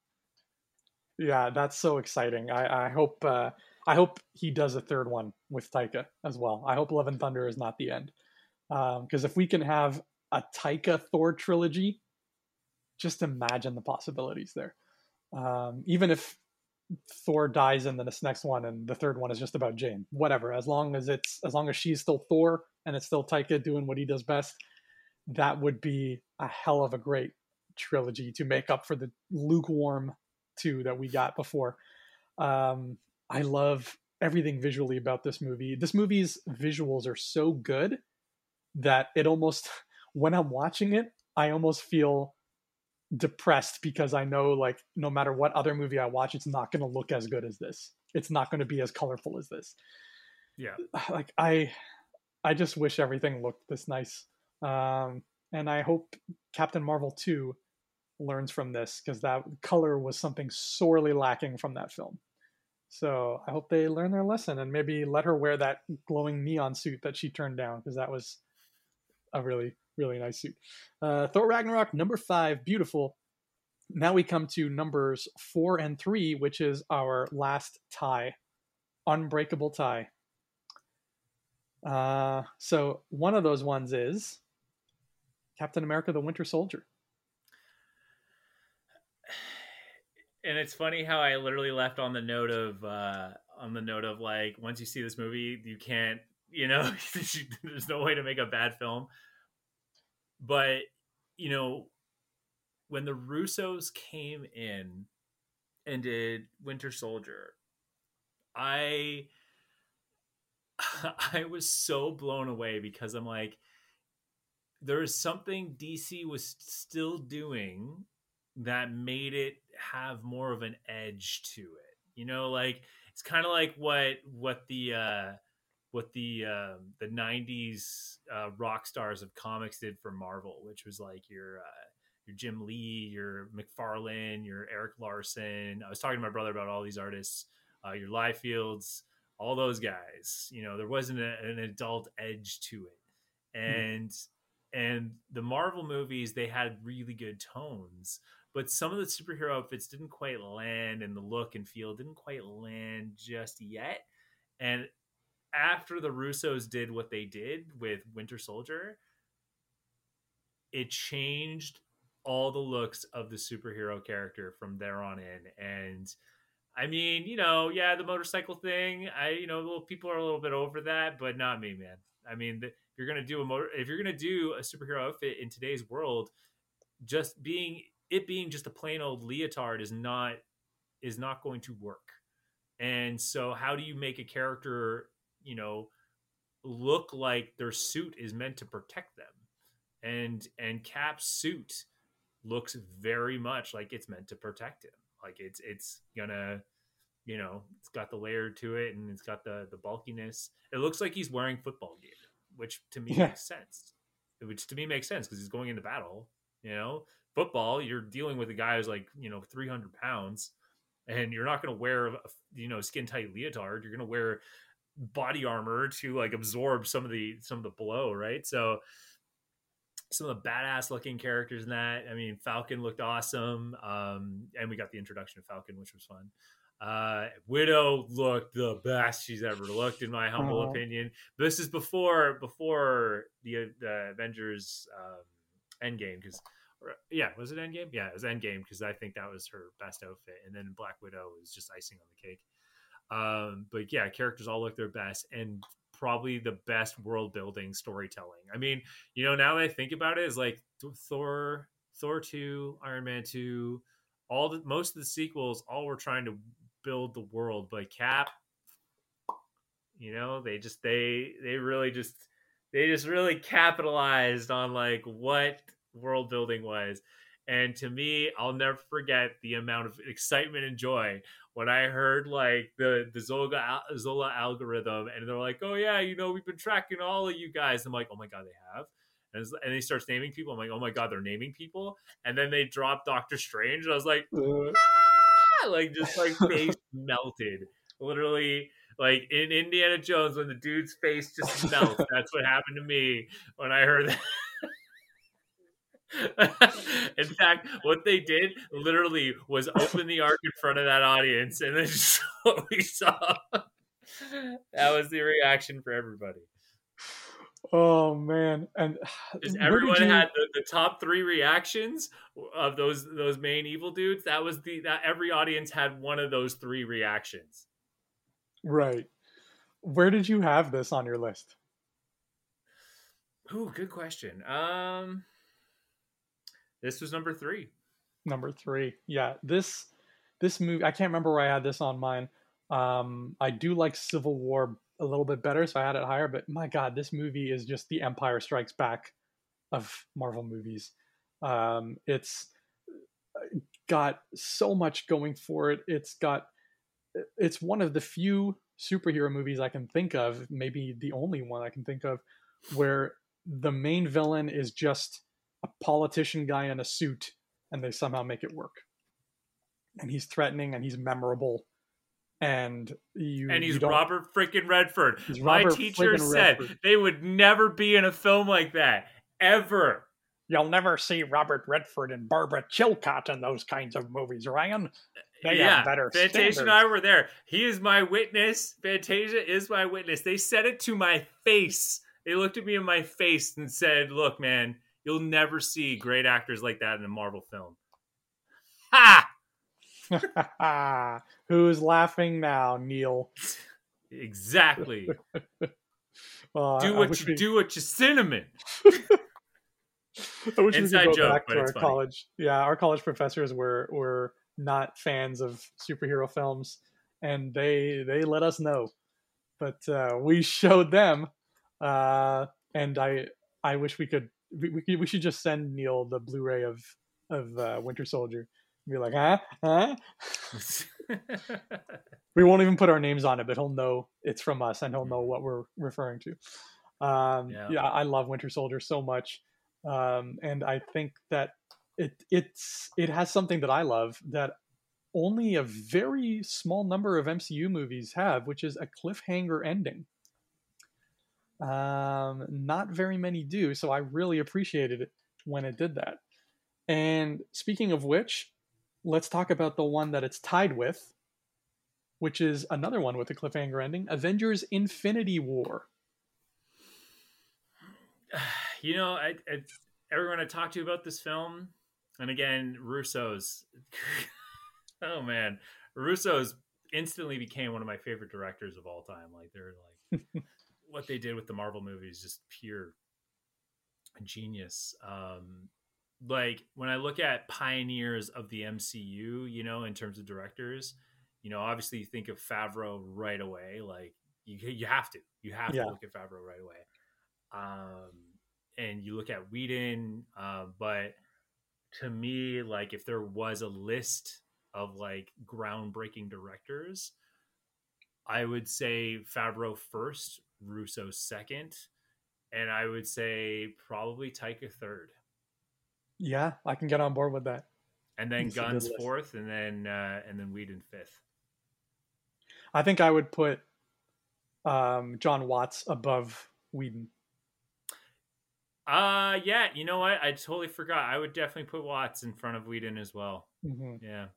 Speaker 1: yeah, that's so exciting. I, I hope uh, I hope he does a third one with Taika as well. I hope Love and Thunder is not the end, because if we can have a Taika Thor trilogy, just imagine the possibilities there. Um, even if Thor dies in this next one and the third one is just about Jane, whatever. As long as it's as long as she's still Thor and it's still Taika doing what he does best, that would be a hell of a great trilogy to make up for the lukewarm two that we got before. Um, I love everything visually about this movie. This movie's visuals are so good that it almost, when I'm watching it, I almost feel depressed because I know like no matter what other movie I watch, it's not going to look as good as this. It's not going to be as colorful as this.
Speaker 2: Yeah.
Speaker 1: Like I, I just wish everything looked this nice. Um, and I hope Captain Marvel 2 learns from this because that color was something sorely lacking from that film. So I hope they learn their lesson and maybe let her wear that glowing neon suit that she turned down because that was a really, really nice suit. Uh, Thor Ragnarok, number five, beautiful. Now we come to numbers four and three, which is our last tie, unbreakable tie. Uh, so one of those ones is Captain America: The Winter Soldier.
Speaker 2: And it's funny how I literally left on the note of uh, on the note of like once you see this movie, you can't, you know, there's no way to make a bad film. But you know, when the Russos came in and did Winter Soldier, I I was so blown away because I'm like, there is something DC was still doing that made it have more of an edge to it. You know, like it's kind of like what what the uh, what the uh, the '90s uh, rock stars of comics did for Marvel, which was like your uh, your Jim Lee, your McFarlane, your Erik Larsen. I was talking to my brother about all these artists, uh, your Liefelds, all those guys. You know, there wasn't a, an adult edge to it, and mm. and the Marvel movies they had really good tones, but some of the superhero outfits didn't quite land, and the look and feel didn't quite land just yet. And after the Russos did what they did with Winter Soldier, it changed all the looks of the superhero character from there on in. And I mean, you know, yeah, the motorcycle thing. I, you know, little people are a little bit over that, but not me, man. I mean, if you're gonna do a motor, if you're gonna do a superhero outfit in today's world, just being it being just a plain old leotard is not is not going to work. And so, how do you make a character, you know, look like their suit is meant to protect them? And and Cap's suit looks very much like it's meant to protect him. Like it's it's gonna, you know, it's got the layer to it and it's got the the bulkiness. It looks like he's wearing football gear, which to me yeah. makes sense. Which to me makes sense because he's going into battle. You know, football, you're dealing with a guy who's like you know 300 pounds, and you're not going to wear a, you know skin tight leotard. You're going to wear body armor to like absorb some of the some of the blow, right? So some of the badass looking characters in that. I mean, Falcon looked awesome, um, and we got the introduction of Falcon, which was fun. Uh, Widow looked the best she's ever looked, in my humble uh-huh. opinion. This is before before the, the Avengers um, Endgame, because yeah, was it Endgame? Yeah, it was Endgame because I think that was her best outfit, and then Black Widow was just icing on the cake. Um, but yeah, characters all look their best, and probably the best world building storytelling. I mean, you know, now that I think about it, is like Thor, Thor two, Iron Man two, all the most of the sequels, all were trying to build the world, but Cap, you know, they just they they really just they just really capitalized on like what world building was. And to me, I'll never forget the amount of excitement and joy when I heard like the the Zola Zola algorithm, and they're like, "Oh yeah, you know, we've been tracking all of you guys." I'm like, "Oh my god, they have." And, and he starts naming people. I'm like, "Oh my god, they're naming people." And then they drop Doctor Strange. and I was like, uh. ah! like just like face melted, literally. Like in Indiana Jones, when the dude's face just melts. That's what happened to me when I heard that. in fact, what they did literally was open the ark in front of that audience, and then just what we saw. that was the reaction for everybody.
Speaker 1: Oh man! And
Speaker 2: everyone you... had the, the, top three reactions of those those main evil dudes. That was the that every audience had one of those three reactions.
Speaker 1: Right. Where did you have this on your list?
Speaker 2: Ooh, good question. Um this was number three.
Speaker 1: Number three. Yeah. This this movie I can't remember where I had this on mine. Um, I do like Civil War a little bit better, so I had it higher. But my God, this movie is just the Empire Strikes Back of Marvel movies. Um, it's uh, got so much going for it. It's got it's one of the few superhero movies I can think of, maybe the only one I can think of, where the main villain is just a politician guy in a suit and they somehow make it work. And he's threatening and he's memorable. And you
Speaker 2: and he's
Speaker 1: you
Speaker 2: Robert freaking Redford. My teacher said
Speaker 1: Redford.
Speaker 2: they would never be in a film like that ever.
Speaker 1: You'll never see Robert Redford and Barbara Chilcott in those kinds of movies, Ryan. They
Speaker 2: yeah,
Speaker 1: better
Speaker 2: Fantasia and. I were there. He is my witness. Fantasia is my witness. They said it to my face. They looked at me in my face and said, "Look, man, you'll never see great actors like that in a Marvel film." Ha!
Speaker 1: Who's laughing now, Neil?
Speaker 2: Exactly.
Speaker 1: Uh,
Speaker 2: do what you
Speaker 1: we-
Speaker 2: do. What you cinnamon.
Speaker 1: I wish
Speaker 2: Inside
Speaker 1: we could go
Speaker 2: joke,
Speaker 1: back to our
Speaker 2: funny.
Speaker 1: college. Yeah, our college professors were were not fans of superhero films, and they they let us know. But uh, we showed them, uh, and I I wish we could we, we should just send Neil the Blu-ray of of uh, Winter Soldier. And Be like, huh, huh? We won't even put our names on it, but he'll know it's from us, and he'll know what we're referring to. Um,
Speaker 2: Yeah.
Speaker 1: yeah. I love Winter Soldier so much, um, and I think that it it's it has something that I love that only a very small number of MCU movies have, which is a cliffhanger ending. Um, not very many do, so I really appreciated it when it did that. And speaking of which, let's talk about the one that it's tied with, which is another one with a cliffhanger ending Avengers Infinity War.
Speaker 2: you know, I, I, everyone I talked to about this film, and again, Russo's. oh man, Russo's instantly became one of my favorite directors of all time. Like they're like what they did with the Marvel movies, just pure genius. Um, like when I look at pioneers of the MCU, you know, in terms of directors, you know, obviously you think of Favreau right away. Like you, you have to, you have
Speaker 1: Yeah.
Speaker 2: to look at Favreau right away. Um, and you look at Whedon, uh, but to me, like if there was a list of like groundbreaking directors, I would say Favreau first, Russo second, and I would say probably Taika third,
Speaker 1: Yeah, I can get on board with that.
Speaker 2: and then
Speaker 1: That's a good Gunn's
Speaker 2: fourth, and then uh, and then Whedon fifth.
Speaker 1: I think I would put um, John Watts above Whedon.
Speaker 2: Uh yeah, you know what? I totally forgot. I would definitely put Watts in front of Whedon as well.
Speaker 1: hmm
Speaker 2: Yeah.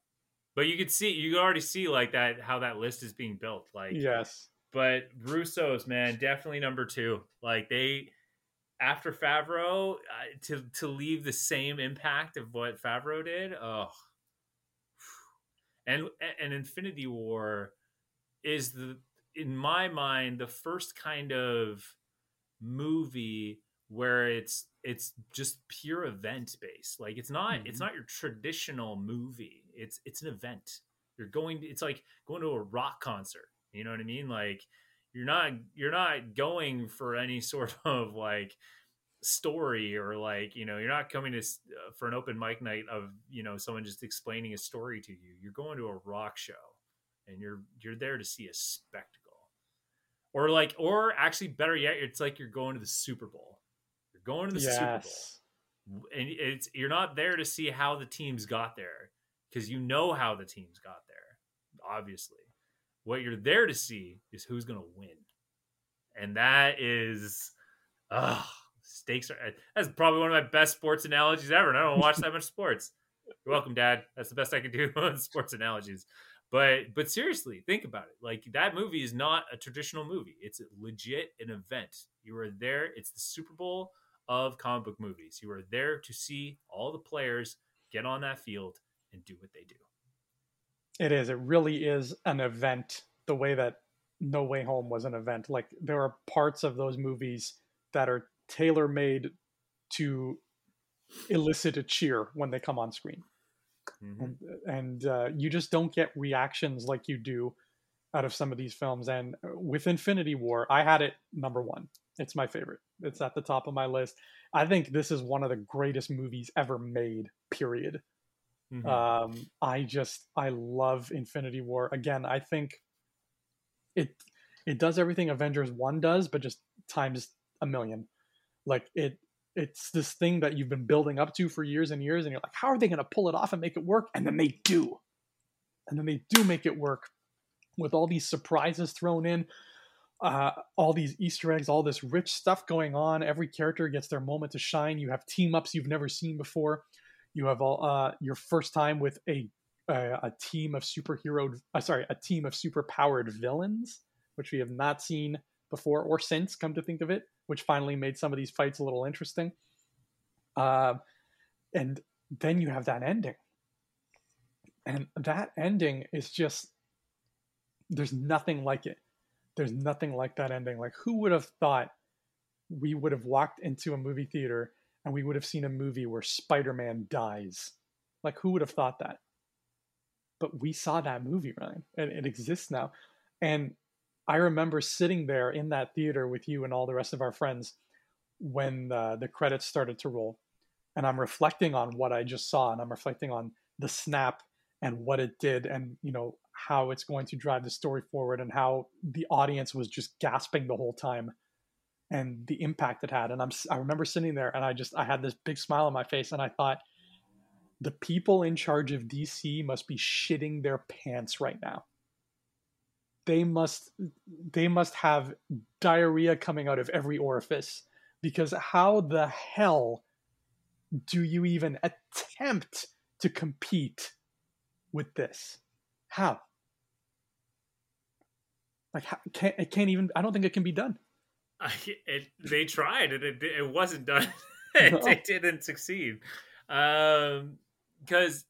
Speaker 2: But you could see you could already see like that how that list is being built. Like
Speaker 1: Yes.
Speaker 2: But Russo's man, definitely number two. Like they after Favreau uh, to to leave the same impact of what Favreau did. Oh, and and Infinity War is the in my mind the first kind of movie where it's it's just pure event based like it's not it's
Speaker 1: Mhm.
Speaker 2: not your traditional movie it's it's an event you're going to, it's like going to a rock concert you know what i mean? Like you're not you're not going for any sort of like story or like you know you're not coming to uh, for an open mic night of you know someone just explaining a story to you. You're going to a rock show and you're you're there to see a spectacle. Or like or actually better yet it's like you're going to the super bowl. You're going to the super bowl. And it's you're not there to see how the teams got there because you know how the teams got there obviously what you're there to see is who's going to win. And that is uh stakes are that's probably one of my best sports analogies ever and i don't watch that much sports. You're welcome dad. That's the best i can do on sports analogies. But but seriously think about it. Like that movie is not a traditional movie. It's legit an event. You are there it's the super bowl of comic book movies. You are there to see all the players get on that field and do what they do.
Speaker 1: It is. It really is an event. The way that No Way Home was an event. Like there are parts of those movies that are tailor made to elicit a cheer when they come on screen. mm-hmm. and, and uh, you just don't get reactions like you do out of some of these films. And with Infinity War, I had it number one. It's my favorite. It's at the top of my list. I think this is one of the greatest movies ever made. Period. Mm-hmm. Um, I just I love Infinity War. Again, I think it it does everything Avengers one does, but just times a million. Like it it's this thing that you've been building up to for years and years, and you're like, how are they going to pull it off and make it work? And then they do, and then they do make it work with all these surprises thrown in. Uh, all these Easter eggs, all this rich stuff going on. Every character gets their moment to shine. You have team ups you've never seen before. You have all uh, your first time with a a, team of superhero, uh, sorry, a team of super powered villains, which we have not seen before or since. Come to think of it, which finally made some of these fights a little interesting. Uh, and then you have that ending, and that ending is just there's nothing like it. There's nothing like that ending. Like who would have thought we would have walked into a movie theater and we would have seen a movie where Spider-Man dies? Like who would have thought that? But we saw that movie, Ryan, and it exists now. And I remember sitting there in that theater with you and all the rest of our friends when uh, the credits started to roll. And I'm reflecting on what I just saw, and I'm reflecting on the snap and what it did, and you know how it's going to drive the story forward, and how the audience was just gasping the whole time, and the impact it had. And I'm I remember sitting there, and I just I had this big smile on my face, and I thought, the people in charge of DC must be shitting their pants right now. They must they must have diarrhea coming out of every orifice because how the hell do you even attempt to compete with this? How? Like how, can't, it can't even i don't think it can be done
Speaker 2: I, it, they tried and it, it wasn't done it, no. it, didn't succeed um because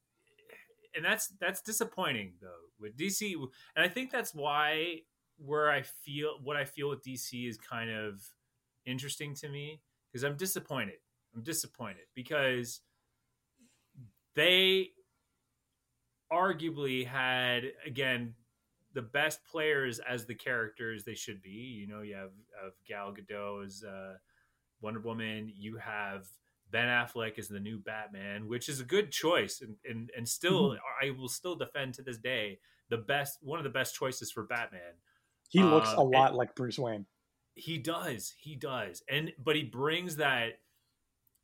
Speaker 2: and that's that's disappointing though with DC, and I think that's why where I feel what I feel with DC is kind of interesting to me because I'm disappointed. I'm disappointed because they arguably had again the best players as the characters they should be. You know, you have, have Gal Gadot as uh, Wonder Woman. You have Ben Affleck as the new Batman, which is a good choice, and and, and still mm-hmm. I will still defend to this day the best one of the best choices for Batman.
Speaker 1: He looks uh, a lot like Bruce Wayne.
Speaker 2: He does, he does, and but he brings that.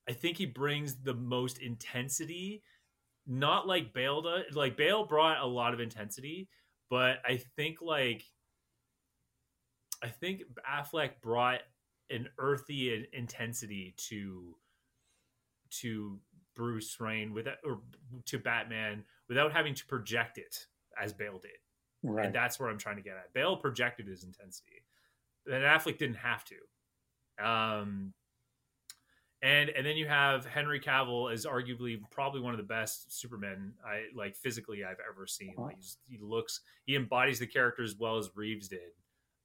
Speaker 2: I think he brings the most intensity, not like Bale does. Like Bale brought a lot of intensity, but I think like I think Affleck brought an earthy intensity to to Bruce Wayne with or to Batman without having to project it as Bale did. Right. And that's where I'm trying to get at. Bale projected his intensity. And Affleck didn't have to. Um and and then you have Henry Cavill as arguably probably one of the best Supermen I like physically I've ever seen. Like he looks he embodies the character as well as Reeves did.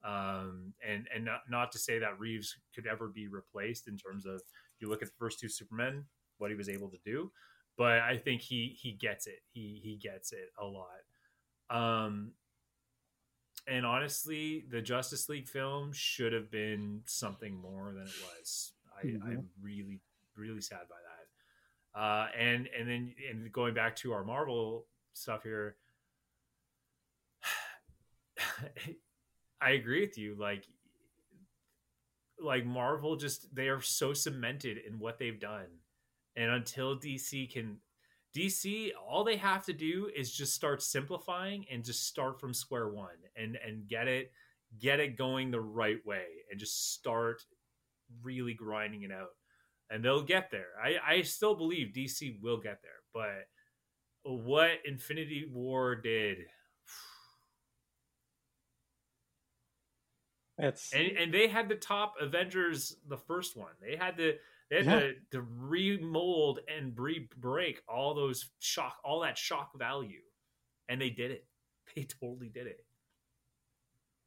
Speaker 2: Um and and not, not to say that Reeves could ever be replaced in terms of you look at the first two Supermen, what he was able to do. But I think he he gets it. He he gets it a lot. Um, and honestly, the Justice League film should have been something more than it was. I, mm-hmm. I'm really really sad by that. Uh, and and then and going back to our Marvel stuff here, I agree with you. Like like Marvel just they are so cemented in what they've done and until DC can DC, all they have to do is just start simplifying and just start from square one and and get it get it going the right way and just start really grinding it out. And they'll get there. I, I still believe DC will get there, but what Infinity War did
Speaker 1: it's
Speaker 2: and, and they had the top Avengers the first one. They had the they had yeah. to, to remold and re-break all those shock, all that shock value, and they did it. They totally did it.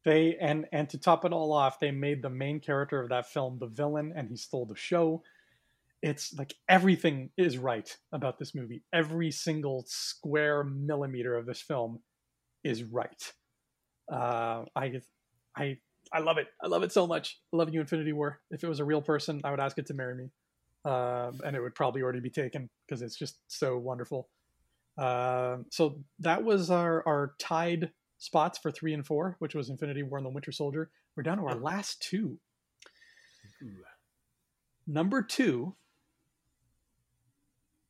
Speaker 1: They and and to top it all off, they made the main character of that film the villain, and he stole the show. it's like everything is right about this movie. Every single square millimeter of this film is right. Uh, I, I, I love it. I love it so much. I love you, Infinity War. If it was a real person, I would ask it to marry me, uh, and it would probably already be taken because it's just so wonderful. Uh, so that was our our tied spots for three and four, which was Infinity War and the Winter Soldier. We're down to our last two. Ooh. Number two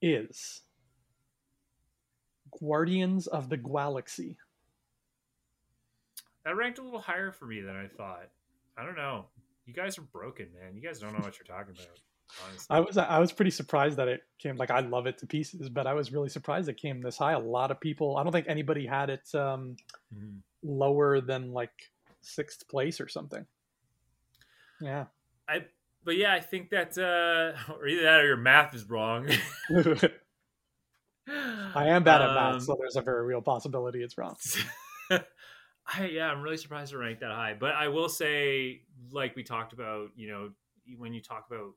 Speaker 1: is Guardians of the Galaxy.
Speaker 2: That ranked a little higher for me than I thought. I don't know. You guys are broken, man. You guys don't know what you're talking about. Honestly.
Speaker 1: I was I was pretty surprised that it came like I love it to pieces, but I was really surprised it came this high. A lot of people, I don't think anybody had it um, mm-hmm. lower than like sixth place or something. Yeah.
Speaker 2: I but yeah, I think that uh or either that or your math is wrong.
Speaker 1: I am bad at math, um, so there's a very real possibility it's wrong.
Speaker 2: I yeah, I'm really surprised to rank that high. But I will say, like we talked about, you know, when you talk about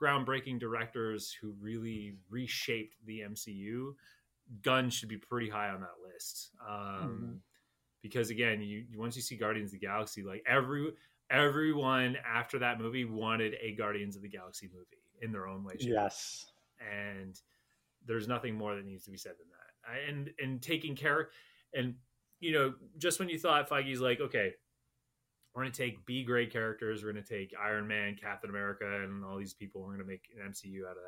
Speaker 2: groundbreaking directors who really reshaped the MCU, Gunn should be pretty high on that list. Um, mm-hmm. Because again, you once you see Guardians of the Galaxy, like every everyone after that movie wanted a Guardians of the Galaxy movie in their own way.
Speaker 1: Yes,
Speaker 2: and there's nothing more that needs to be said than that. And and taking care and you know, just when you thought Feige's like, okay, we're going to take B grade characters, we're going to take Iron Man, Captain America, and all these people, we're going to make an MCU out of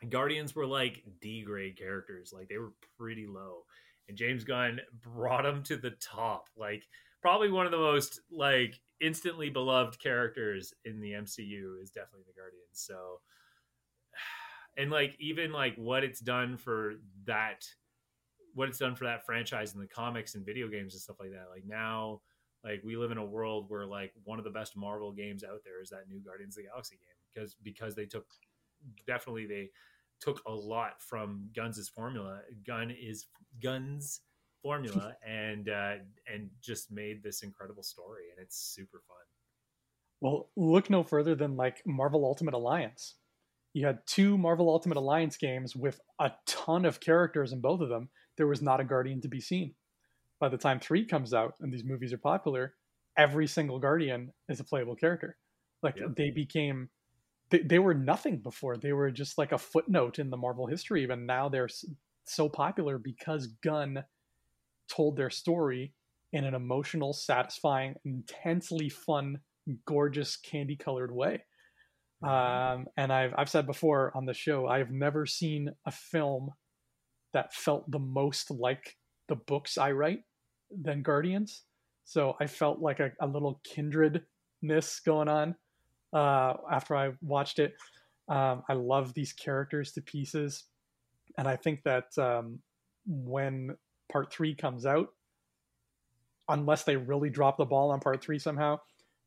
Speaker 2: that. Guardians were like D grade characters, like they were pretty low. And James Gunn brought them to the top. Like, probably one of the most like instantly beloved characters in the MCU is definitely the Guardians. So, and like even like what it's done for that what it's done for that franchise in the comics and video games and stuff like that. Like now, like we live in a world where like one of the best Marvel games out there is that new Guardians of the Galaxy game because because they took definitely they took a lot from Gunn's formula. Gunn is Guns formula and uh, and just made this incredible story and it's super fun.
Speaker 1: Well, look no further than like Marvel Ultimate Alliance. You had two Marvel Ultimate Alliance games with a ton of characters in both of them there was not a Guardian to be seen. By the time three comes out and these movies are popular, every single Guardian is a playable character. Like yep. they became, they, they were nothing before. They were just like a footnote in the Marvel history. Even now they're so popular because Gunn told their story in an emotional, satisfying, intensely fun, gorgeous, candy colored way. Mm-hmm. Um, and I've I've said before on the show, I've never seen a film that felt the most like the books I write than Guardians. So I felt like a, a little kindredness going on uh, after I watched it. Um, I love these characters to pieces. And I think that um, when part three comes out, unless they really drop the ball on part three somehow,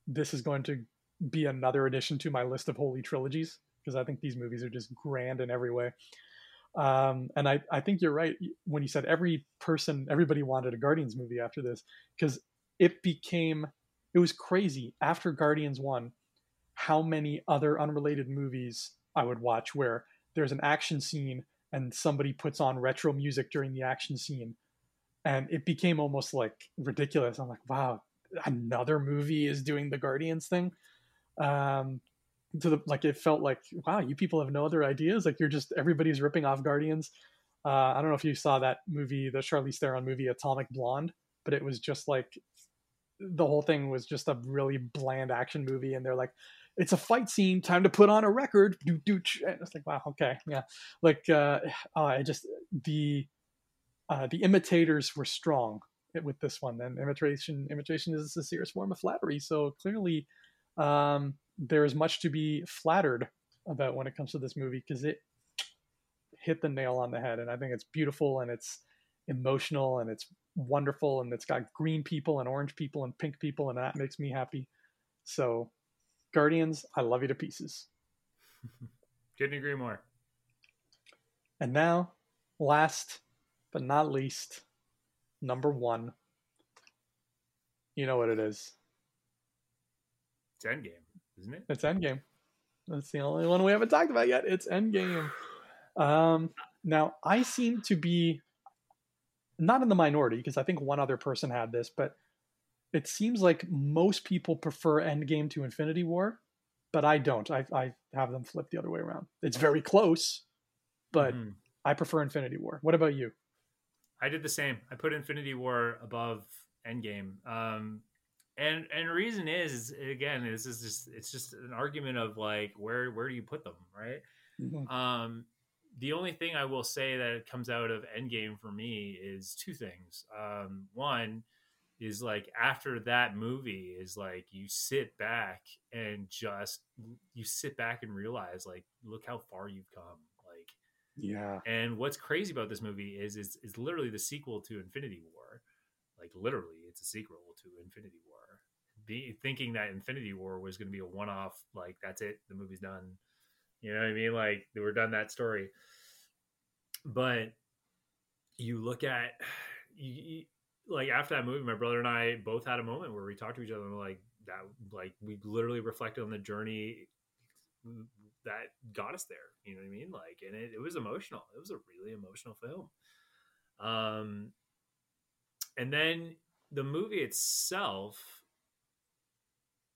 Speaker 1: this is going to be another addition to my list of holy trilogies because I think these movies are just grand in every way. Um, and I, I think you're right when you said every person, everybody wanted a Guardians movie after this because it became, it was crazy after Guardians 1 how many other unrelated movies I would watch where there's an action scene and somebody puts on retro music during the action scene. And it became almost like ridiculous. I'm like, wow, another movie is doing the Guardians thing. Um, to the like it felt like wow you people have no other ideas. Like you're just everybody's ripping off guardians. Uh, i don't know if you saw that movie the charlize theron movie atomic blonde but it was just like the whole thing was just a really bland action movie and they're like it's a fight scene time to put on a record. Do do it's like wow okay yeah. Like uh, uh i just the uh the imitators were strong with this one and imitation imitation is a serious form of flattery so clearly um there is much to be flattered about when it comes to this movie because it hit the nail on the head and i think it's beautiful and it's emotional and it's wonderful and it's got green people and orange people and pink people and that makes me happy. So guardians i love you to pieces.
Speaker 2: Couldn't agree more.
Speaker 1: And now last but not least number one. You know what it is.
Speaker 2: It's endgame isn't it?
Speaker 1: It's Endgame. That's the only one we haven't talked about yet. It's Endgame. Um, now I seem to be not in the minority because I think one other person had this, but it seems like most people prefer Endgame to Infinity War, but I don't. I, I have them flip the other way around. It's very close, but mm-hmm. I prefer Infinity War. What about you?
Speaker 2: I did the same. I put Infinity War above Endgame. Um, and and reason is, is again, this is just it's just an argument of like where where do you put them, right? Mm-hmm. Um, the only thing I will say that comes out of Endgame for me is two things. Um, one is like after that movie is like you sit back and just you sit back and realize like look how far you've come like
Speaker 1: yeah
Speaker 2: and what's crazy about this movie is is, is literally the sequel to infinity war like literally it's a sequel to infinity war Be, thinking that infinity war was going to be a one-off like that's it the movie's done you know what i mean like they were done that story but you look at you, like after that movie, my brother and I both had a moment where we talked to each other and were like that, like we literally reflected on the journey that got us there. You know what I mean? Like, and it, it was emotional. It was a really emotional film. Um, and then the movie itself,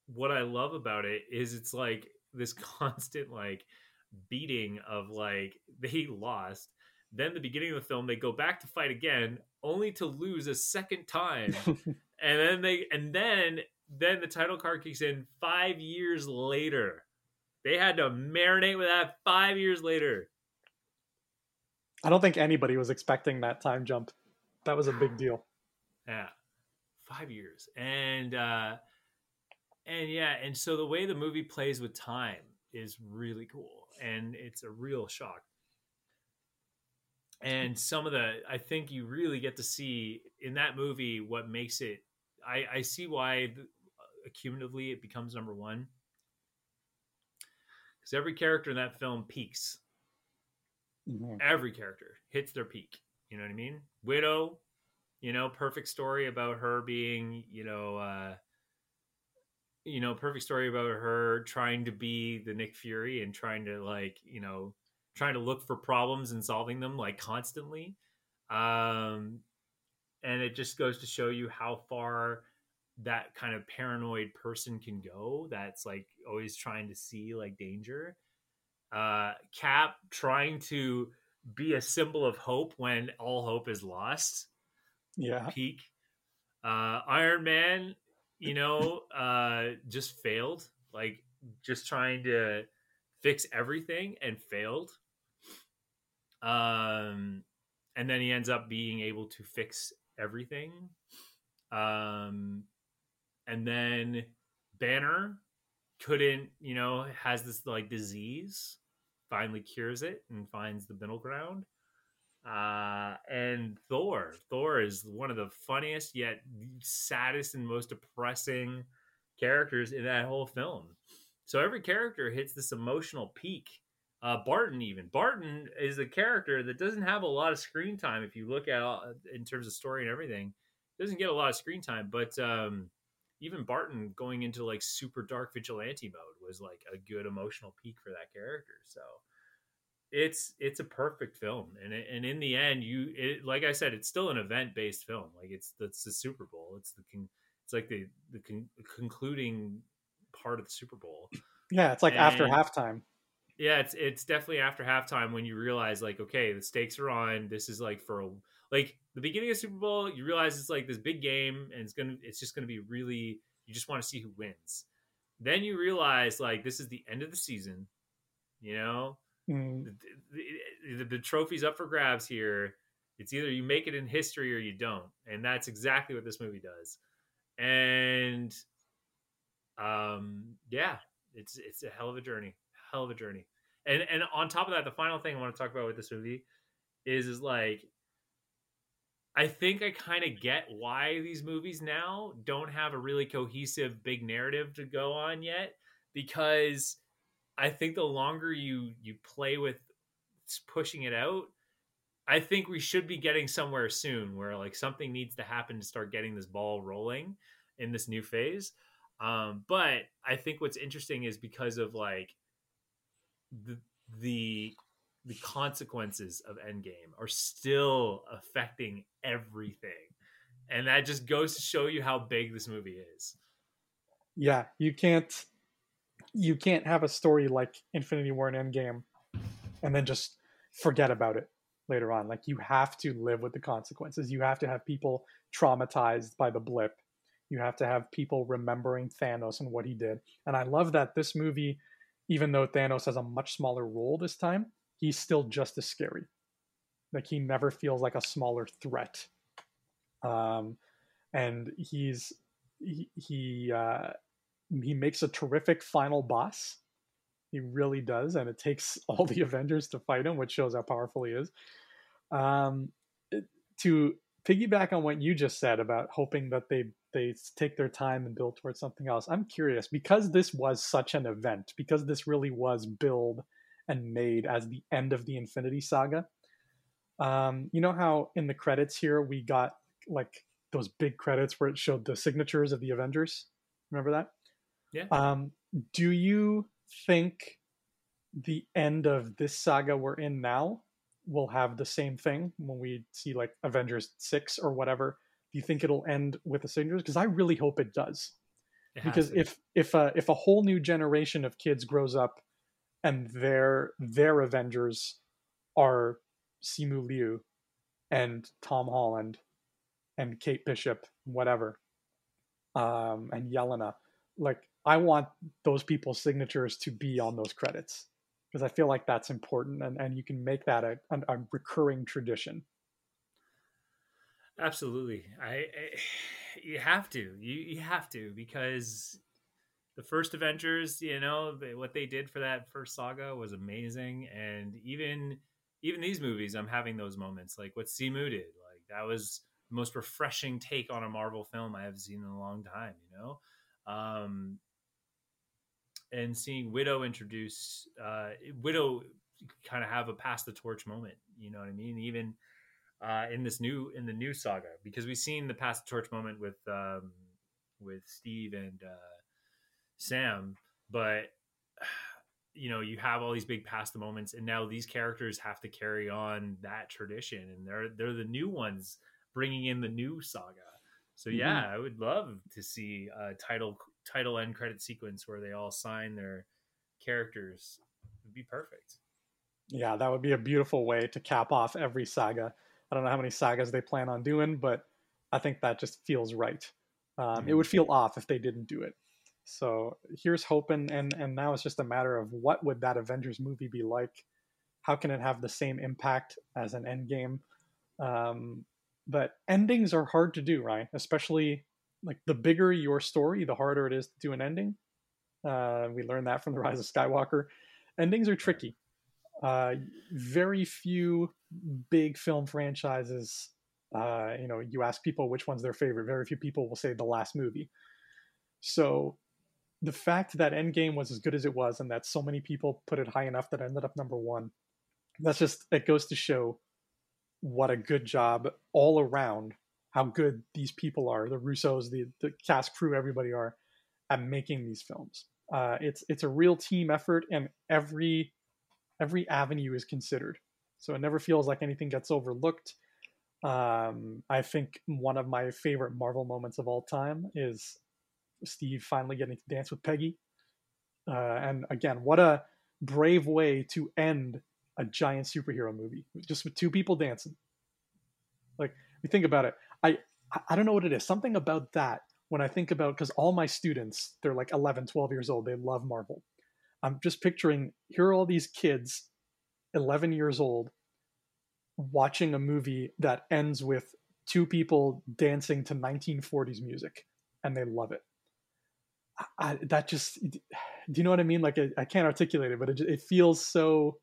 Speaker 2: what I love about it is it's like this constant like beating of like they lost then the beginning of the film, they go back to fight again, only to lose a second time. and then they and then then the title card kicks in five years later. They had to marinate with that five years later.
Speaker 1: I don't think anybody was expecting that time jump. That was a big deal.
Speaker 2: Yeah. Five years. And uh and yeah, and so the way the movie plays with time is really cool. And it's a real shock and some of the i think you really get to see in that movie what makes it i i see why the, uh, cumulatively it becomes number one because every character in that film peaks mm-hmm. every character hits their peak you know what i mean widow you know perfect story about her being you know uh you know perfect story about her trying to be the nick fury and trying to like you know trying to look for problems and solving them like constantly. Um, and it just goes to show you how far that kind of paranoid person can go that's like always trying to see like danger. Uh, Cap trying to be a symbol of hope when all hope is lost.
Speaker 1: Yeah.
Speaker 2: Peak. Uh, Iron Man, you know, uh, just failed. Like just trying to fix everything and failed. Um, and then he ends up being able to fix everything. Um, and then Banner couldn't, you know, has this like disease, finally cures it and finds the middle ground. Uh, and Thor, Thor is one of the funniest yet saddest and most depressing characters in that whole film. So every character hits this emotional peak uh, Barton, even Barton is a character that doesn't have a lot of screen time. If you look at uh, in terms of story and everything, doesn't get a lot of screen time. But um, even Barton going into like super dark vigilante mode was like a good emotional peak for that character. So it's it's a perfect film, and and in the end, you it, like I said, it's still an event based film. Like it's it's the Super Bowl. It's the it's like the the con- concluding part of the Super Bowl.
Speaker 1: Yeah, it's like and, after halftime.
Speaker 2: Yeah, it's it's definitely after halftime when you realize like, okay, the stakes are on. This is like for a, like the beginning of Super Bowl. You realize it's like this big game, and it's gonna it's just gonna be really. You just want to see who wins. Then you realize like this is the end of the season. You know, mm. the, the, the, trophy's up for grabs here. It's either you make it in history or you don't, and that's exactly what this movie does. And um, yeah, it's it's a hell of a journey hell of a journey. And and on top of that, the final thing I want to talk about with this movie is is like I think I kind of get why these movies now don't have a really cohesive big narrative to go on yet because I think the longer you you play with pushing it out, I think we should be getting somewhere soon where like something needs to happen to start getting this ball rolling in this new phase. Um, but I think what's interesting is because of like the the the consequences of Endgame are still affecting everything. And that just goes to show you how big this movie is.
Speaker 1: Yeah, you can't you can't have a story like Infinity War and Endgame and then just forget about it later on. Like you have to live with the consequences. You have to have people traumatized by the blip. You have to have people remembering Thanos and what he did. And I love that this movie, even though Thanos has a much smaller role this time, he's still just as scary. Like he never feels like a smaller threat. Um, and he's he he, uh, he makes a terrific final boss. He really does, and it takes all the Avengers to fight him, which shows how powerful he is. Um, to piggyback on what you just said about hoping that they they take their time and build towards something else, I'm curious because this was such an event, because this really was build and made as the end of the Infinity Saga. Um, you know how in the credits here we got like those big credits where it showed the signatures of the Avengers. Remember that?
Speaker 2: Yeah.
Speaker 1: Um, do you think the end of this saga we're in now will have the same thing when we see like Avengers six or whatever? Do you think it'll end with the signatures? Because I really hope it does. It because if if a, if a whole new generation of kids grows up and their their Avengers are Simu Liu and Tom Holland and Kate Bishop, whatever, um, and Yelena. Like, I want those people's signatures to be on those credits because I feel like that's important, and, and you can make that a, a, recurring tradition.
Speaker 2: Absolutely, I, I, you have to, you you have to because the first Avengers, you know, what they did for that first saga was amazing, and even even these movies, I'm having those moments like what Simu did. Like that was the most refreshing take on a Marvel film I have seen in a long time. You know, um, and seeing Widow introduce uh, Widow kind of have a pass the torch moment. You know what I mean? Even uh, in this new in the new saga, because we've seen the pass the torch moment with um, with Steve and. Uh, Sam, but you know you have all these big past moments and now these characters have to carry on that tradition and they're they're the new ones bringing in the new saga so mm-hmm. yeah i would love to see a title title end credit sequence where they all sign their characters would be perfect
Speaker 1: yeah that would be a beautiful way to cap off every saga i don't know how many sagas they plan on doing but i think that just feels right um, mm-hmm. it would feel off if they didn't do it so here's hoping, and and now it's just a matter of what would that Avengers movie be like? How can it have the same impact as an Endgame? Um, but endings are hard to do, right? Especially like the bigger your story, the harder it is to do an ending. Uh, we learned that from the Rise of Skywalker. Endings are tricky. Uh, very few big film franchises. Uh, you know, you ask people which one's their favorite. Very few people will say the last movie. So the fact that Endgame was as good as it was and that so many people put it high enough that it ended up number one, that's just it goes to show what a good job all around how good these people are the russos the, the cast crew everybody are at making these films uh, it's it's a real team effort and every every avenue is considered so it never feels like anything gets overlooked um, i think one of my favorite marvel moments of all time is Steve finally getting to dance with Peggy. Uh, and again, what a brave way to end a giant superhero movie, just with two people dancing. Like, you think about it, I I don't know what it is. Something about that when I think about because all my students, they're like 11, 12 years old, they love Marvel. I'm just picturing here are all these kids, 11 years old, watching a movie that ends with two people dancing to 1940s music, and they love it. I, that just do you know what I mean? Like I, I can't articulate it, but it, it feels so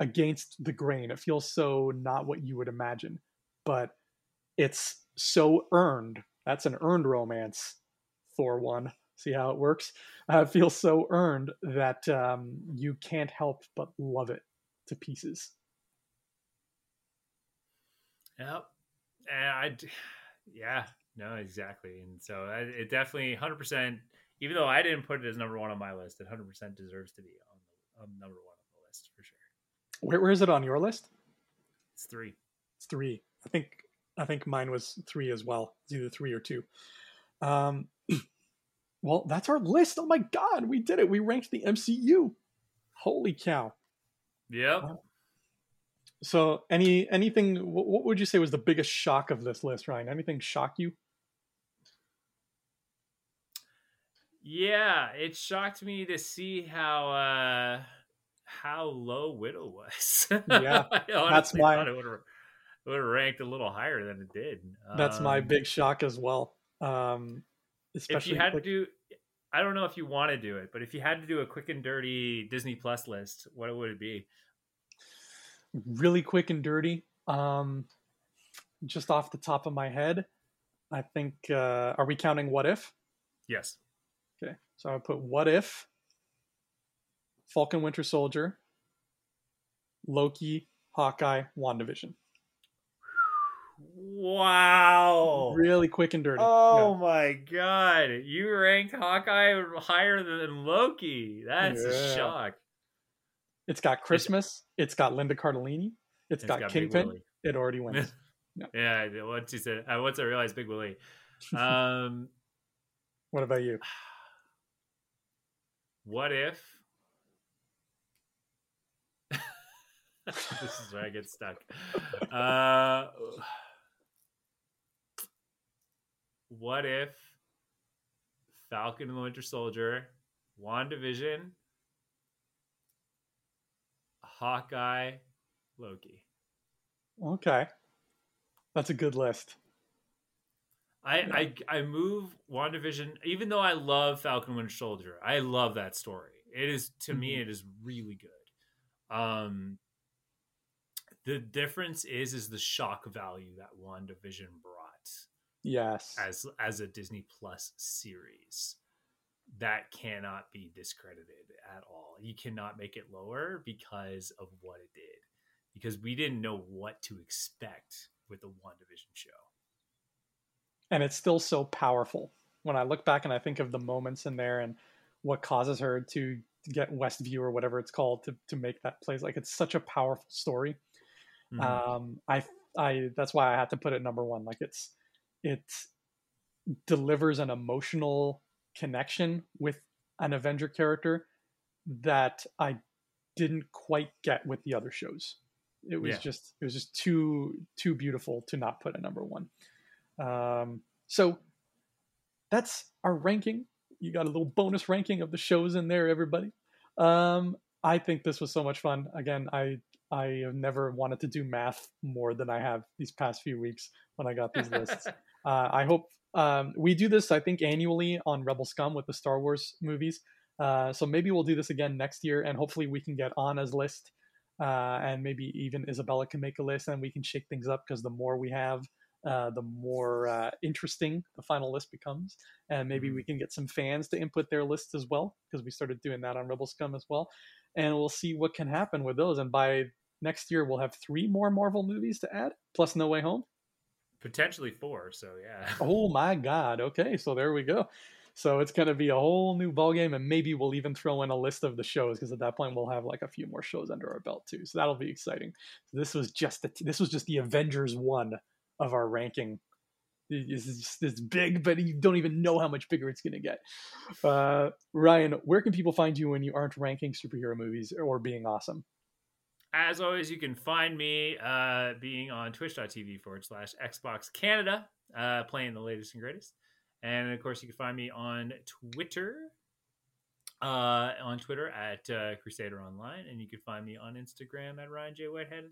Speaker 1: against the grain. It feels so not what you would imagine, but it's so earned. That's an earned romance. Thor one. See how it works? Uh, feels so earned that um, you can't help but love it to pieces.
Speaker 2: Yep. I, yeah, no, exactly. And so it definitely 100% even though I didn't put it as number one on my list, it 100% deserves to be on, on number one on the list for sure.
Speaker 1: Where, where is it on your list?
Speaker 2: It's three.
Speaker 1: It's three. I think I think mine was three as well. It's either three or two. Um, well, that's our list. Oh my god, we did it. We ranked the MCU. Holy cow!
Speaker 2: Yep.
Speaker 1: Uh, So, any anything? What, what would you say was the biggest shock of this list, Ryan? Anything shock you?
Speaker 2: Yeah, it shocked me to see how uh how low Widow was.
Speaker 1: Yeah, that's
Speaker 2: honestly
Speaker 1: my-
Speaker 2: thought it would have would have ranked a little higher than it did.
Speaker 1: That's my
Speaker 2: Um,
Speaker 1: big shock as well. Um,
Speaker 2: If you had
Speaker 1: like-
Speaker 2: to do, I don't know if you want to do it, but if you had to do a quick and dirty Disney Plus list, what would it be?
Speaker 1: really quick and dirty. Um, just off the top of my head, I think. Uh, are we counting what if?
Speaker 2: Yes.
Speaker 1: Okay, so I put what if Falcon Winter Soldier, Loki, Hawkeye, WandaVision.
Speaker 2: Wow.
Speaker 1: Really quick and dirty.
Speaker 2: Oh my god. You ranked Hawkeye higher than Loki. That's
Speaker 1: Yeah.
Speaker 2: a shock.
Speaker 1: It's got Christmas. It's got Linda Cardellini.
Speaker 2: It's
Speaker 1: got,
Speaker 2: Big
Speaker 1: Kingpin. It already wins. Yeah.
Speaker 2: Yeah, once he said, once I realized Big Willie. Um,
Speaker 1: What about you?
Speaker 2: what if? this is where I get stuck. Uh, what if Falcon and the Winter Soldier, WandaVision, Hawkeye, Loki?
Speaker 1: Okay, that's a good list.
Speaker 2: I,
Speaker 1: Yeah.
Speaker 2: I I move WandaVision, even though I love Falcon and Winter Soldier. I love that story. It is to me,
Speaker 1: Mhm.
Speaker 2: it is really good. Um, the difference is is the shock value that WandaVision brought
Speaker 1: Yes.
Speaker 2: as as a Disney Plus series. That cannot be discredited at all. You cannot make it lower because of what it did. Because we didn't know what to expect with the WandaVision show.
Speaker 1: and it's still so powerful when i look back and i think of the moments in there and what causes her to get westview or whatever it's called to, to make that place like it's such a powerful story
Speaker 2: Mhm.
Speaker 1: um i i that's why i had to put it number one like it's it delivers an emotional connection with an avenger character that i didn't quite get with the other shows. It was
Speaker 2: Yeah.
Speaker 1: just it was just too too beautiful to not put a number one. Um so that's our ranking. You got a little bonus ranking of the shows in there everybody. Um i think this was so much fun. Again i i have never wanted to do math more than i have these past few weeks when i got these lists uh, I hope um, we do this. I think annually on Rebel Scum with the Star Wars movies. Uh, so maybe we'll do this again next year, and hopefully we can get Anna's list, uh, and maybe even Isabella can make a list, and we can shake things up because the more we have, uh, the more uh, interesting the final list becomes, and maybe we can get some fans to input their lists as well because we started doing that on Rebel Scum as well, and we'll see what can happen with those. And by next year, we'll have three more Marvel movies to add, plus No Way Home.
Speaker 2: Potentially four. So yeah.
Speaker 1: Oh my God. Okay, so there we go. So it's going to be a whole new ballgame, and maybe we'll even throw in a list of the shows because at that point we'll have like a few more shows under our belt too. So that'll be exciting. So This was just the, this was just the Avengers one of our ranking. This is it's big, but you don't even know how much bigger it's going to get. Uh, Ryan, where can people find you when you aren't ranking superhero movies or being awesome?
Speaker 2: As always, you can find me uh, being on twitch.tv forward slash Xbox Canada, uh, playing the latest and greatest. And of course, you can find me on Twitter, uh, on Twitter at uh, Crusader Online. And you can find me on Instagram at Ryan J. Whitehead.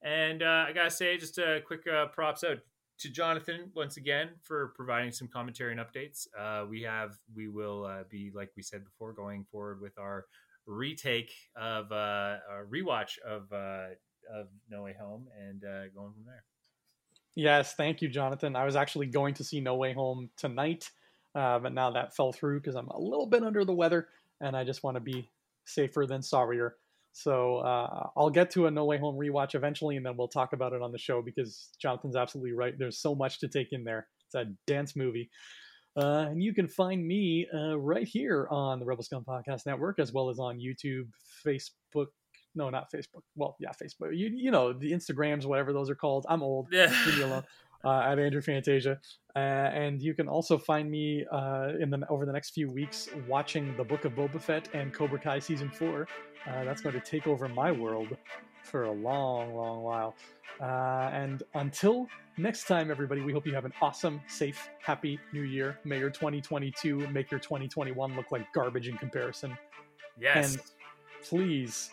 Speaker 2: And uh, I got to say, just a quick uh, props out to Jonathan once again for providing some commentary and updates. Uh, we have, we will uh, be, like we said before, going forward with our retake of uh, a rewatch of uh, of No Way Home and uh, going from there.
Speaker 1: Yes, thank you, Jonathan. I was actually going to see No Way Home tonight, uh, but now that fell through because I'm a little bit under the weather and I just want to be safer than sorrier. So uh, I'll get to a No Way Home rewatch eventually, and then we'll talk about it on the show because Jonathan's absolutely right. There's so much to take in there. It's a dance movie. Uh, and you can find me uh, right here on the Rebel Scum Podcast Network, as well as on YouTube, Facebook, No, not Facebook. Well, yeah, Facebook. You you know the Instagrams, whatever those are called. I'm old. Leave me alone. Uh, at Andrew Fantasia, uh, and you can also find me uh, in the over the next few weeks watching the Book of Boba Fett and Cobra Kai season four. Uh, that's going to take over my world for a long, long while. Uh, and until next time, everybody, we hope you have an awesome, safe, happy new year. May your 2022 make your 2021 look like garbage in comparison.
Speaker 2: Yes.
Speaker 1: And please,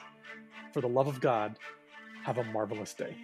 Speaker 1: for the love of God, have a marvelous day.